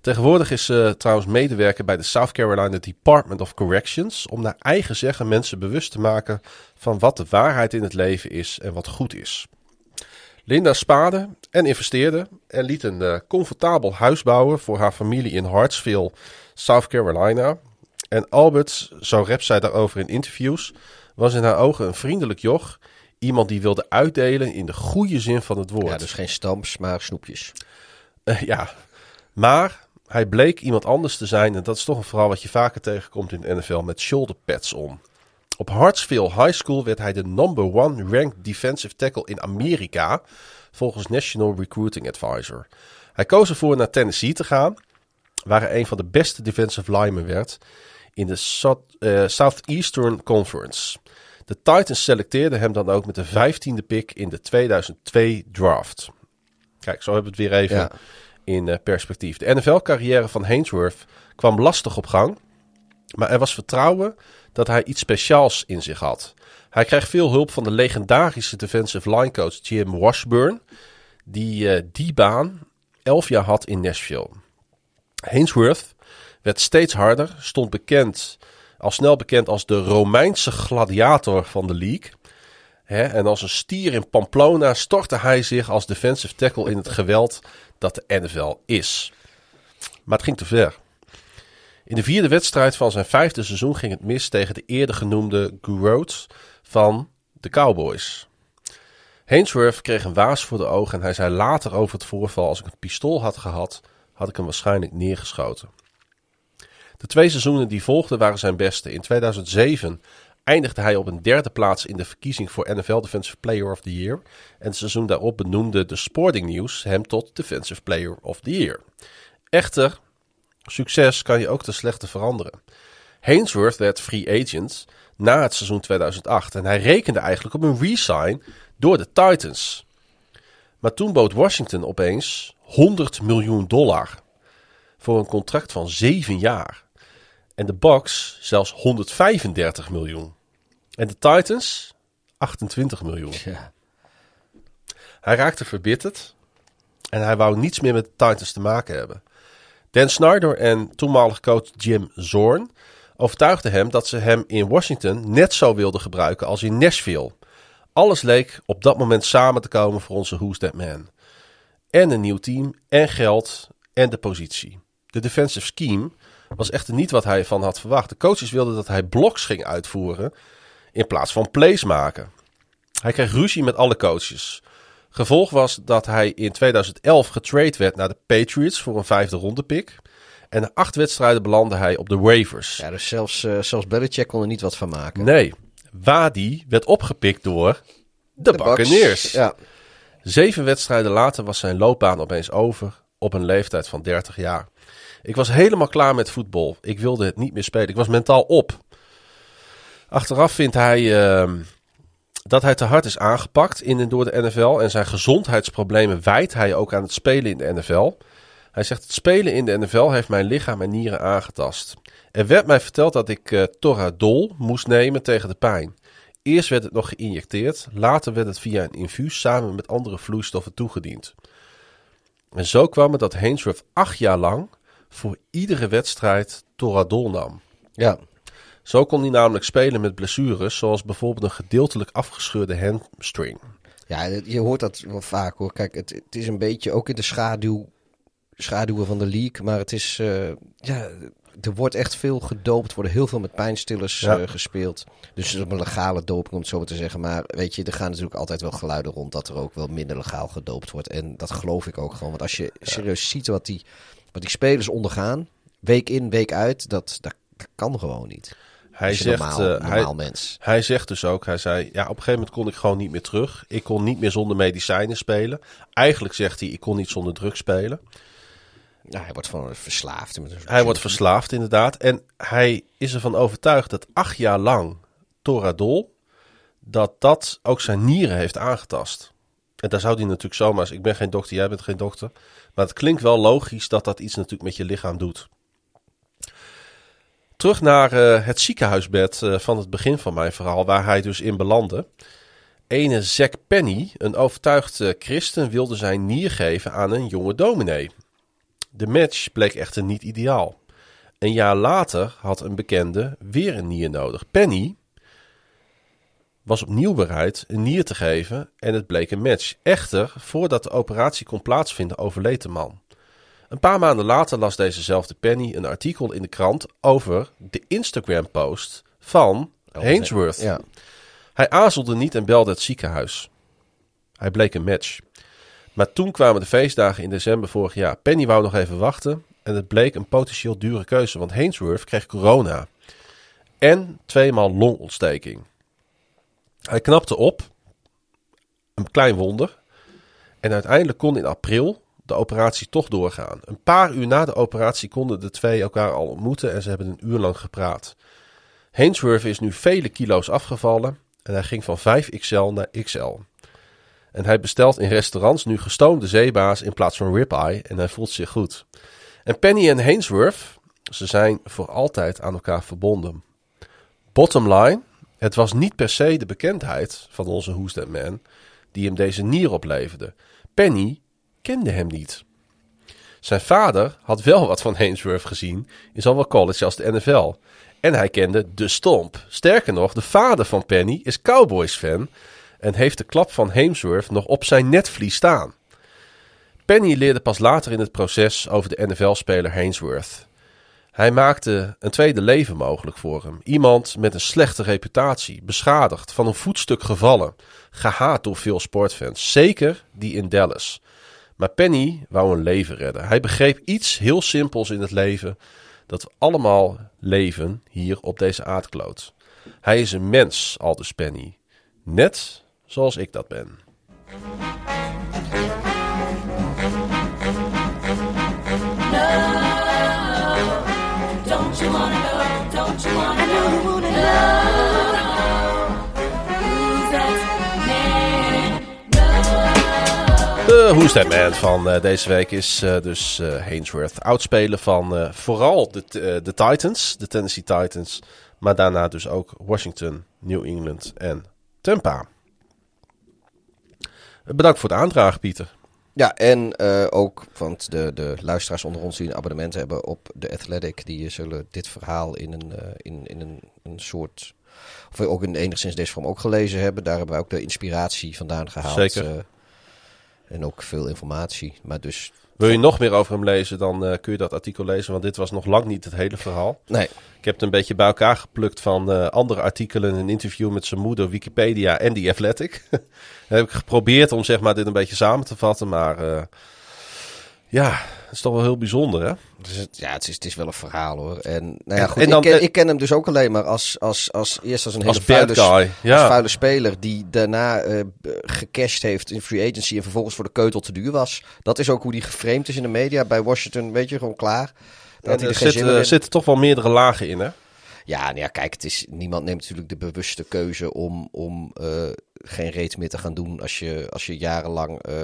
Tegenwoordig is ze trouwens medewerker bij de South Carolina Department of Corrections. Om naar eigen zeggen mensen bewust te maken van wat de waarheid in het leven is en wat goed is. Linda spaarde en investeerde en liet een eh, comfortabel huis bouwen voor haar familie in Hartsville, South Carolina. En Albert, zo rept zij daarover in interviews, was in haar ogen een vriendelijk joch. Iemand die wilde uitdelen in de goede zin van het woord. Ja, dus geen stamps, maar snoepjes. Eh, ja, maar hij bleek iemand anders te zijn. En dat is toch een verhaal wat je vaker tegenkomt in de NFL met shoulder pads om. Op Hartsville High School werd hij de number one ranked defensive tackle in Amerika. Volgens National Recruiting Advisor. Hij koos ervoor naar Tennessee te gaan. Waar hij een van de beste defensive linemen werd. In de eh, Southeastern Conference. De Titans selecteerden hem dan ook met de 15e pick in de 2002 draft. Kijk, zo hebben we het weer even. In eh, perspectief. De NFL-carrière van Hainsworth kwam lastig op gang. Maar er was vertrouwen dat hij iets speciaals in zich had. Hij kreeg veel hulp van de legendarische defensive line coach Jim Washburn. Die eh, die baan elf jaar had in Nashville. Hainsworth werd steeds harder, stond bekend, al snel bekend als de Romeinse gladiator van de league. En als een stier in Pamplona stortte hij zich als defensive tackle in het geweld dat de NFL is. Maar het ging te ver. In de vierde wedstrijd van zijn vijfde seizoen ging het mis tegen de eerder genoemde Growth van de Cowboys. Hainsworth kreeg een waas voor de ogen en hij zei later over het voorval: Als ik een pistool had gehad, had ik hem waarschijnlijk neergeschoten. De twee seizoenen die volgden waren zijn beste. In 2007 eindigde hij op een derde plaats in de verkiezing voor NFL Defensive Player of the Year. En het seizoen daarop benoemde de Sporting News hem tot Defensive Player of the Year. Echter, succes kan je ook ten slechte veranderen. Hainsworth werd free agent na het seizoen 2008 en hij rekende eigenlijk op een resign door de Titans. Maar toen bood Washington opeens 100 miljoen dollar voor een contract van 7 jaar. En de Bucks zelfs 135 miljoen. En de Titans 28 miljoen. Ja. Hij raakte verbitterd en hij wou niets meer met de Titans te maken hebben. Dan Snyder en toenmalig coach Jim Zorn overtuigden hem dat ze hem in Washington net zo wilden gebruiken als in Nashville. Alles leek op dat moment samen te komen voor onze Who's That Man. En een nieuw team, en geld, en de positie. De defensive scheme was echter niet wat hij van had verwacht. De coaches wilden dat hij bloks ging uitvoeren in plaats van plays maken. Hij kreeg ruzie met alle coaches. Gevolg was dat hij in 2011 getrade werd naar de Patriots voor een vijfde ronde pick. En na acht wedstrijden belandde hij op de waivers. Ja, dus zelfs, eh zelfs Belichick kon er niet wat van maken. Nee, Wadi werd opgepikt door de, De. Buccaneers. Ja. Zeven wedstrijden later was zijn loopbaan opeens over op een leeftijd van 30 jaar. Ik was helemaal klaar met voetbal. Ik wilde het niet meer spelen. Ik was mentaal op. Achteraf vindt hij ehm, dat hij te hard is aangepakt in en door de NFL. En zijn gezondheidsproblemen wijt hij ook aan het spelen in de NFL. Hij zegt: Het spelen in de NFL heeft mijn lichaam en nieren aangetast. Er werd mij verteld dat ik eh, Toradol moest nemen tegen de pijn. Eerst werd het nog geïnjecteerd, later werd het via een infuus samen met andere vloeistoffen toegediend. En zo kwam het dat Hainsworth acht jaar lang voor iedere wedstrijd Toradol nam. Ja. Zo kon hij namelijk spelen met blessures, zoals bijvoorbeeld een gedeeltelijk afgescheurde hamstring. Ja, je hoort dat wel vaak hoor. Kijk, het, het is een beetje ook in de schaduw, schaduwen van de league. Maar het is, eh, ja, er wordt echt veel gedoopt. Er worden heel veel met pijnstillers Ja. eh, gespeeld. Dus het is een legale doping, om het zo maar te zeggen. Maar weet je, er gaan natuurlijk altijd wel geluiden rond dat er ook wel minder legaal gedoopt wordt. En dat geloof ik ook gewoon. Want als je serieus ziet wat die, wat die spelers ondergaan, week in, week uit, dat, dat kan gewoon niet. Hij zegt, normaal, eh, hij, normaal mens. hij zegt dus ook, hij zei, ja, op een gegeven moment kon ik gewoon niet meer terug. Ik kon niet meer zonder medicijnen spelen. Eigenlijk zegt hij, ik kon niet zonder drugs spelen. Ja, hij wordt van verslaafd. Hij wordt verslaafd inderdaad. En hij is ervan overtuigd dat acht jaar lang Toradol, dat dat ook zijn nieren heeft aangetast. En daar zou hij natuurlijk zomaar, ik ben geen dokter, jij bent geen dokter. Maar het klinkt wel logisch dat dat iets natuurlijk met je lichaam doet. Terug naar eh, het ziekenhuisbed eh, van het begin van mijn verhaal, waar hij dus in belandde. Ene Zack Penny, een overtuigd eh, christen, wilde zijn nier geven aan een jonge dominee. De match bleek echter niet ideaal. Een jaar later had een bekende weer een nier nodig. Penny was opnieuw bereid een nier te geven en het bleek een match. Echter, voordat de operatie kon plaatsvinden, overleed de man. Een paar maanden later las dezezelfde Penny een artikel in de krant over de Instagram-post van Hainsworth. Ja. Hij aarzelde niet en belde het ziekenhuis. Hij bleek een match. Maar toen kwamen de feestdagen in december vorig jaar. Penny wou nog even wachten en het bleek een potentieel dure keuze, want Hainsworth kreeg corona en tweemaal longontsteking. Hij knapte op, een klein wonder, en uiteindelijk kon in april de operatie toch doorgaan. Een paar uur na de operatie konden de twee elkaar al ontmoeten en ze hebben een uur lang gepraat. Hainsworth is nu vele kilo's afgevallen en hij ging van 5XL naar XL. En hij bestelt in restaurants nu gestoomde zeebaars in plaats van ribeye en hij voelt zich goed. En Penny en Hainsworth, ze zijn voor altijd aan elkaar verbonden. Bottom line, het was niet per se de bekendheid van onze Who's Man die hem deze nier opleverde. Penny kende hem niet. Zijn vader had wel wat van Hainsworth gezien in zowel college als de NFL. En hij kende de stomp. Sterker nog, de vader van Penny is Cowboys-fan en heeft de klap van Hainsworth nog op zijn netvlies staan. Penny leerde pas later in het proces over de NFL-speler Hainsworth. Hij maakte een tweede leven mogelijk voor hem. Iemand met een slechte reputatie, beschadigd, van een voetstuk gevallen, gehaat door veel sportfans, zeker die in Dallas. Maar Penny wou een leven redden. Hij begreep iets heel simpels in het leven: dat we allemaal leven hier op deze aardkloot. Hij is een mens, aldus Penny. Net zoals ik dat ben. Don't you De Who's That Man van eh, deze week is eh, dus eh Hainsworth. Oudspeler van eh, vooral de, eh, de Titans, de Tennessee Titans. Maar daarna dus ook Washington, New England en Tampa. Bedankt voor het aandragen, Pieter. Ja, en eh, ook, want de, de luisteraars onder ons die een abonnement hebben op The Athletic, die zullen dit verhaal in een, eh, in, in een, een soort, of ook in enigszins deze vorm ook gelezen hebben. Daar hebben wij ook de inspiratie vandaan gehaald. Zeker. En ook veel informatie. Maar dus, Wil je nog meer over hem lezen, dan eh, kun je dat artikel lezen. Want dit was nog lang niet het hele verhaal. nee, Ik heb het een beetje bij elkaar geplukt van eh, andere artikelen. Een interview met zijn moeder, Wikipedia en The Athletic. Heb ik geprobeerd om zeg maar, dit een beetje samen te vatten. Maar eh, ja, is toch wel heel bijzonder, hè? Dus het, ja, het is, het is wel een verhaal hoor. En, nou ja, goed, en dan- ik, ken, en- ik ken hem dus ook alleen maar als, als, als eerst als een hele Als vuile, guy, ja. als vuile speler die daarna eh, b- gecashed heeft in free agency en vervolgens voor de keutel te duur was. Dat is ook hoe die geframed is in de media. Bij Washington, weet je, gewoon klaar. En hij er er zit, meer eh, zitten toch wel meerdere lagen in, hè? Ja, nou ja, kijk, het is, niemand neemt natuurlijk de bewuste keuze om, om eh, geen reet meer te gaan doen als je, als je jarenlang eh,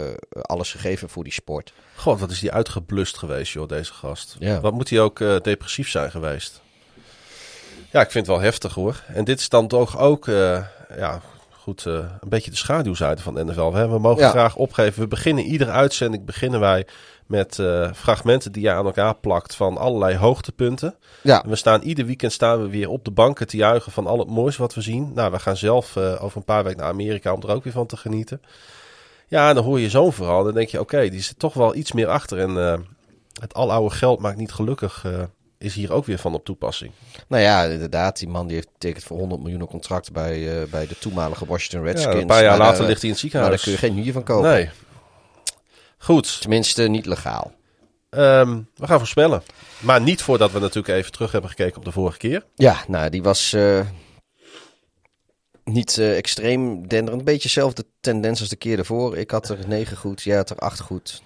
alles gegeven voor die sport. God, wat is die uitgeblust geweest, joh, deze gast. Ja. Wat moet hij ook eh, depressief zijn geweest? Ja, ik vind het wel heftig, hoor. En dit is dan toch ook, ja, goed, een beetje de schaduwzijde van de NFL. Hè? We mogen Ja. graag opgeven. We beginnen iedere uitzending beginnen wij met eh, fragmenten die je aan elkaar plakt van allerlei hoogtepunten. Ja, En we staan ieder weekend staan we weer op de banken te juichen van al het moois wat we zien. Nou, we gaan zelf eh, over een paar weken naar Amerika om er ook weer van te genieten. Ja, en dan hoor je zo'n verhaal. Dan denk je, oké, die zit toch wel iets meer achter. En eh, het aloude geld maakt niet gelukkig. is hier ook weer van op toepassing. nou ja, inderdaad, die man die heeft betekend voor 100 miljoen contract bij, bij de toenmalige Washington Ja, Redskins. een paar jaar later ligt hij in het Maar daar ziekenhuis. kun je geen huur van kopen. Nee. Goed, Tenminste, niet legaal. ehm, we gaan voorspellen. Maar niet voordat we natuurlijk even terug hebben gekeken op de vorige keer. Ja, nou, die was eh, niet eh, extreem denderend. Een beetje dezelfde tendens als de keer ervoor. Ik had er 9 goed, jij had er 8 goed.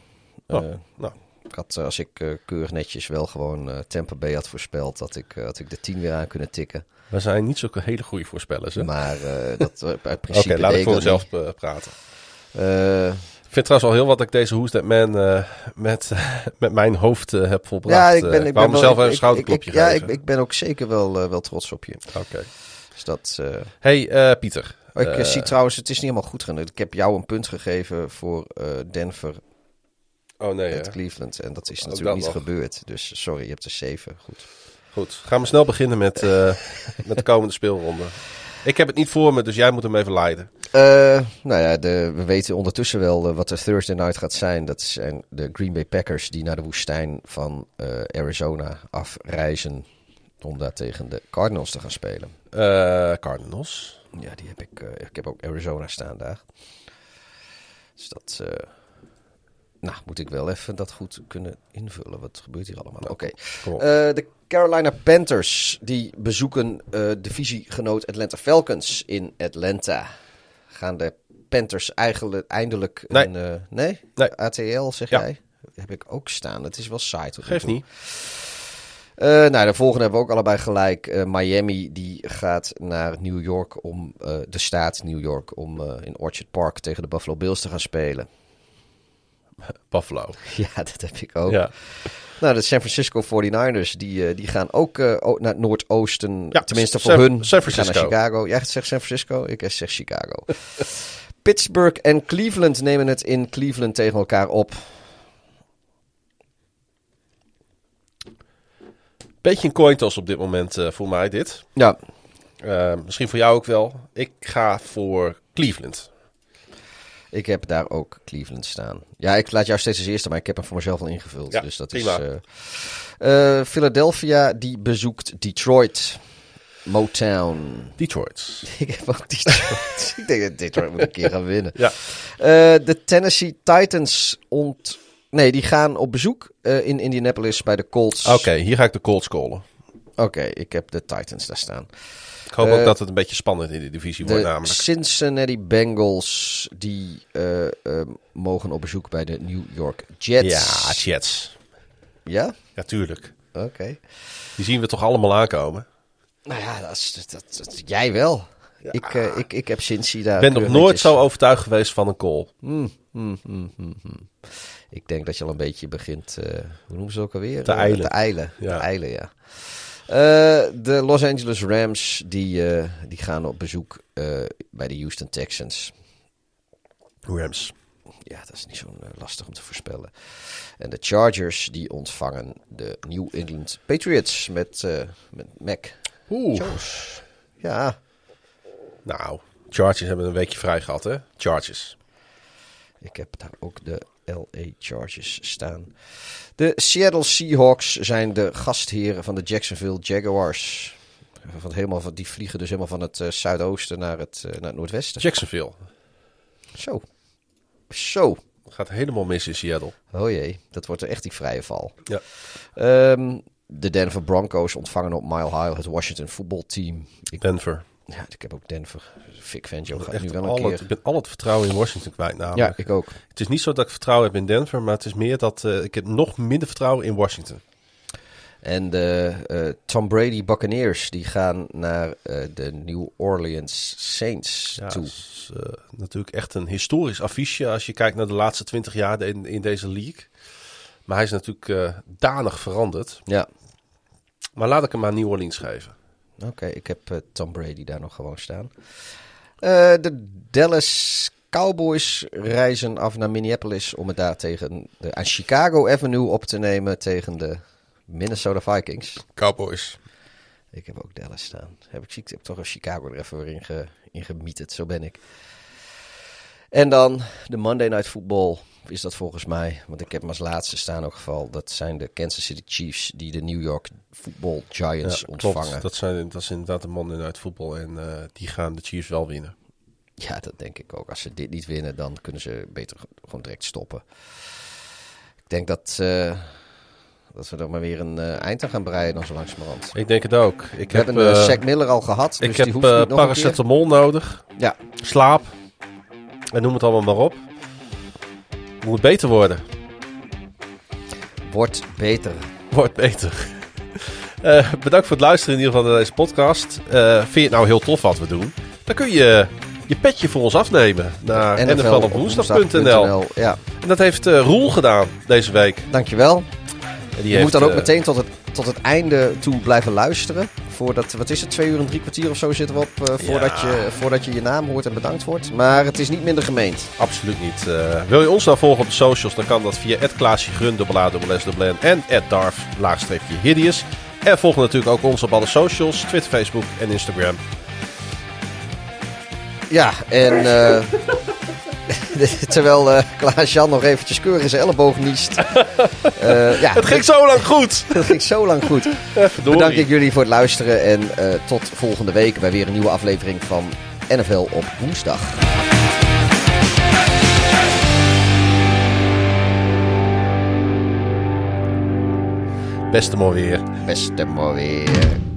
Oh, Eh, nou. Ik had, als ik keurig netjes wel gewoon Tampa Bay had voorspeld, had ik, had ik de 10 weer aan kunnen tikken. We zijn niet zulke hele goede voorspellers. hè? Oké, Maar dat, uit principe laat deed ik voor dat mezelf eh, praten. Eh, Ik vind trouwens al heel wat dat ik deze Who's That Man eh, met, met mijn hoofd eh, heb volbracht. ja, ik Eh, ben, ik wou ben mezelf wel, ik, een ik, ik, schouderklopje ik- ja, ik, ik ben ook zeker wel, eh, wel trots op je. Oké. Dus dat, eh, Hey eh, Pieter. Ik eh, Eh, zie trouwens, het is niet helemaal goed gegaan. Ik heb jou een punt gegeven voor eh, Denver Oh nee, met? Cleveland. En dat is Ook natuurlijk dat niet nog. gebeurd. Dus sorry, je hebt er 7. Goed. goed. Gaan we snel beginnen met, eh, met de komende speelronde. Ik heb het niet voor me, dus jij moet hem even leiden. Eh, nou ja, de, we weten ondertussen wel eh, wat de Thursday night gaat zijn. Dat zijn de Green Bay Packers die naar de woestijn van eh, Arizona afreizen. Om daar tegen de Cardinals te gaan spelen. Cardinals. Ja, die heb ik. ik heb ook Arizona staan daar. Dus dat. Eh, nou, moet ik wel even dat goed kunnen invullen. Wat gebeurt hier allemaal? Oké. Eh, de Carolina Panthers die bezoeken eh divisiegenoot Atlanta Falcons in Atlanta. Gaan de Panthers eigenlijk eindelijk Nee. een... eh, nee? Nee. ATL zeg Ja. jij? heb ik ook staan. Het is wel saai. Geeft niet. Eh, nou, de volgende hebben we ook allebei gelijk. Eh, Miami die gaat naar New York om eh, de staat New York om eh, in Orchard Park tegen de Buffalo Bills te gaan spelen. Buffalo. Ja, dat heb ik ook. Ja. Nou, de San Francisco 49ers die, eh, die gaan ook eh, naar het Noordoosten. Ja, tenminste voor San- hun. San Die gaan naar Francisco. Chicago. Jij zegt San Francisco, ik zeg Chicago. Pittsburgh en Cleveland nemen het in Cleveland tegen elkaar op. Beetje een coin toss op dit moment eh, voor mij, dit. Ja, Eh, misschien voor jou ook wel. Ik ga voor Cleveland. Ik heb daar ook Cleveland staan. Ja, ik laat jou steeds als eerste, maar ik heb hem voor mezelf al ingevuld. Ja, dus dat prima. is. eh, eh, Philadelphia die bezoekt Detroit. Motown. Detroit. Ik heb ook Detroit. ik denk dat Detroit moet een keer gaan winnen. Ja. Eh, de Tennessee Titans ont... Nee, die gaan op bezoek in Indianapolis bij de Colts. Oké, hier ga ik de Colts callen. Oké, ik heb de Titans daar staan. Ik hoop Eh, ook dat het een beetje spannend in die divisie wordt De namelijk. Cincinnati Bengals die eh, eh, mogen op bezoek bij de New York Jets. Ja, Jets. Ja? Ja, tuurlijk. Oké. Die zien we toch allemaal aankomen. Nou ja, dat is, dat, dat- jij wel. Ik, eh, ik, ik heb Cincy daar. Ik ben nog nooit zo overtuigd geweest van een call. Hmm, hmm, hmm. Ik denk dat je al een beetje begint, eh, hoe noemen ze ook alweer? Te Eh, eilen. Te eilen, Ja. te eilen, ja. Eh, de Los Angeles Rams, die, eh, die gaan op bezoek eh, bij de Houston Texans. Rams. Ja, dat is niet zo lastig om te voorspellen. En de Chargers, die ontvangen de New England Patriots met, met Mac Oeh. Jones. Ja, Nou, Chargers hebben een weekje vrij gehad, hè? Chargers. Ik heb daar ook de LA Chargers staan. De Seattle Seahawks zijn de gastheren van de Jacksonville Jaguars. Van helemaal van, die vliegen dus helemaal van het eh, zuidoosten naar het, eh, naar het noordwesten. Jacksonville. Zo. Zo. Gaat helemaal mis in Seattle. Oh jee, dat wordt er echt die vrije val. Ja. Ehm, de Denver Broncos ontvangen op Mile High het Washington voetbalteam. Ik, Denver. Ja, ik heb ook Denver. Vic Fangio gaat Echt nu wel een het, keer... ik ben al het vertrouwen in Washington kwijt Ja, ik ook. Het is niet zo dat ik vertrouwen heb in Denver, maar het is meer dat eh, ik heb nog minder vertrouwen in Washington. En de eh, Tom Brady Buccaneers die gaan naar eh, de New Orleans Saints Ja, toe. dat is natuurlijk echt een historisch affiche als je kijkt naar de laatste twintig jaar in, in deze league. Maar hij is natuurlijk danig veranderd. Ja, Maar laat ik hem aan New Orleans geven. Oké. ik heb eh, Tom Brady daar nog gewoon staan. Eh, de Dallas Cowboys reizen af naar Minneapolis om het daar tegen de, aan Chicago Avenue op te nemen tegen de Minnesota Vikings. Cowboys. Ik heb ook Dallas staan. Heb ik, ik heb toch een Chicago er even weer in, ge, in gemieterd. Zo ben ik. En dan de Monday Night Football is dat volgens mij. Want ik heb hem als laatste staan in elk geval. Dat zijn de Kansas City Chiefs die de New York Football Giants Ja, ontvangen. klopt. Dat, zijn, dat is inderdaad de mannen uit voetbal. En eh, die gaan de Chiefs wel winnen. Ja, dat denk ik ook. Als ze dit niet winnen, dan kunnen ze beter gewoon direct stoppen. Ik denk dat, eh, dat we er maar weer een eh, eind aan gaan breien dan zo langzamerhand. Ik denk het ook. Ik We heb, hebben uh, Zack Miller al gehad, dus ik die heb hoeft eh, niet nog paracetamol nodig. Ja, Slaap. En noem het allemaal maar op. Moet beter worden. wordt beter. Wordt beter. Eh, bedankt voor het luisteren in ieder geval naar deze podcast. Eh, vind je het nou heel tof wat we doen? Dan kun je je petje voor ons afnemen naar NFL op nflopwoensdag.nl. Ja, En dat heeft eh, Roel gedaan deze week. dankjewel. Die Je heeft, moet dan ook eh, meteen tot het, tot het einde toe blijven luisteren. Voordat, wat is het, twee uur en drie kwartier of zo zitten we op. eh, voordat, Ja. je, voordat je je naam hoort en bedankt wordt. Maar het is niet minder gemeend. Absoluut niet. Eh, wil je ons nou volgen op de socials, dan kan dat via dubbel N en @darf, laagstreepje hideous. En volg natuurlijk ook ons op alle socials, Twitter, Facebook en Instagram. Ja, en terwijl eh Klaas-Jan nog eventjes keurig zijn elleboog niest. Eh, ja, Het ging zo lang goed! het ging zo lang goed. Bedank ik jullie voor het luisteren en eh, tot volgende week bij weer een nieuwe aflevering van NFL op woensdag. Beste mooi weer. Beste mooi weer.